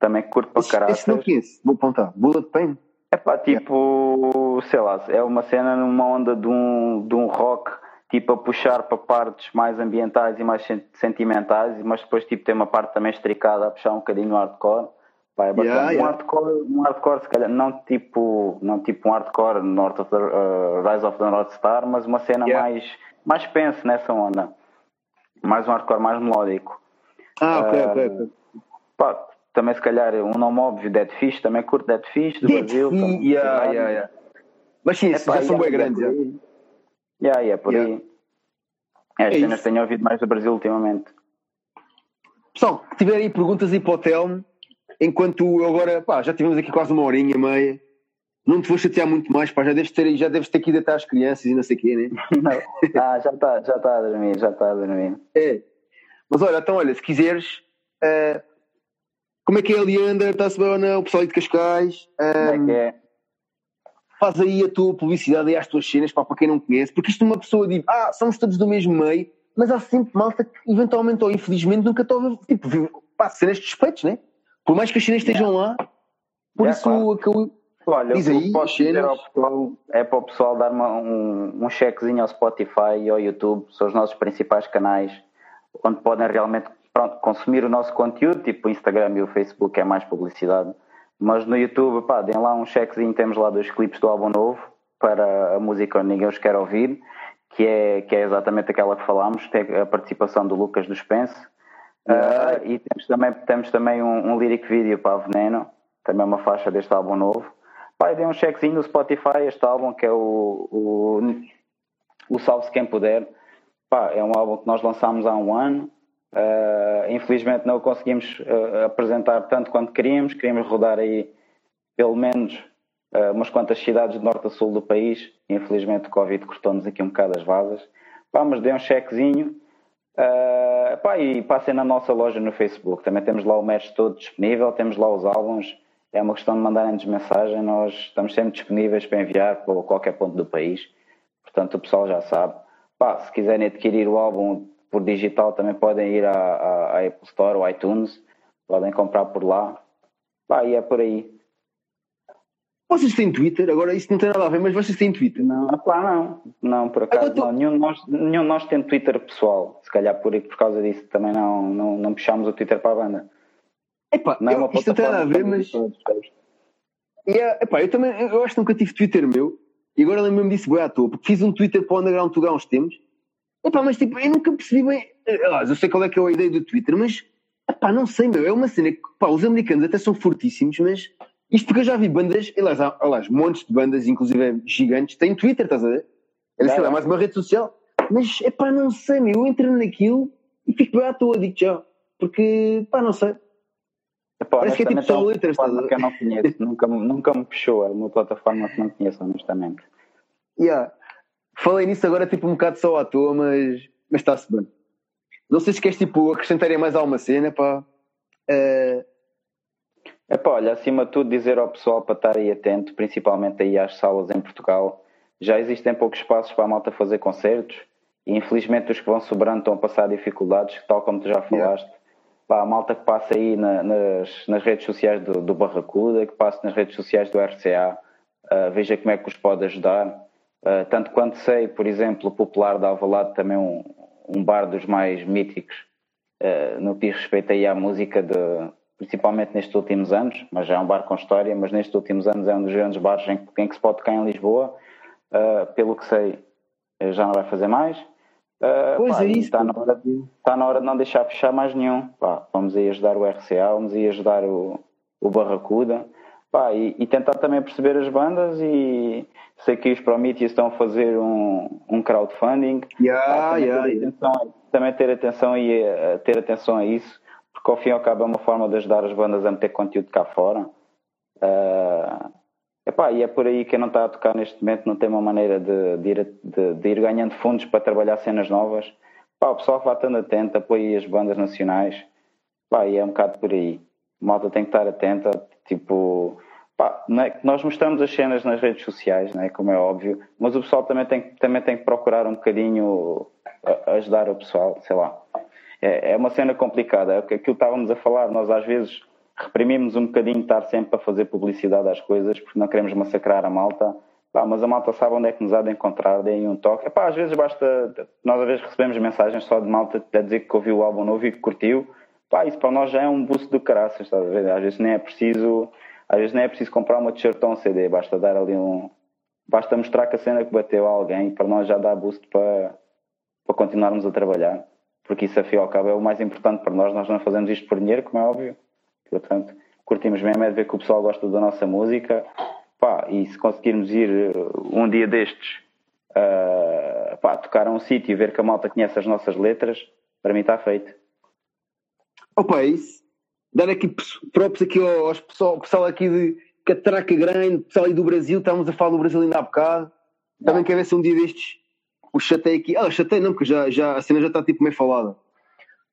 também curto para Esse, caraças. esse não conheço, vou apontar. Bullet Pain. É pá, tipo, sei lá, é uma cena numa onda de um, de um rock, tipo, a puxar para partes mais ambientais e mais sen- sentimentais, mas depois, tipo, tem uma parte também estricada a puxar um bocadinho no hardcore. Pá, é bacana. Yeah, Um, yeah. hardcore, um hardcore, se calhar, não tipo, não tipo um hardcore North of the, uh, Rise of the North Star, mas uma cena Yeah. mais, mais pense nessa onda. Mais um hardcore mais melódico. Ah, ok, Ah, ok. ok. Pá, também se calhar um nome óbvio, Dead Fish, também curto Dead Fish do Dead Brasil. Também. yeah, yeah, yeah. Mas sim, esses Epá, já são bem yeah, grandes. yeah, já. por aí. Yeah, yeah, por Yeah. aí. É, as É cenas tenho ouvido mais do Brasil ultimamente. Pessoal, que tiver aí perguntas aí para o Telmo, enquanto eu agora, pá, já tivemos aqui quase uma horinha e meia. não te vou chatear muito mais, pá, já deves ter, já deves ter que ir deitar as crianças e não sei o quê, né? Não. Ah, já está já tá a dormir, já está a dormir. É. Mas olha, então olha, se quiseres, eh, como é que é a Leandra? Está-se bem ou não? O pessoal aí de Cascais? Como é que é? faz aí a tua publicidade e às tuas cenas, pá, para quem não conhece, porque isto uma pessoa diz, ah, somos todos do mesmo meio, mas há sempre malta que eventualmente ou infelizmente nunca teve, tipo, vive, pá, cenas de né? Por mais que as cenas estejam lá, por Yeah, isso claro. aquilo- Olha, Diz o que aí, eu posso dizer ao pessoal é para o pessoal dar uma- um, um chequezinho ao Spotify e ao YouTube, são os nossos principais canais, onde podem realmente pronto, consumir o nosso conteúdo, tipo o Instagram e o Facebook é mais publicidade, mas no YouTube, pá, deem lá um chequezinho, temos lá dois clipes do álbum novo, para a música onde ninguém os quer ouvir, que é, que é exatamente aquela que falámos, tem a participação do Lucas do Spence, Yeah. Ah, e temos também, temos também um, um lyric video para a Veneno, também uma faixa deste álbum novo. Pai, dê um checkzinho no Spotify, este álbum que é o, o, o Salve-se Quem Puder. Pá, é um álbum que nós lançámos há um ano. Ah, infelizmente não o conseguimos ah, apresentar tanto quanto queríamos. Queríamos rodar aí pelo menos ah, umas quantas cidades de norte a sul do país. Infelizmente o Covid cortou-nos aqui um bocado as vasas. Pá, mas dê um chequezinho. Uh, pá, e passem na nossa loja no Facebook. Também temos lá o merch todo disponível, temos lá os álbuns. É uma questão de mandarem-nos mensagem. Nós estamos sempre disponíveis para enviar para qualquer ponto do país. Portanto, o pessoal já sabe. Pá, se quiserem adquirir o álbum por digital, também podem ir à, à- Apple Store ou iTunes. Podem comprar por lá. Pá, e é por aí. Vocês têm Twitter? Agora isso não tem nada a ver, mas vocês têm Twitter. Não, pá, não. Não, por acaso Agora tu- não. Nenhum de, nós, nenhum de nós tem Twitter pessoal. Se calhar por, por causa disso também não, não, não puxámos o Twitter para a banda. Epá, Não é eu- uma isto não tem nada a ver, mas. E é- epá, eu também, eu acho que nunca tive Twitter meu, e agora lembro-me disso bem à toa, porque fiz um Twitter para o Underground Tuga há uns tempos, epá, mas tipo, eu nunca percebi bem, aliás, eu sei qual é que é a ideia do Twitter, mas, epá, não sei, meu, é uma cena que, pá, os americanos até são fortíssimos, mas, isto porque eu já vi bandas, aliás, há, aliás montes de bandas, inclusive gigantes, têm Twitter, estás a ver? É, sei lá, mais uma rede social, mas, epá, não sei, meu, eu entro naquilo e fico bem à toa, digo já, porque, pá, não sei. Epá, Parece que é tipo honestamente, só letras, estás a que eu não conheço, nunca, me- nunca me puxou, é uma plataforma que não conheço, honestamente. Yeah. Falei nisso agora tipo um bocado só à toa, mas mas está-se bem. Não sei se queres tipo acrescentar aí mais alguma cena, pá. Eh, Epá, olha, acima de tudo dizer ao pessoal para estar aí atento, principalmente aí às salas em Portugal. Já existem poucos espaços para a malta fazer concertos e infelizmente os que vão sobrando estão a passar dificuldades, tal como tu já falaste. Pá, a malta que passa aí na- nas, nas redes sociais do, do Barracuda, que passa nas redes sociais do RCA, ah, veja como é que os pode ajudar. Ah, tanto quanto sei, por exemplo, o Popular de Alvalade também é um, um bar dos mais míticos eh, no que diz respeito aí à música, de, principalmente nestes últimos anos, mas já é um bar com história, mas nestes últimos anos é um dos grandes bares em, que- em que se pode tocar em Lisboa. Eh, pelo que sei, já não vai fazer mais. Pois pá, é isso, Está na, hora de, está na hora de não deixar fechar mais nenhum. Pá, vamos aí ajudar o RCA, vamos aí ajudar o, o Barracuda. Pá, e, e tentar também perceber as bandas e sei que os Prometheus estão a fazer um, um crowdfunding yeah, Pá, também, yeah, ter yeah. atenção, também ter atenção e eh, ter atenção a isso, porque ao fim e ao cabo é uma forma de ajudar as bandas a meter conteúdo cá fora. Ah, epá, e é por aí que quem não está a tocar neste momento não tem uma maneira de, de ir, de, de ir ganhando fundos para trabalhar cenas novas. Pá, o pessoal vai estando atento, apoie as bandas nacionais. Pá, e é um bocado por aí. A malta tem que estar atenta, tipo, pá, é que nós mostramos as cenas nas redes sociais, né, como é óbvio, mas o pessoal também tem, também tem que procurar um bocadinho ajudar o pessoal, sei lá. É, é uma cena complicada, é aquilo que estávamos a falar, nós às vezes reprimimos um bocadinho estar sempre a fazer publicidade às coisas porque não queremos massacrar a malta, mas a malta sabe onde é que nos há de encontrar, deem um toque. Epá, às vezes basta, nós às vezes recebemos mensagens só de malta a dizer que ouviu o álbum novo e que curtiu. Isso para nós já é um boost do caraças, a? Às vezes nem é preciso, às vezes nem é preciso comprar uma t-shirt ou um CD, basta dar ali um, basta mostrar que a cena que bateu a alguém, para nós já dá boost para, para continuarmos a trabalhar. Porque isso, afio ao cabo, é o mais importante para nós. Nós não fazemos isto por dinheiro, como é óbvio. Portanto, curtimos mesmo é de ver que o pessoal gosta da nossa música. Pá, e se conseguirmos ir uh, um dia destes uh, pá, tocar a um sítio e ver que a malta conhece as nossas letras, para mim está feito. Opa, é isso. Dar aqui props aqui aos pessoal, pessoal aqui de, catraca grande, pessoal aí do Brasil, estávamos a falar do Brasil ainda há bocado. Também quer ver se um dia destes o chatei aqui. Ah, chatei não, porque já, já, a cena já está tipo meio falada.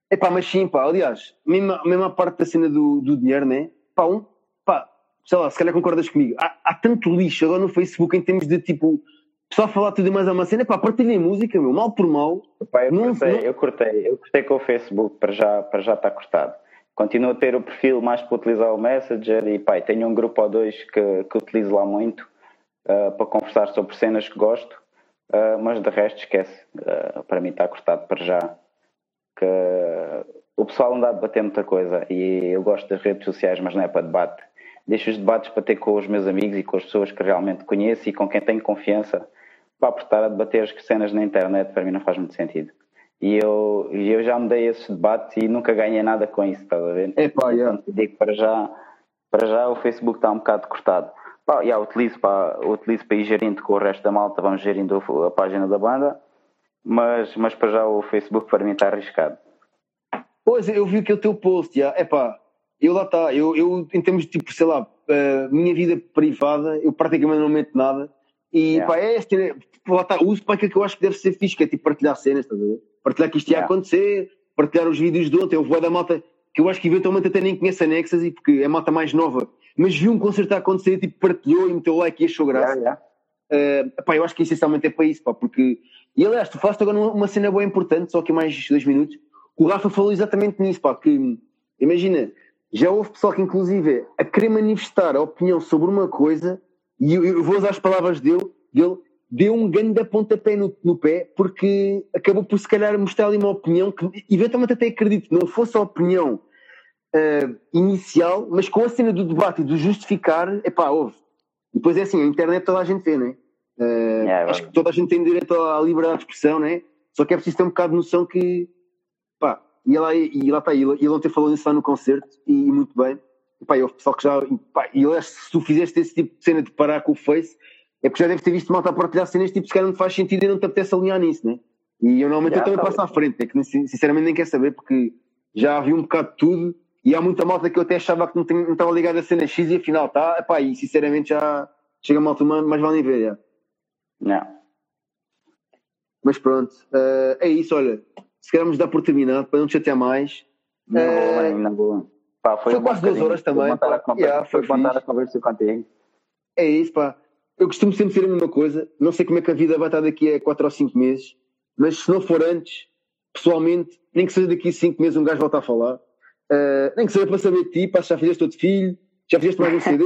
É pá, mas sim, pá, aliás, mesmo, mesmo a parte da cena do, do dinheiro, né? Pá, um, pá, sei lá, se calhar concordas comigo. Há, há tanto lixo agora no Facebook em termos de tipo, pessoal falar tudo e mais a uma cena, pá, partilhem música, meu, mal por mal. Pá, eu, Não- cortei, não- eu cortei, eu cortei com o Facebook para já, para já estar cortado. Continuo a ter o perfil mais para utilizar o Messenger e e tenho um grupo ou dois que, que utilizo lá muito ah, para conversar sobre cenas que gosto, ah, mas de resto esquece. Ah, para mim está cortado para já. Que o pessoal anda a debater muita coisa e eu gosto das redes sociais, mas não é para debate. Deixo os debates para ter com os meus amigos e com as pessoas que realmente conheço e com quem tenho confiança. Por estar a debater as cenas na internet para mim não faz muito sentido. E eu, eu já me dei esses debates e nunca ganhei nada com isso, estás a ver? É pá, já. Portanto, digo para já, para já o Facebook está um bocado cortado. Pá, já, utilizo, para, utilizo para ir gerindo com o resto da malta, vamos gerindo a página da banda, mas, mas para já o Facebook para mim está arriscado. Pois, eu vi aquele teu post, já. É pá, eu lá está, eu, eu em termos de tipo, sei lá, eh, minha vida privada, eu praticamente não meto nada. E Yeah. pá, é este, né, lá está, uso para aquilo que eu acho que deve ser fixe, que é tipo partilhar cenas, estás a ver? Partilhar que isto ia Yeah. acontecer, partilhar os vídeos de ontem, eu vou da malta que eu acho que eventualmente até nem conhece a Nexus e porque é malta mais nova, mas viu um concerto a acontecer, tipo, partilhou e meteu like e achou graça. Já, já. Uh, pá, eu acho que essencialmente é para isso, pá, porque. E aliás, tu falaste agora uma, cena bem importante, só que mais dois minutos. O Rafa falou exatamente nisso, pá, que imagina, já houve pessoal que, inclusive, a querer manifestar a opinião sobre uma coisa, e eu, eu vou usar as palavras dele, dele deu um grande pontapé no, no pé, porque acabou por se calhar mostrar ali uma opinião que, eventualmente, até acredito, não fosse a opinião uh, inicial, mas com a cena do debate e do justificar, é pá, houve. E depois é assim, a internet toda a gente vê, não é? Uh, Yeah, acho é que toda a gente tem direito à liberdade de expressão, não é? Só que é preciso ter um bocado de noção que, pá, e lá, e lá está, e ele ontem falou isso lá no concerto, e, muito bem. E, pá, e houve pessoal que já, e, pá, e eu acho que se tu fizeste esse tipo de cena de parar com o Face, é porque já deves ter visto malta a partilhar cenas, tipo, se calhar não faz sentido e não te apetece alinhar nisso, né? E eu normalmente eu também tá passo à frente, é que sinceramente nem quer saber, porque já vi um bocado de tudo, e há muita malta que eu até achava que não, tem- não estava ligada a cena X e afinal está, epá, e sinceramente já chega malta humana, mas vale ver, já. Não. Mas pronto, eh, é isso, olha, se calhar vamos dar por terminado, para não te chatear mais. Não bem, não vou. Pá, foi um quase duas horas também, Foi pá. Yeah, foi foi a conversar contigo. É isso, pá. Eu costumo sempre dizer a mesma coisa. Não sei como é que a vida vai estar daqui a 4 ou 5 meses, mas se não for antes, pessoalmente, nem que seja daqui a 5 meses um gajo volta a falar. Uh, nem que seja para saber de ti, pá, se já fizeste outro filho, já fizeste mais um CD,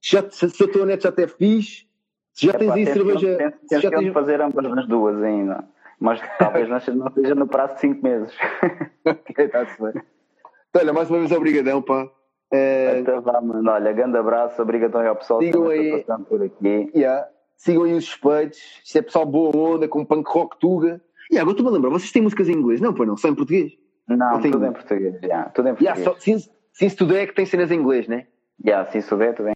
se, já, se, se a tua net já até fixe, se já tens Epá, aí cerveja. Se tenho já que tens... fazer ambas as duas ainda. Mas talvez não seja, no prazo de 5 meses. Ok, tá-se bem. Então, olha, mais uma vez, obrigadão, pá. Uh, Então vá, mano. Olha, grande abraço, obrigadão aí ao pessoal que Digam também aí. está passando por aqui. yeah. Sigam aí os suspeitos. Se é pessoal boa onda, com punk rock tuga. E agora estou-me a lembrar, vocês têm músicas em inglês? Não, pois não, só em português. Não, tudo em português. já, tudo em Yeah, português. só, since, since Today é que tem cenas em inglês, né? Já, se souber, tudo em